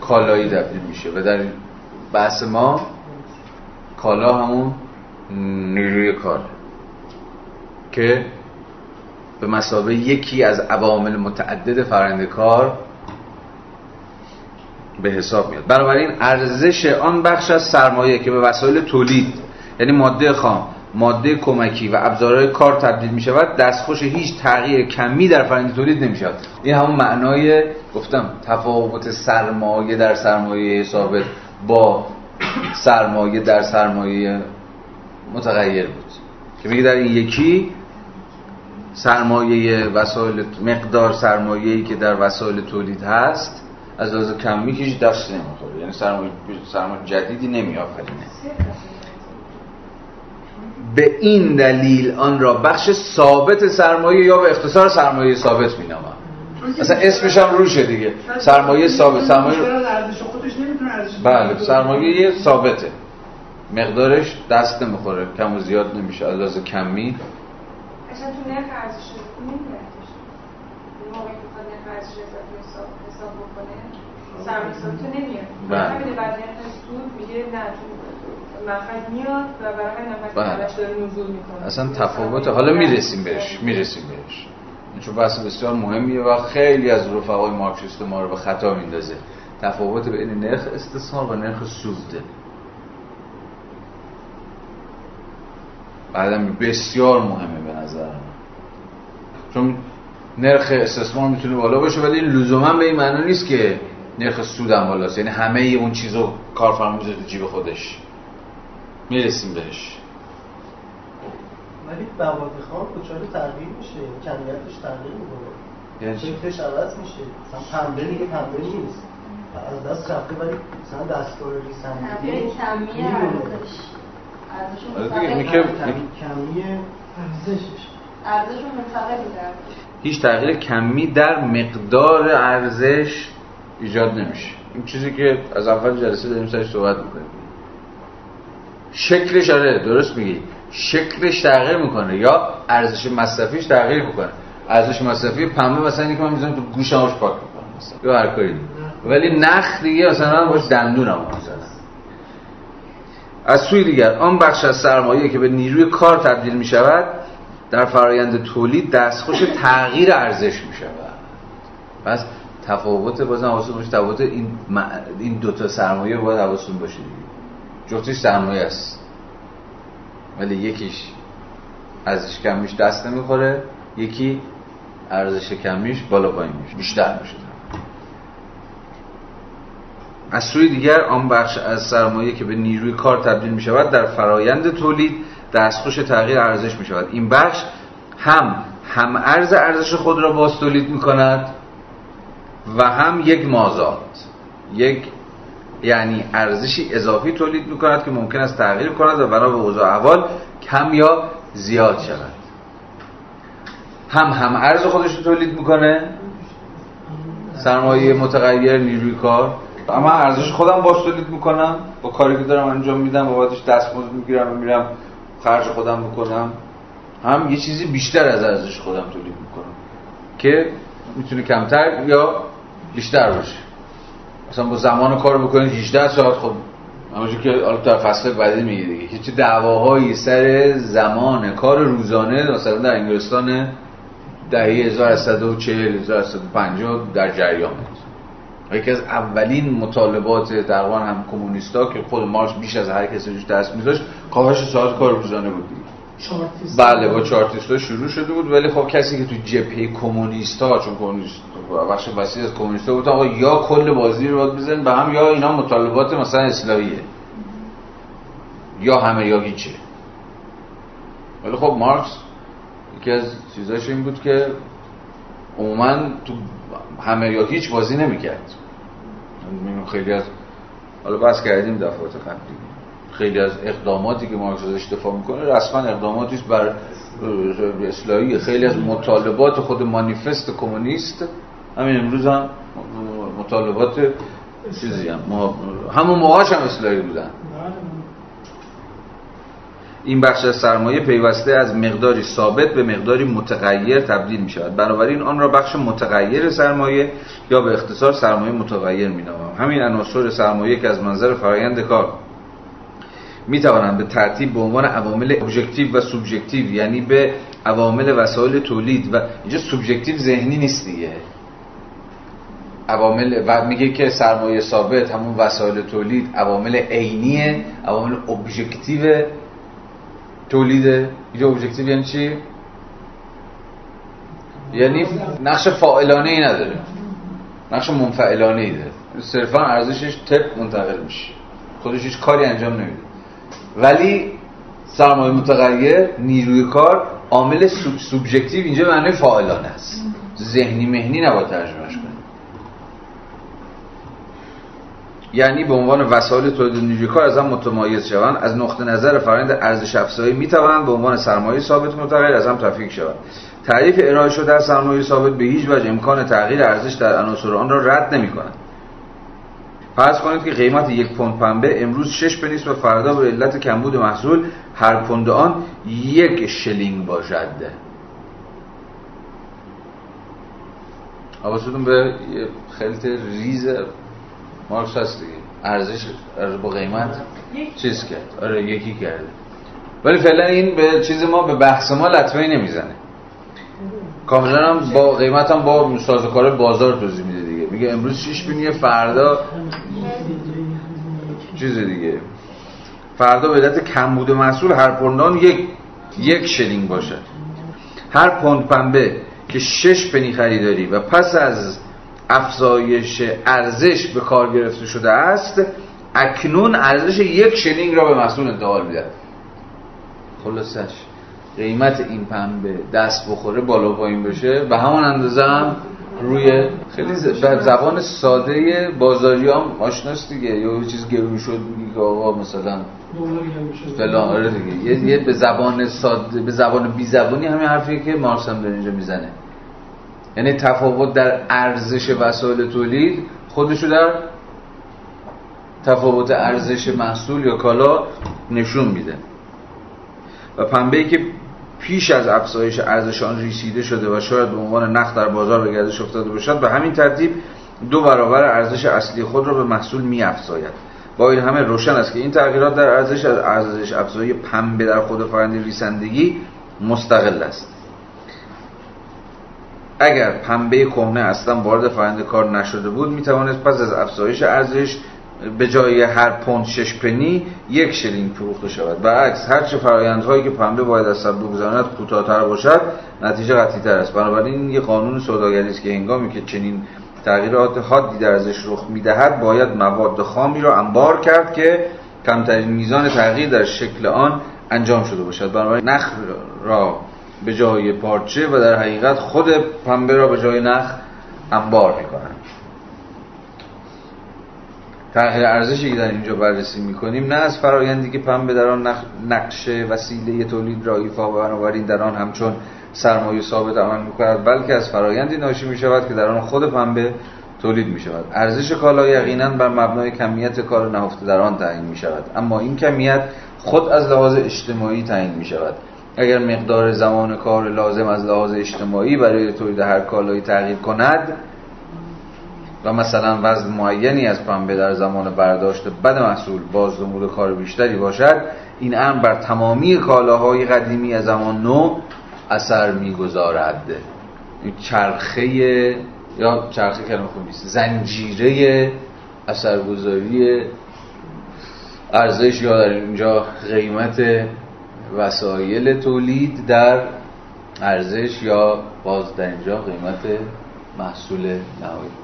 کالایی تبدیل میشه و در بحث ما کالا همون نیروی کار که به مسابه یکی از عوامل متعدد فرآیند کار به حساب میاد. بنابراین ارزش آن بخش از سرمایه که به وسایل تولید یعنی ماده خام ماده کمکی و ابزارهای کار تبدیل می شود دستخوش هیچ تغییر کمی در فرآیند تولید نمی شود این همون معنای گفتم تفاوت سرمایه در سرمایه ثابت با سرمایه در سرمایه متغیر بود. که میگه در این یکی سرمایه وسایل مقدار سرمایه‌ای که در وسایل تولید هست از لحاظ کمی هیچ دست نمی‌خوره. یعنی سرمایه سرمایه جدیدی نمیآفرینه. به این دلیل آن را بخش ثابت سرمایه یا به اختصار سرمایه ثابت مینامم مثلا اسمش هم روشه دیگه. سرمایه ثابت. سرمایه بله سرمایه ثابته. مقدارش دست نمی‌خوره. کم و زیاد نمیشه. از لحاظ کمی.
اصلا تو نرخ ارزش سرمایه نمیاد
بله.
همین بعد میگه نه میاد و برای نفس
بله.
نزول می‌کنه.
اصلا تفاوت حالا می‌رسیم بهش. می‌رسیم بهش. چون بحث بسیار مهمیه و خیلی از رفقای مارکسیست ما رو به خطا میندازه. تفاوت بین نرخ استثمار و نرخ سوده بعدم بسیار مهمه به نظر من. چون نرخ استثمار می‌تونه بالا باشه ولی لزوما به این معنی نیست که نرخ سود هم بالاست. یعنی همه اون چیزو کارفرما می‌ذاره تو جیب خودش. می‌رسیم بهش.
ولی مواد خام دچار تغییر میشه. کمیتش تغییر می‌کنه.
یعنی؟
شکلش عوض میشه. مثلا پنبه دیگه پنبه نیست. از دست رفته ولی مثلا دستگاه ریسندگی
آره دیگه،
منتقل
اینی که-
کرده.
کمی
ارزشش.
ارزش.
هیچ تغییر کمی در مقدار ارزش ایجاد نمیشه. این چیزی که از اول جلسه داریم سرش صحبت می‌کنیم. شکلش آره درست میگی. شکلش تغییر می‌کنه یا ارزش مصرفیش تغییر می‌کنه. ارزش مصرفی پنبه مثلا اینکه من می‌ذارم تو گوشم هاش پاک می‌کنم مثلا یا هر کاری. ولی نخ دیگه مثلا باش دندونم مثلا از سوی دیگر آن بخش از سرمایه که به نیروی کار تبدیل می شود در فرایند تولید دستخوش تغییر ارزش می شود پس تفاوت بازم حواستون باشه تفاوت این این دو تا سرمایه باید حواستون باشه جفتش سرمایه است. ولی یکیش ارزش کمیش دست نمی‌خوره یکی ارزش کمیش بالا پایین میشه بیشتر میشه. از سوی دیگر آن بخش از سرمایه که به نیروی کار تبدیل می شود در فرایند تولید دستخوش تغییر ارزش می شود این بخش هم هم ارز ارزش خود را باز تولید می و هم یک مازاد یک یعنی ارزشی اضافی تولید می کند که ممکن است تغییر کند و بنا به اوضاع احوال کم یا زیاد شود. هم هم ارز خودش رو تولید می‌کنه. سرمایه متغیر نیروی کار. اما ارزش خودم باش تولید می‌کنم. با کاری که دارم انجام میدم بعدش دستمزد می‌گیرم و میرم خرج خودم می‌کنم. هم یه چیزی بیشتر از ارزش خودم تولید می‌کنم که می‌تونه کمتر یا بیشتر باشه. مثلا با زمان کار می‌کنید 18 ساعت خب همونجور که حالا در فصل بعدی میگه دیگه چه دعواهایی سر زمان کار روزانه مثلا در انگلستان دهه 1140 1150 در جریان بود و یکی از اولین مطالبات تقریبا هم کمونیستا که خود مارکس بیش از هر کسی روش دست میذاشت کاهش ساعت کار روزانه بود دیگه.
چارتیست.
بله با چارتیستا شروع شده بود ولی خب کسی که تو جبهه کمونیستا چون کمونیست بخش وسیع از کمونیستا بود آقا یا کل بازی رو باید بزنید به هم یا اینا مطالبات مثلا اصلاحیه. یا همه یا هیچه. ولی خب مارکس یکی از چیزاش این بود که عموما تو همه یا هیچ بازی نمی‌کرد. خیلی از حالا بحث کردیم دفعات قبلی. خیلی از اقداماتی که مارکس ازش دفاع می‌کنه رسما اقداماتی است بر اصلاحی خیلی از مطالبات خود مانیفست کمونیست همین امروز هم مطالبات چیزی هم. همون موقعش هم اصلاحی بودن. این بخش سرمایه پیوسته از مقداری ثابت به مقداری متغیر تبدیل می شود بنابراین آن را بخش متغیر سرمایه یا به اختصار سرمایه متغیر می نامم همین عناصر سرمایه که از منظر فرایند کار می توانند به ترتیب به عنوان عوامل ابژکتیو و سوبژکتیو یعنی به عوامل وسایل تولید و اینجا سوبژکتیو ذهنی نیست دیگه. عوامل و میگه که سرمایه ثابت همون وسایل تولید عوامل عینیه عوامل ابژکتیو تولیده اینجا ابژکتیو یعنی چی؟ یعنی نقش فاعلانه ای نداره. نقش منفعلانه ای داره. صرفا ارزشش تپ منتقل میشه. خودش هیچ کاری انجام نمیده. ولی سرمایه متغیر نیروی کار عامل سوبژکتیو اینجا معنی فاعلانه است. ذهنی مهنی نباید ترجمهش کنیم. یعنی به عنوان وسایل تولید نیروی کار از هم متمایز شوند از نقطه نظر فرآیند ارزش افزایی می توانند به عنوان سرمایه ثابت متغیر از هم تفکیک شوند تعریف ارائه شده در سرمایه ثابت به هیچ وجه امکان تغییر ارزش در عناصر آن را رد نمی کند فرض کنید که قیمت یک پوند پنبه امروز شش پنیست و فردا به علت کمبود محصول هر پوند آن یک شلینگ باشد. حواستون به خیلی ریز مارکس هست دیگه. ارزش با قیمت چیز کرد. آره یکی کرده. ولی فعلا این به چیز ما به بحث ما لطمه نمی‌زنه. کاملا هم با قیمت هم با سازوکار بازار توضیح میده دیگه. میگه امروز 6 بینیه فردا چیز دیگه. فردا به علت کمبود محصول هر پوندان یک یک شلینگ باشه. هر پوند پنبه که شش پنی خریداری و پس از افزایش ارزش به کار گرفته شده است اکنون ارزش یک شلینگ را به محصول انتقال میده خلاصش قیمت این پنبه دست بخوره بالا پایین بشه. و همون اندازه هم روی خیلی زبان ساده بازاری هم آشناست دیگه. یا چیز گرون شد میگه آقا مثلا فلان آره دیگه. یه, به زبان ساده به زبان بی زبانی همین حرفیه که مارکس هم داره اینجا می‌زنه. یعنی تفاوت در ارزش وسایل تولید خودشو در تفاوت ارزش محصول یا کالا نشون میده. و پنبه که پیش از افزایش ارزش آن ریسیده شده و شاید به عنوان نخ در بازار به گردش افتاده باشد به همین ترتیب دو برابر ارزش اصلی خود را به محصول می افزاید با این همه روشن است که این تغییرات در ارزش از ارزش افزایی پنبه در خود فرآیند ریسندگی مستقل است. اگر پنبه کهنه اصلا وارد فرآیند کار نشده بود می توانست پس از افزایش ارزش به جای هر پوند شش پنی یک شلینگ فروخته شود. برعکس هر چه فرآیندهایی که پنبه باید از سر بگذراند کوتاهتر باشد نتیجه قطعی تر است. بنابراین این یه قانون سوداگری است که هنگامی که چنین تغییرات حادی در ارزش رخ می‌دهد باید مواد خامی را انبار کرد که کمترین میزان تغییر در شکل آن انجام شده باشد. بنابراین نخ را به جای پارچه و در حقیقت خود پنبه را به جای نخ انبار می‌کنند. تغییر ارزشی که در اینجا بررسی می‌کنیم نه از فرایندی که پنبه در آن نقش وسیله تولید را ایفا و بنابراین در آن همچون سرمایه ثابت عمل می‌کند بلکه از فرایندی ناشی می‌شود که در آن خود پنبه تولید می شود ارزش کالا یقینا بر مبنای کمیت کار نهفته در آن تعیین می شود اما این کمیت خود از لحاظ اجتماعی تعیین می شود اگر مقدار زمان کار لازم از لحاظ اجتماعی برای تولید هر کالایی تغییر کند و مثلا وزن معینی از پنبه در زمان برداشت بد محصول باز نمود کار بیشتری باشد این امر بر تمامی کالاهای قدیمی از زمان نو اثر می‌گذارد. این چرخه یا چرخه کلمه خوب نیست زنجیره اثرگذاری ارزش یا در اینجا قیمت وسایل تولید در ارزش یا باز در اینجا قیمت محصول نهایی.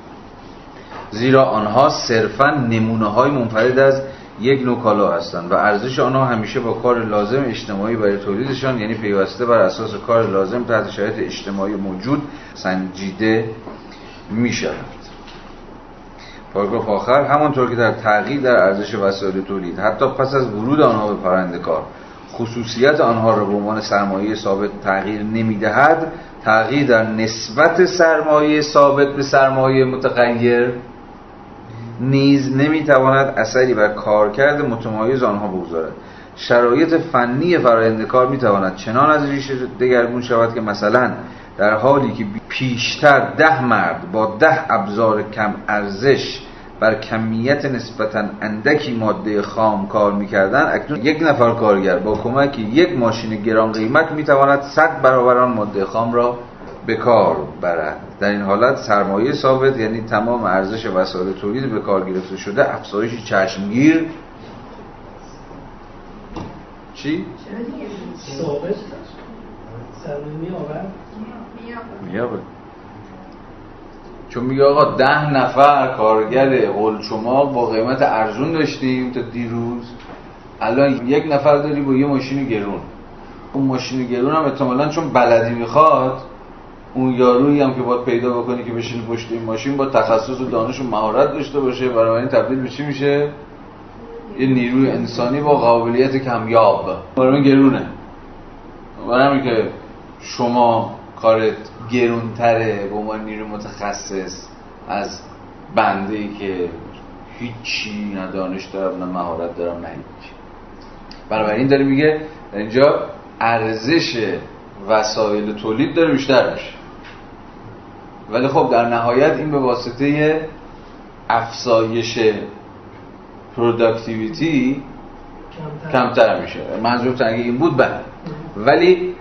زیرا آنها صرفا نمونه های منفرد از یک نوع کالا هستند و ارزش آنها همیشه با کار لازم اجتماعی برای تولیدشان یعنی پیوسته بر اساس کار لازم تحت شرایط اجتماعی موجود سنجیده می شود پاراگراف آخر همانطور که در تغییر در ارزش وسایل تولید حتی پس از ورود آنها به پرنده کار خصوصیت آنها را به عنوان سرمایه ثابت تغییر نمی‌دهد تغییر در نسبت سرمایه ثابت به سرمایه متغیر نیز نمی‌تواند اثری بر کارکرد متمایز آنها بگذارد. شرایط فنی فرآیند کار می‌تواند چنان از ریشه دگرگون شود که مثلا در حالی که پیشتر ده مرد با ده ابزار کم ارزش بر کمیت نسبتا اندکی ماده خام کار می‌کردن اکنون یک نفر کارگر با کمک یک ماشین گران قیمت می‌تواند صد برابر آن ماده خام را به کار برد. در این حالت سرمایه ثابت یعنی تمام ارزش وسایل تولید به کار گرفته شده افزایش چشمگیر. چی؟
ثابت؟
میابه. چون میگه آقا ده نفر کارگر قلچماق با قیمت ارزون داشتیم تا دیروز. الان یک نفر داری با یه ماشین گرون. اون ماشین گرون هم احتمالا چون بلدی می‌خواد اون یارویی هم که باید پیدا بکنی که بشینی پشت این ماشین با تخصص و دانش و مهارت داشته باشه. برای این تبدیل به چی میشه؟ یه نیروی انسانی با قابلیت کمیاب. برای گرونه. برای که شما کارت گرونتره به عنوان نیروی متخصص از بنده ای که هیچی نه دانش دارم نه مهارت دارم نه هیچ. بنابراین داره میگه اینجا ارزش وسایل تولید داره بیشتر میشه. ولی خب در نهایت این به واسطه افزایش productivity کمتر. میشه. منظور تنگی این بود بله. ولی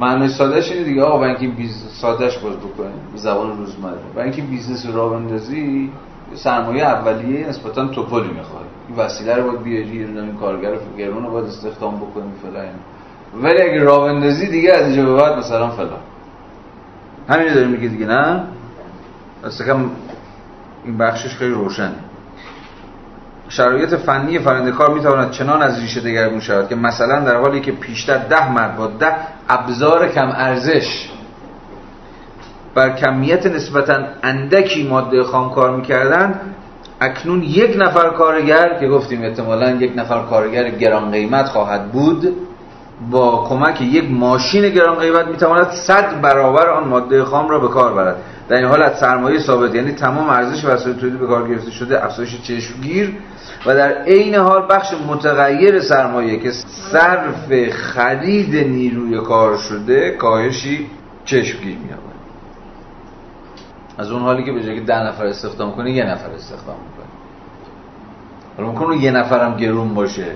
معنی سادهش اینه دیگه. آقا اینکه business سادهش باز بکنیم. زبان روزمره. و اینکه business رو بندازی سرمایه اولیه نسبتا توپولی می‌خواد این وسیله رو باید بیاری این کارگر گرون رو باید استخدام بکنی فلان ولی اگه راه بندازی دیگه از اینجا به بعد مثلا فلان. همین داره میگه دیگه نه؟ کم این بخشش خیلی روشنه. شرایط فنی فرنده کار می‌تواند چنان از ریشه دگرگون شود که مثلا در حالی که پیشتر ده مرد با ده ابزار کم ارزش بر کمیت نسبتا اندکی ماده خام کار می‌کردن اکنون یک نفر کارگر که گفتیم احتمالا یک نفر کارگر گران قیمت خواهد بود با کمک یک ماشین گران قیمت می‌تواند صد برابر آن ماده خام را به کار برد. در این حالت سرمایه ثابت یعنی تمام ارزش وسایل تولید به کار گرفته شده افزایش چشمگیر و در عین حال بخش متغیر سرمایه که صرف خرید نیروی کار شده کاهشی چشمگیر میاد از اون حالی که به جای ده نفر استخدام کنه یه نفر استخدام می‌کنه حالا ممکنه یه نفرم گرون باشه.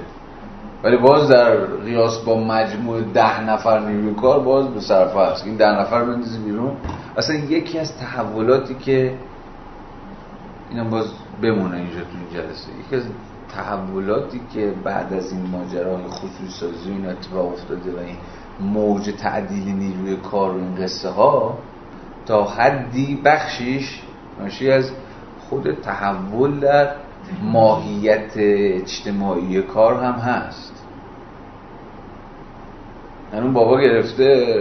ولی باز در قیاس با مجموع ده نفر نیروی کار باز به صرفه هست این ده نفر بندازی بیرون. اصلا یکی از تحولاتی که اینم باز بمونه اینجا تو این جلسه. یکی از تحولاتی که بعد از این ماجرای خصوصی سازی این اتفاق افتاده و این موج تعدیل نیروی کار و این قصه ها تا حدی بخشیش ناشی از خود تحول در ماهیت اجتماعی کار هم هست. یعنی اون بابا گرفته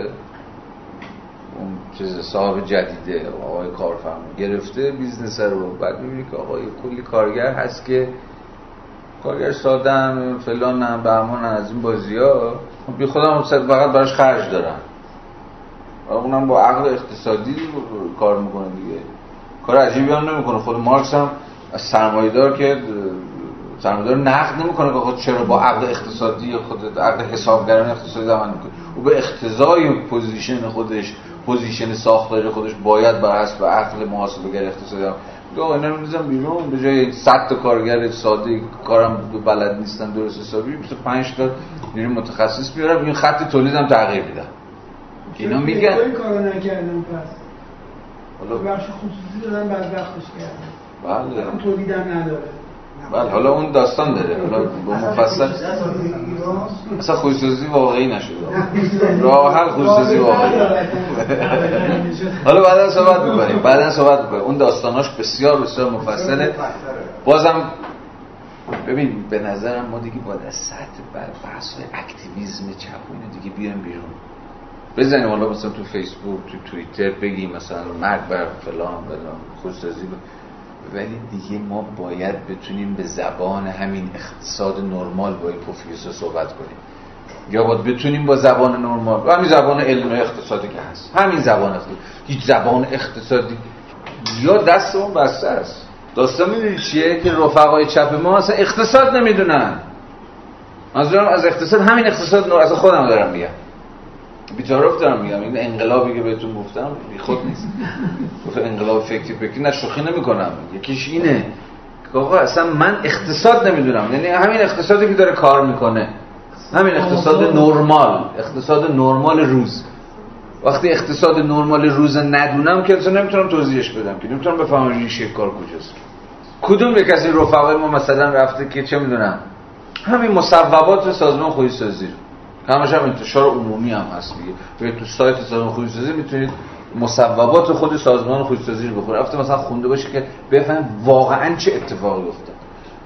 اون چیز صاحب جدیده آقای کارفرما گرفته business رو. بعد می‌بینی که آقای کلی کارگر هست که کارگر سادن فلان هم بهمان از این بازی ها. خب بی خودم فقط براش خرج دارن اونم با عقل اقتصادی کار می‌کنه دیگه. کار عجیبی هم نمی‌کنه. خود مارکس هم سرمایدار که سرمایدار نقد نمی‌کنه که خود چرا با عقل اقتصادی خود عقل حسابگران اقتصادی عمل می‌کنه. او به اقتضای position خودش position ساختاری خودش باید بر حسب عقل محاسبه‌گر اقتصادی آقا اینا رو می‌ذارم بیرون به جای 100 تا کارگر ساده کارم بلد نیستن درست حسابی 25 تا نیروی متخصص بیارم این خط تولیدم تغییر میدم اینا میگن.
این کارو نکردم پس؟ حالا بخش خصوصی دادن بدبختش کردن
بله
تولیدم نداره
بله حالا اون داستان داره حالا با مفصل اصلا خصوصی واقعی نشده راه حل خصوصی واقعی حالا بعدا صحبت می‌کنیم بعدا صحبت می‌کنیم اون داستاناش بسیار بسیار مفصله بازم ببین به نظرم ما دیگه باید از سطح بحث اکتیویزم چپ دیگه بیایم بیرون بزنیم حالا مثلا تو فیسبوک تو توییتر بگیم مثلا مرگ بر فلان فلان خودسازی ولی دیگه ما باید بتونیم به زبان همین اقتصاد نرمال با این پوفیوس صحبت کنیم. یا باید بتونیم با زبان نرمال همین زبان علم اقتصادی که هست. همین زبان اقتصادی. هیچ زبان اقتصادی. یا دست اون بسته است. داستان می‌دونی چیه؟ که رفقای چپ ما اصلا اقتصاد نمی‌دونن. منظورم از اقتصاد همین اقتصاد از خودم دارم میگم. بیتارف دارم میگم این انقلابی که بهتون گفتم بی خود نیست. انقلاب فکری فکری نه شوخی نمی‌کنم. یکیش اینه آقا اصلا من اقتصاد نمی‌دونم. یعنی همین اقتصادی که داره کار می‌کنه. همین اقتصاد نرمال. اقتصاد نرمال روز. وقتی اقتصاد نرمال روز ندونم که اصلا نمی‌تونم توضیحش بدم. که نمی‌تونم بفهمم ریشه کار کجاست. کدوم یک از این رفقای ما مثلا رفته که چه می‌دونم؟ همین مصوبات سازمان خودسازی همش هم انتشار عمومی هم هست میگه تو سایت سازمان خودسازی می‌تونید مصوبات خود سازمان خودسازی رو بخوره افته مثلا خونده باشه که بفهم واقعا چه اتفاقی افتاد.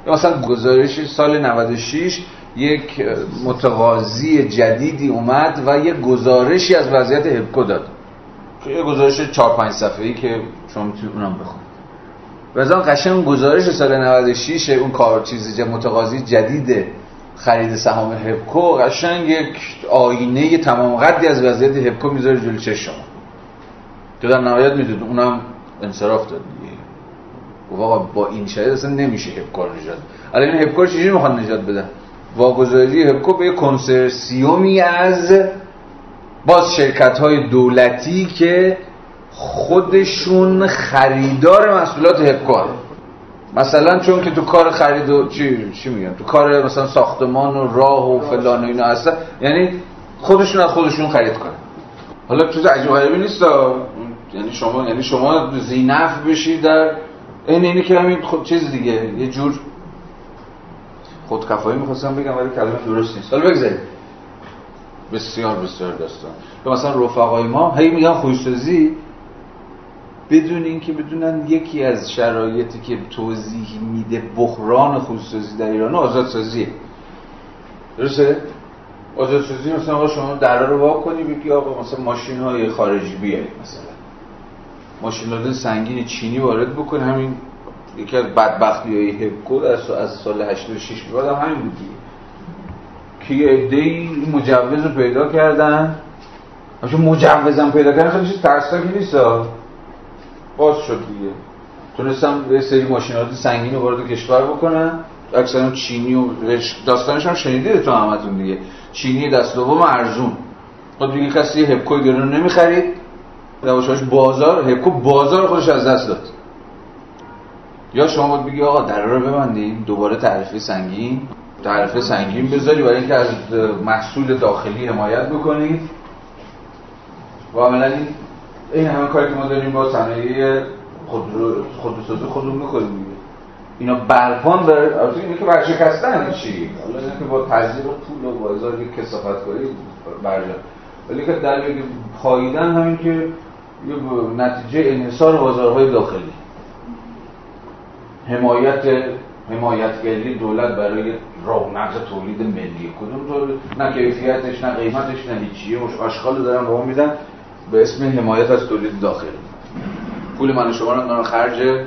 مثلا گزارش سال 96 یک متقاضی جدیدی اومد و یک گزارشی از وضعیت هبکو داد. یه گزارش 4 5 صفحه‌ای که شما می‌تونید اونم بخونید. وزان قشنگ گزارش سال 96 اون کار چیز متقاضی جدید خرید سهام هبکو قشنگ یک آینه تمام قدی از وضعیت هبکو می‌ذاره جلوی چشم. شما که در نهایت می‌دونید اونم انصراف داد دیگه. واقعا با این شاید اصلا نمیشه هبکو رو نجات. الان این هبکو رو چجوری می‌خوان نجات بدن؟ واگذاری هبکو به کنسرسیومی از باز شرکت های دولتی که خودشون خریدار محصولات هبکو مثلا چون که تو کار خرید و چی چی میگن؟ تو کار مثلا ساختمان و راه و فلان و اینا هستن. یعنی خودشون از خودشون خرید کنن. حالا چیز عجیب غریبی نیست یعنی شما یعنی شما زینف بشید در این اینی که همین خود چیز دیگه. یه جور خودکفایی می‌خواستم بگم ولی کلمه درست نیست. حالا بگذارید بسیار بسیار داستان. مثلا رفقای ما هی میگن خوشسازی بدون اینکه بدونن یکی از شرایطی که توضیح میده بحران خودسازی در ایران آزادسازیه. درسته؟ آزادسازی مثلا آقا شما در رو وا کنی بگی آقا مثلا ماشین های خارجی بیاری مثلا. ماشین سنگین چینی وارد بکنی همین یکی از بدبختی های هبکو از سال 86 بعد هم همین بود که یه عده مجوز رو پیدا کردن؟ همچون مجوزم پیدا کردن خیلی چیز ترسناکی نیست باز شد دیگه. تونستم به سری ماشینات سنگین رو وارد کشور بکنن اکثرا چینی و داستانش هم شنیدید تو همتون دیگه. چینی دست دوم ارزون. خب دیگه کسی هپکو گرون نمی‌خرید. دواشاش بازار هپکو بازار خودش از دست داد. یا شما باید بگی آقا در رو ببندیم دوباره تعرفه سنگین. تعرفه سنگین بذاری برای اینکه از محصول داخلی حمایت بکنید. و عملا همه کاری که ما داریم با صنایع خودرو خودروسازی خودمون می‌کنیم اینا برپان داره البته اینه که چی. حالا که با تزریق پول و بازار یک کسافت کاری برجا ولی که در پاییدن همین که یه نتیجه انحصار بازارهای داخلی. حمایت حمایتگری دولت برای رونق تولید ملی. کدوم تولید؟ نه کیفیتش نه قیمتش نه هیچیه. آشغال دارن به ما میدن. به اسم حمایت از تولید داخلی پول من شما رو دارن خرج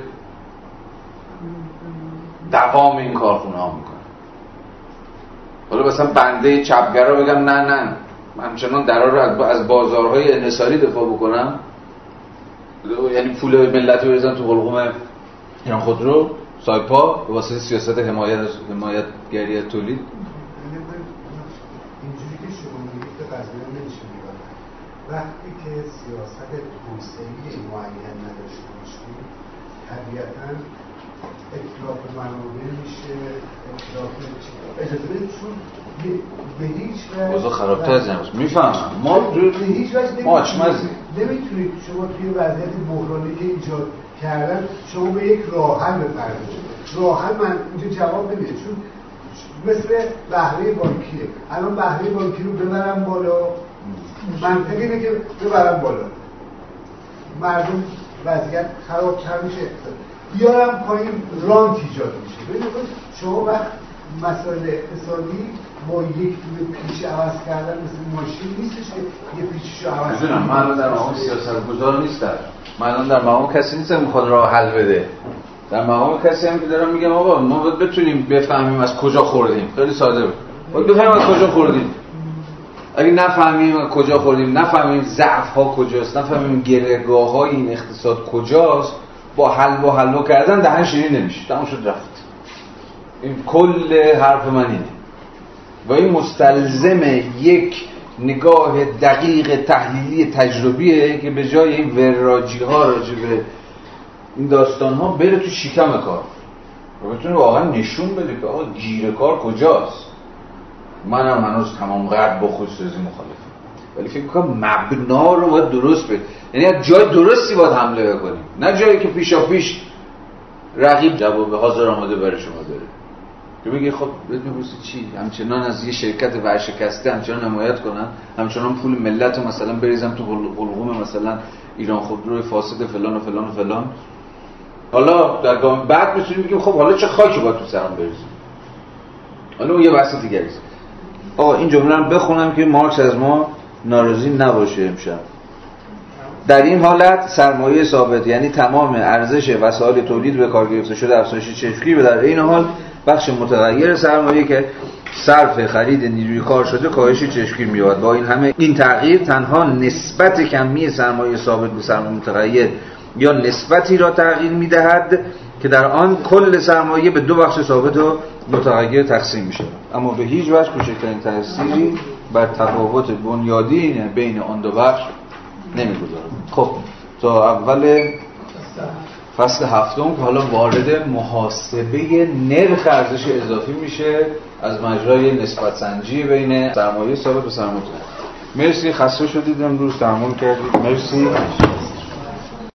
دوام این کارخونه ها می‌کنه. حالا مثلا بنده چپگرا بگم نه نه. من همچنان درا رو از بازارهای انحصاری دفاع بکنم. یعنی پول ملت رو بزن تو حلقوم ایران خودرو سایپا به واسه سیاست حمایت از حمایتگری تولید.
اینجوری که شما میگید به قضیه نمیشه که سیاست توسعه معین نداشته باشیم. طبیعتا اطلاف منابع میشه اطلاف اجازه بدید چون به هیچ وجه
خرابتر از امروز. می‌فهمم. ما
به هیچ وجه
نمی‌تونید
شما توی وضعیت بحرانی که ایجاد کردن شما به یک راه حل بپردازید. راه حل من اینجا جواب نمیده. چون مثل بهره بانکیه. الان بهره بانکی رو ببرم بالا. منطق اینه که ببرم بالا. مردم وضعیت خرابتر میشه بیارم پایین رانت ایجاد میشه. ببینید شما وقت مسائل اقتصادی با یک پیش عوض کردن مثل ماشین نیستش که یه پیشش عوض
کنم من در مقام سیاست گذار نیستم. من در مقام کسی نیستم می‌خواد راه حل بده. در مقام کسی هم که دارم میگم آقا ما باید بتونیم بفهمیم از کجا خوردیم. خیلی ساده بود. باید بفهمیم از کجا خوردیم. اگه نفهمیم کجا خوردیم نفهمیم ضعف ها کجاست نفهمیم گرهگاه های این اقتصاد کجاست با حل و حلو کردن دهن شیرین نمیشه. تمام شد رفت. این کل حرف من اینه. و این مستلزم یک نگاه دقیق تحلیلی تجربیه که به جای این وراجی ها راجع به این داستان ها بره تو شکم کار. و بتونه واقعا نشون بده که آقا گیر کار کجاست. منم هنوز تمام قد با خودسازی مخالفم. ولی فکر کنم مبنا رو باید درست بده یعنی از جای درستی باید حمله بکنیم. نه جایی که پیشا پیش رقیب جواب حاضر آماده برای شما داره. که بگی خب بدون چی؟ همچنان از یه شرکت ورشکسته همچنان حمایت کنن. همچنان پول ملت رو مثلا بریزم تو قلقوم مثلا ایران خودروی فاسد فلان و فلان و فلان. حالا در گام بعد می‌تونیم بگیم خب حالا چه خاکی باید تو سرم بریزیم؟ حالا اون یه بحث است. آقا این جمله رو بخونم که مارکس از ما ناراضی نباشه امشب. در این حالت سرمایه ثابت یعنی تمام ارزش وسایل تولید به کار گرفته شده افزایش چشمگیر و در این حال بخش متغیر سرمایه که صرف خرید نیروی کار شده کاهش چشمگیر میاد با این همه این تغییر تنها نسبت کمی سرمایه ثابت به سرمایه متغیر یا نسبتی را تغییر می‌دهد که در آن کل سرمایه به دو بخش ثابت و متغیر تقسیم میشه. اما به هیچ وجه کوچکترین تأثیری بر تفاوت بنیادی بین آن دو بخش نمی‌گذاره خب تا اول فصل هفتم که حالا وارد محاسبه نرخ ارزش اضافی میشه از مجرای نسبت سنجی بین سرمایه ثابت و سرمایه مرسی خسته شدید امروز تحمل کردید. مرسی.